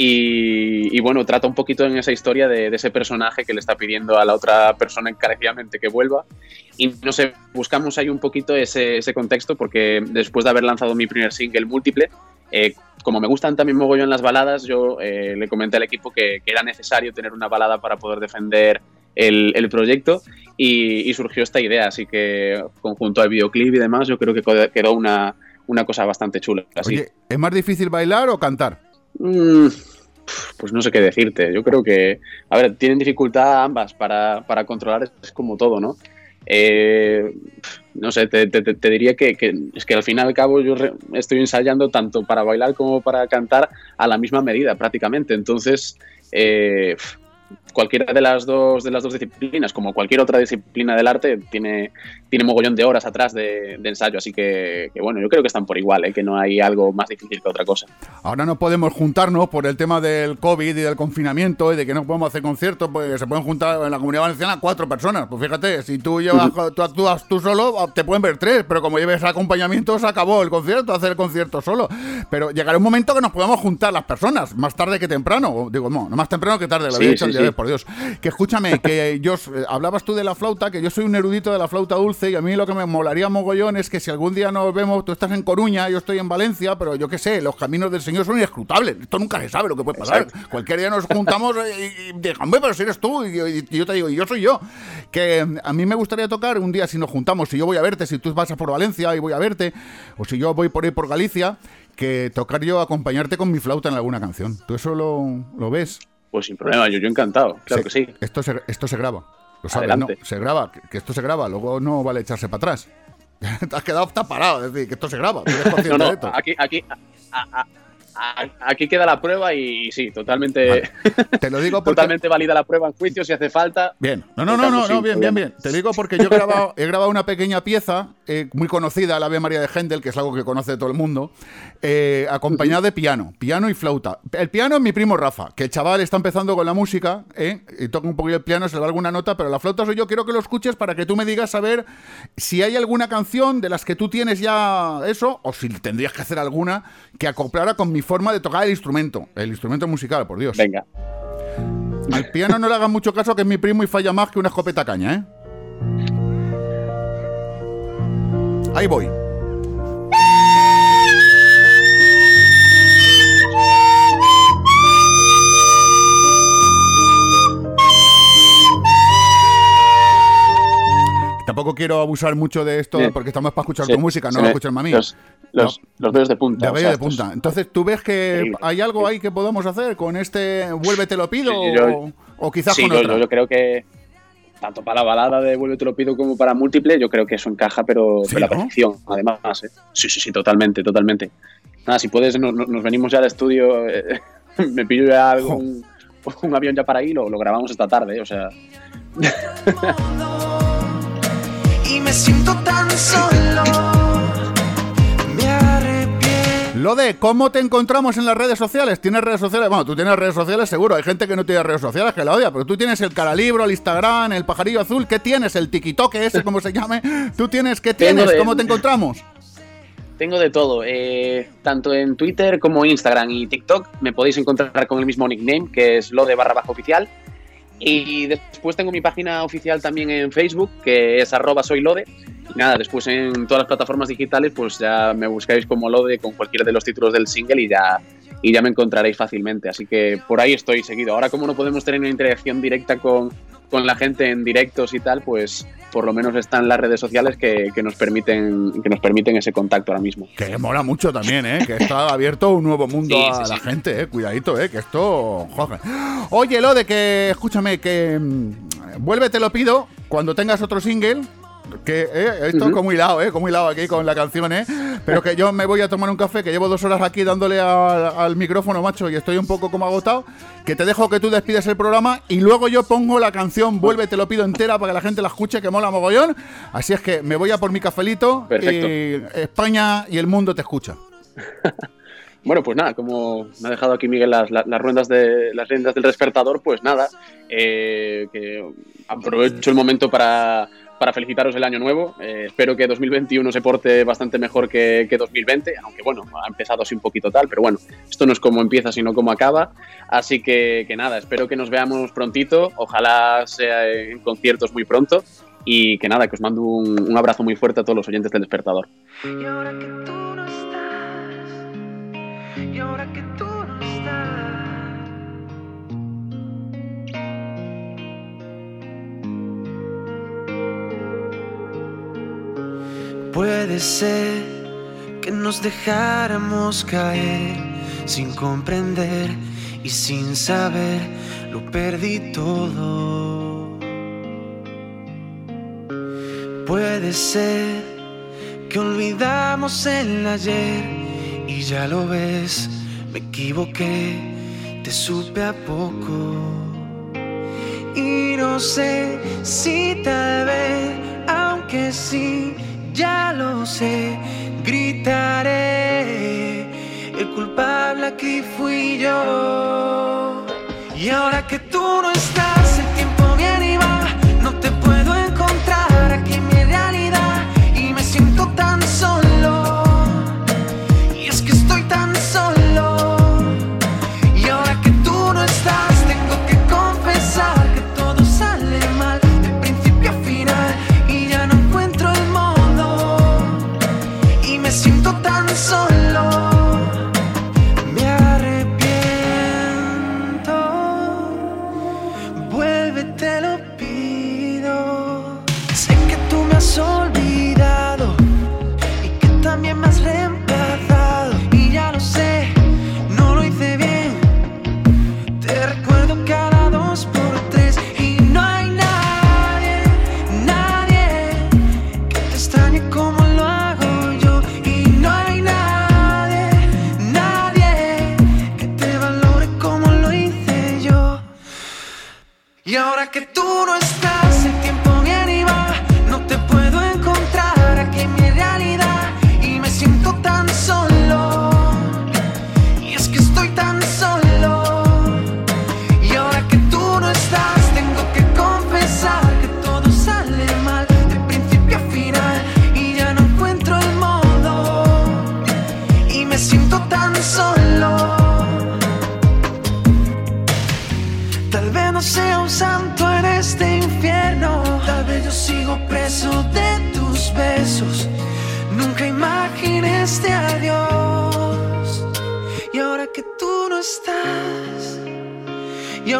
Y, y bueno, trata un poquito en esa historia de, ese personaje que le está pidiendo a la otra persona encarecidamente que vuelva. Y no sé, buscamos ahí un poquito ese, ese contexto porque después de haber lanzado mi primer single múltiple, eh, como me gustan también mogollón las baladas, yo eh, le comenté al equipo que, era necesario tener una balada para poder defender el, proyecto y, surgió esta idea. Así que conjunto al videoclip y demás, yo creo que quedó- una, una cosa bastante chula. Así. ¿es más difícil bailar o cantar? Mm, pues no sé qué decirte. Yo creo que, a ver, tienen dificultad ambas para, para controlar, es como todo, ¿no? Eh, no sé, te, diría que, es que al fin y al cabo yo estoy ensayando tanto para bailar como para cantar a la misma medida prácticamente. Entonces, eh, cualquiera de las dos de las dos disciplinas, como cualquier otra disciplina del arte, tiene, tiene mogollón de horas atrás de, de ensayo. Así que, que, bueno, yo creo que están por igual, ¿eh? que no hay algo más difícil que otra cosa. Ahora no podemos juntarnos por el tema del COVID y del confinamiento y de que no podemos hacer conciertos, pues se pueden juntar en la comunidad valenciana cuatro personas. Pues fíjate, si tú llevas, tú actúas tú solo, te pueden ver tres, pero como lleves acompañamiento, se acabó el concierto, hacer el concierto solo. Pero llegará un momento que nos podamos juntar las personas, más tarde que temprano. Digo, no, no más temprano que tarde, lo Sí, había dicho sí, por Dios. Que escúchame, que <laughs> yo eh, hablabas tú de la flauta, que yo soy un erudito de la flauta dulce y a mí lo que me molaría mogollón es que si algún día nos vemos, tú estás en Coruña, yo estoy en Valencia, pero yo qué sé, los caminos del Señor son inescrutables. Esto nunca se sabe lo que puede pasar. Cualquier día nos juntamos y, y déjame, pero si eres tú, y, y- y yo te digo, y yo soy yo. Que mm, a mí me gustaría tocar un día si nos juntamos, si yo voy a verte, si tú vas a por Valencia y voy a verte, o si yo voy por ahí por Galicia, que tocar yo, acompañarte con mi flauta en alguna canción. ¿Tú eso lo, lo ves? Pues sin problema, yo, yo encantado, claro que sí. Esto se, esto se graba. Lo sabes, Adelante. ¿no? Se graba, que, que esto se graba, luego no vale echarse para atrás. <laughs> Te has quedado hasta parado, es decir, que esto se graba. tú eres <laughs> consciente No, no, de esto. aquí, aquí, a- aquí queda la prueba y sí, totalmente, Te lo digo <laughs> porque. totalmente válida la prueba en juicio si hace falta. Bien, no, no, no, no, no, bien, bien, bien. Te digo porque yo he grabado, he grabado una pequeña pieza eh, muy conocida, la Ave María de Händel, que es algo que conoce todo el mundo, eh, acompañada de piano, piano y flauta. El piano es mi primo Rafa, que el chaval está empezando con la música, eh, y toca un poquillo el piano, se le da alguna nota, pero la flauta soy yo. Quiero que lo escuches para que tú me digas a ver si hay alguna canción de las que tú tienes ya eso, o si tendrías que hacer alguna que acoplara con mi forma de tocar el instrumento, el instrumento musical, por Dios. Venga. Al piano no le hagan mucho caso, que es mi primo y falla más que una escopeta caña, ¿eh? Ahí voy. Tampoco quiero abusar mucho de esto porque estamos para escuchar Sí, tu música, no escucharme a mí. Los, los dedos de punta. De o vello sea, de esto es- punta. Entonces, ¿tú ves que Increíble. hay algo ahí que podamos hacer con este Vuelve te lo pido? Sí, yo- o, o quizás sí, con yo, otra. yo- yo creo que tanto para la balada de Vuelve te lo pido como para múltiple, yo creo que eso encaja, pero Sí, la ¿no? perfección, además. ¿eh? Sí, sí, sí, totalmente, totalmente. Nada, si puedes, no- no- nos, venimos ya al estudio, eh, <laughs> me pillo ya algún, un avión ya para ahí, lo, lo grabamos esta tarde, ¿eh? o sea. y me siento tan solo. Lo de cómo te encontramos en las redes sociales. ¿Tienes redes sociales? Bueno, tú tienes redes sociales seguro. Hay gente que no tiene redes sociales que la odia, pero tú tienes el caralibro, el Instagram, el pajarillo azul. ¿Qué tienes? El TikTok ese, como se llame. ¿Tú tienes? ¿Qué tienes? ¿Cómo te encontramos? Tengo de todo, eh, tanto en Twitter como Instagram y TikTok me podéis encontrar con el mismo nickname, que es lo de barra baja oficial. Y después tengo mi página oficial también en Facebook, que es arroba soy Lode. Y nada, después en todas las plataformas digitales, pues ya me buscáis como Lode con cualquiera de los títulos del single y ya, y ya me encontraréis fácilmente. Así que por ahí estoy seguido. Ahora como no podemos tener una interacción directa con, con la gente en directos y tal, pues por lo menos están las redes sociales que, que nos permiten que nos permiten ese contacto ahora mismo. Que mola mucho también, ¿eh? Que está abierto un nuevo mundo Sí, a sí, la sí. gente, ¿eh? Cuidadito, ¿eh? Que esto... joder. Oye, lo de que... Escúchame, que... mm, Vuelve, te lo pido, cuando tengas otro single... Que eh, esto Ujú. como hilado, ¿eh? Como hilado aquí con la canción, ¿eh? Pero que yo me voy a tomar un café, que llevo dos horas aquí dándole al, al micrófono, macho, y estoy un poco como agotado. Que te dejo que tú despides el programa y luego yo pongo la canción Vuelve, te lo pido entera para que la gente la escuche, que mola mogollón. Así es que me voy a por mi cafelito Perfecto. y España y el mundo te escucha. <laughs> Bueno, pues nada, como me ha dejado aquí Miguel las, las, las ruedas de las riendas del despertador, pues nada, eh, que aprovecho el momento para, para felicitaros el año nuevo. Eh, espero que 2021 se porte bastante mejor que, que 2020, aunque bueno, ha empezado así un poquito tal, pero bueno, esto no es como empieza, sino como acaba. Así que, que nada, espero que nos veamos prontito, ojalá sea en conciertos muy pronto. Y que nada, que os mando un, un abrazo muy fuerte a todos los oyentes del despertador. Y ahora que tú no estás, y ahora que tú no estás. Puede ser que nos dejáramos caer sin comprender y sin saber, lo perdí todo. Puede ser que olvidamos el ayer y ya lo ves, me equivoqué, te supe a poco. Y no sé si tal vez, aunque sí, ya lo sé, gritaré. El culpable aquí fui yo. Y ahora que tú no estás, el tiempo viene que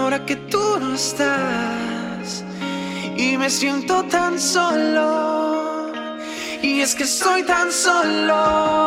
ahora que tú no estás. Y me siento tan solo. Y es que soy tan solo.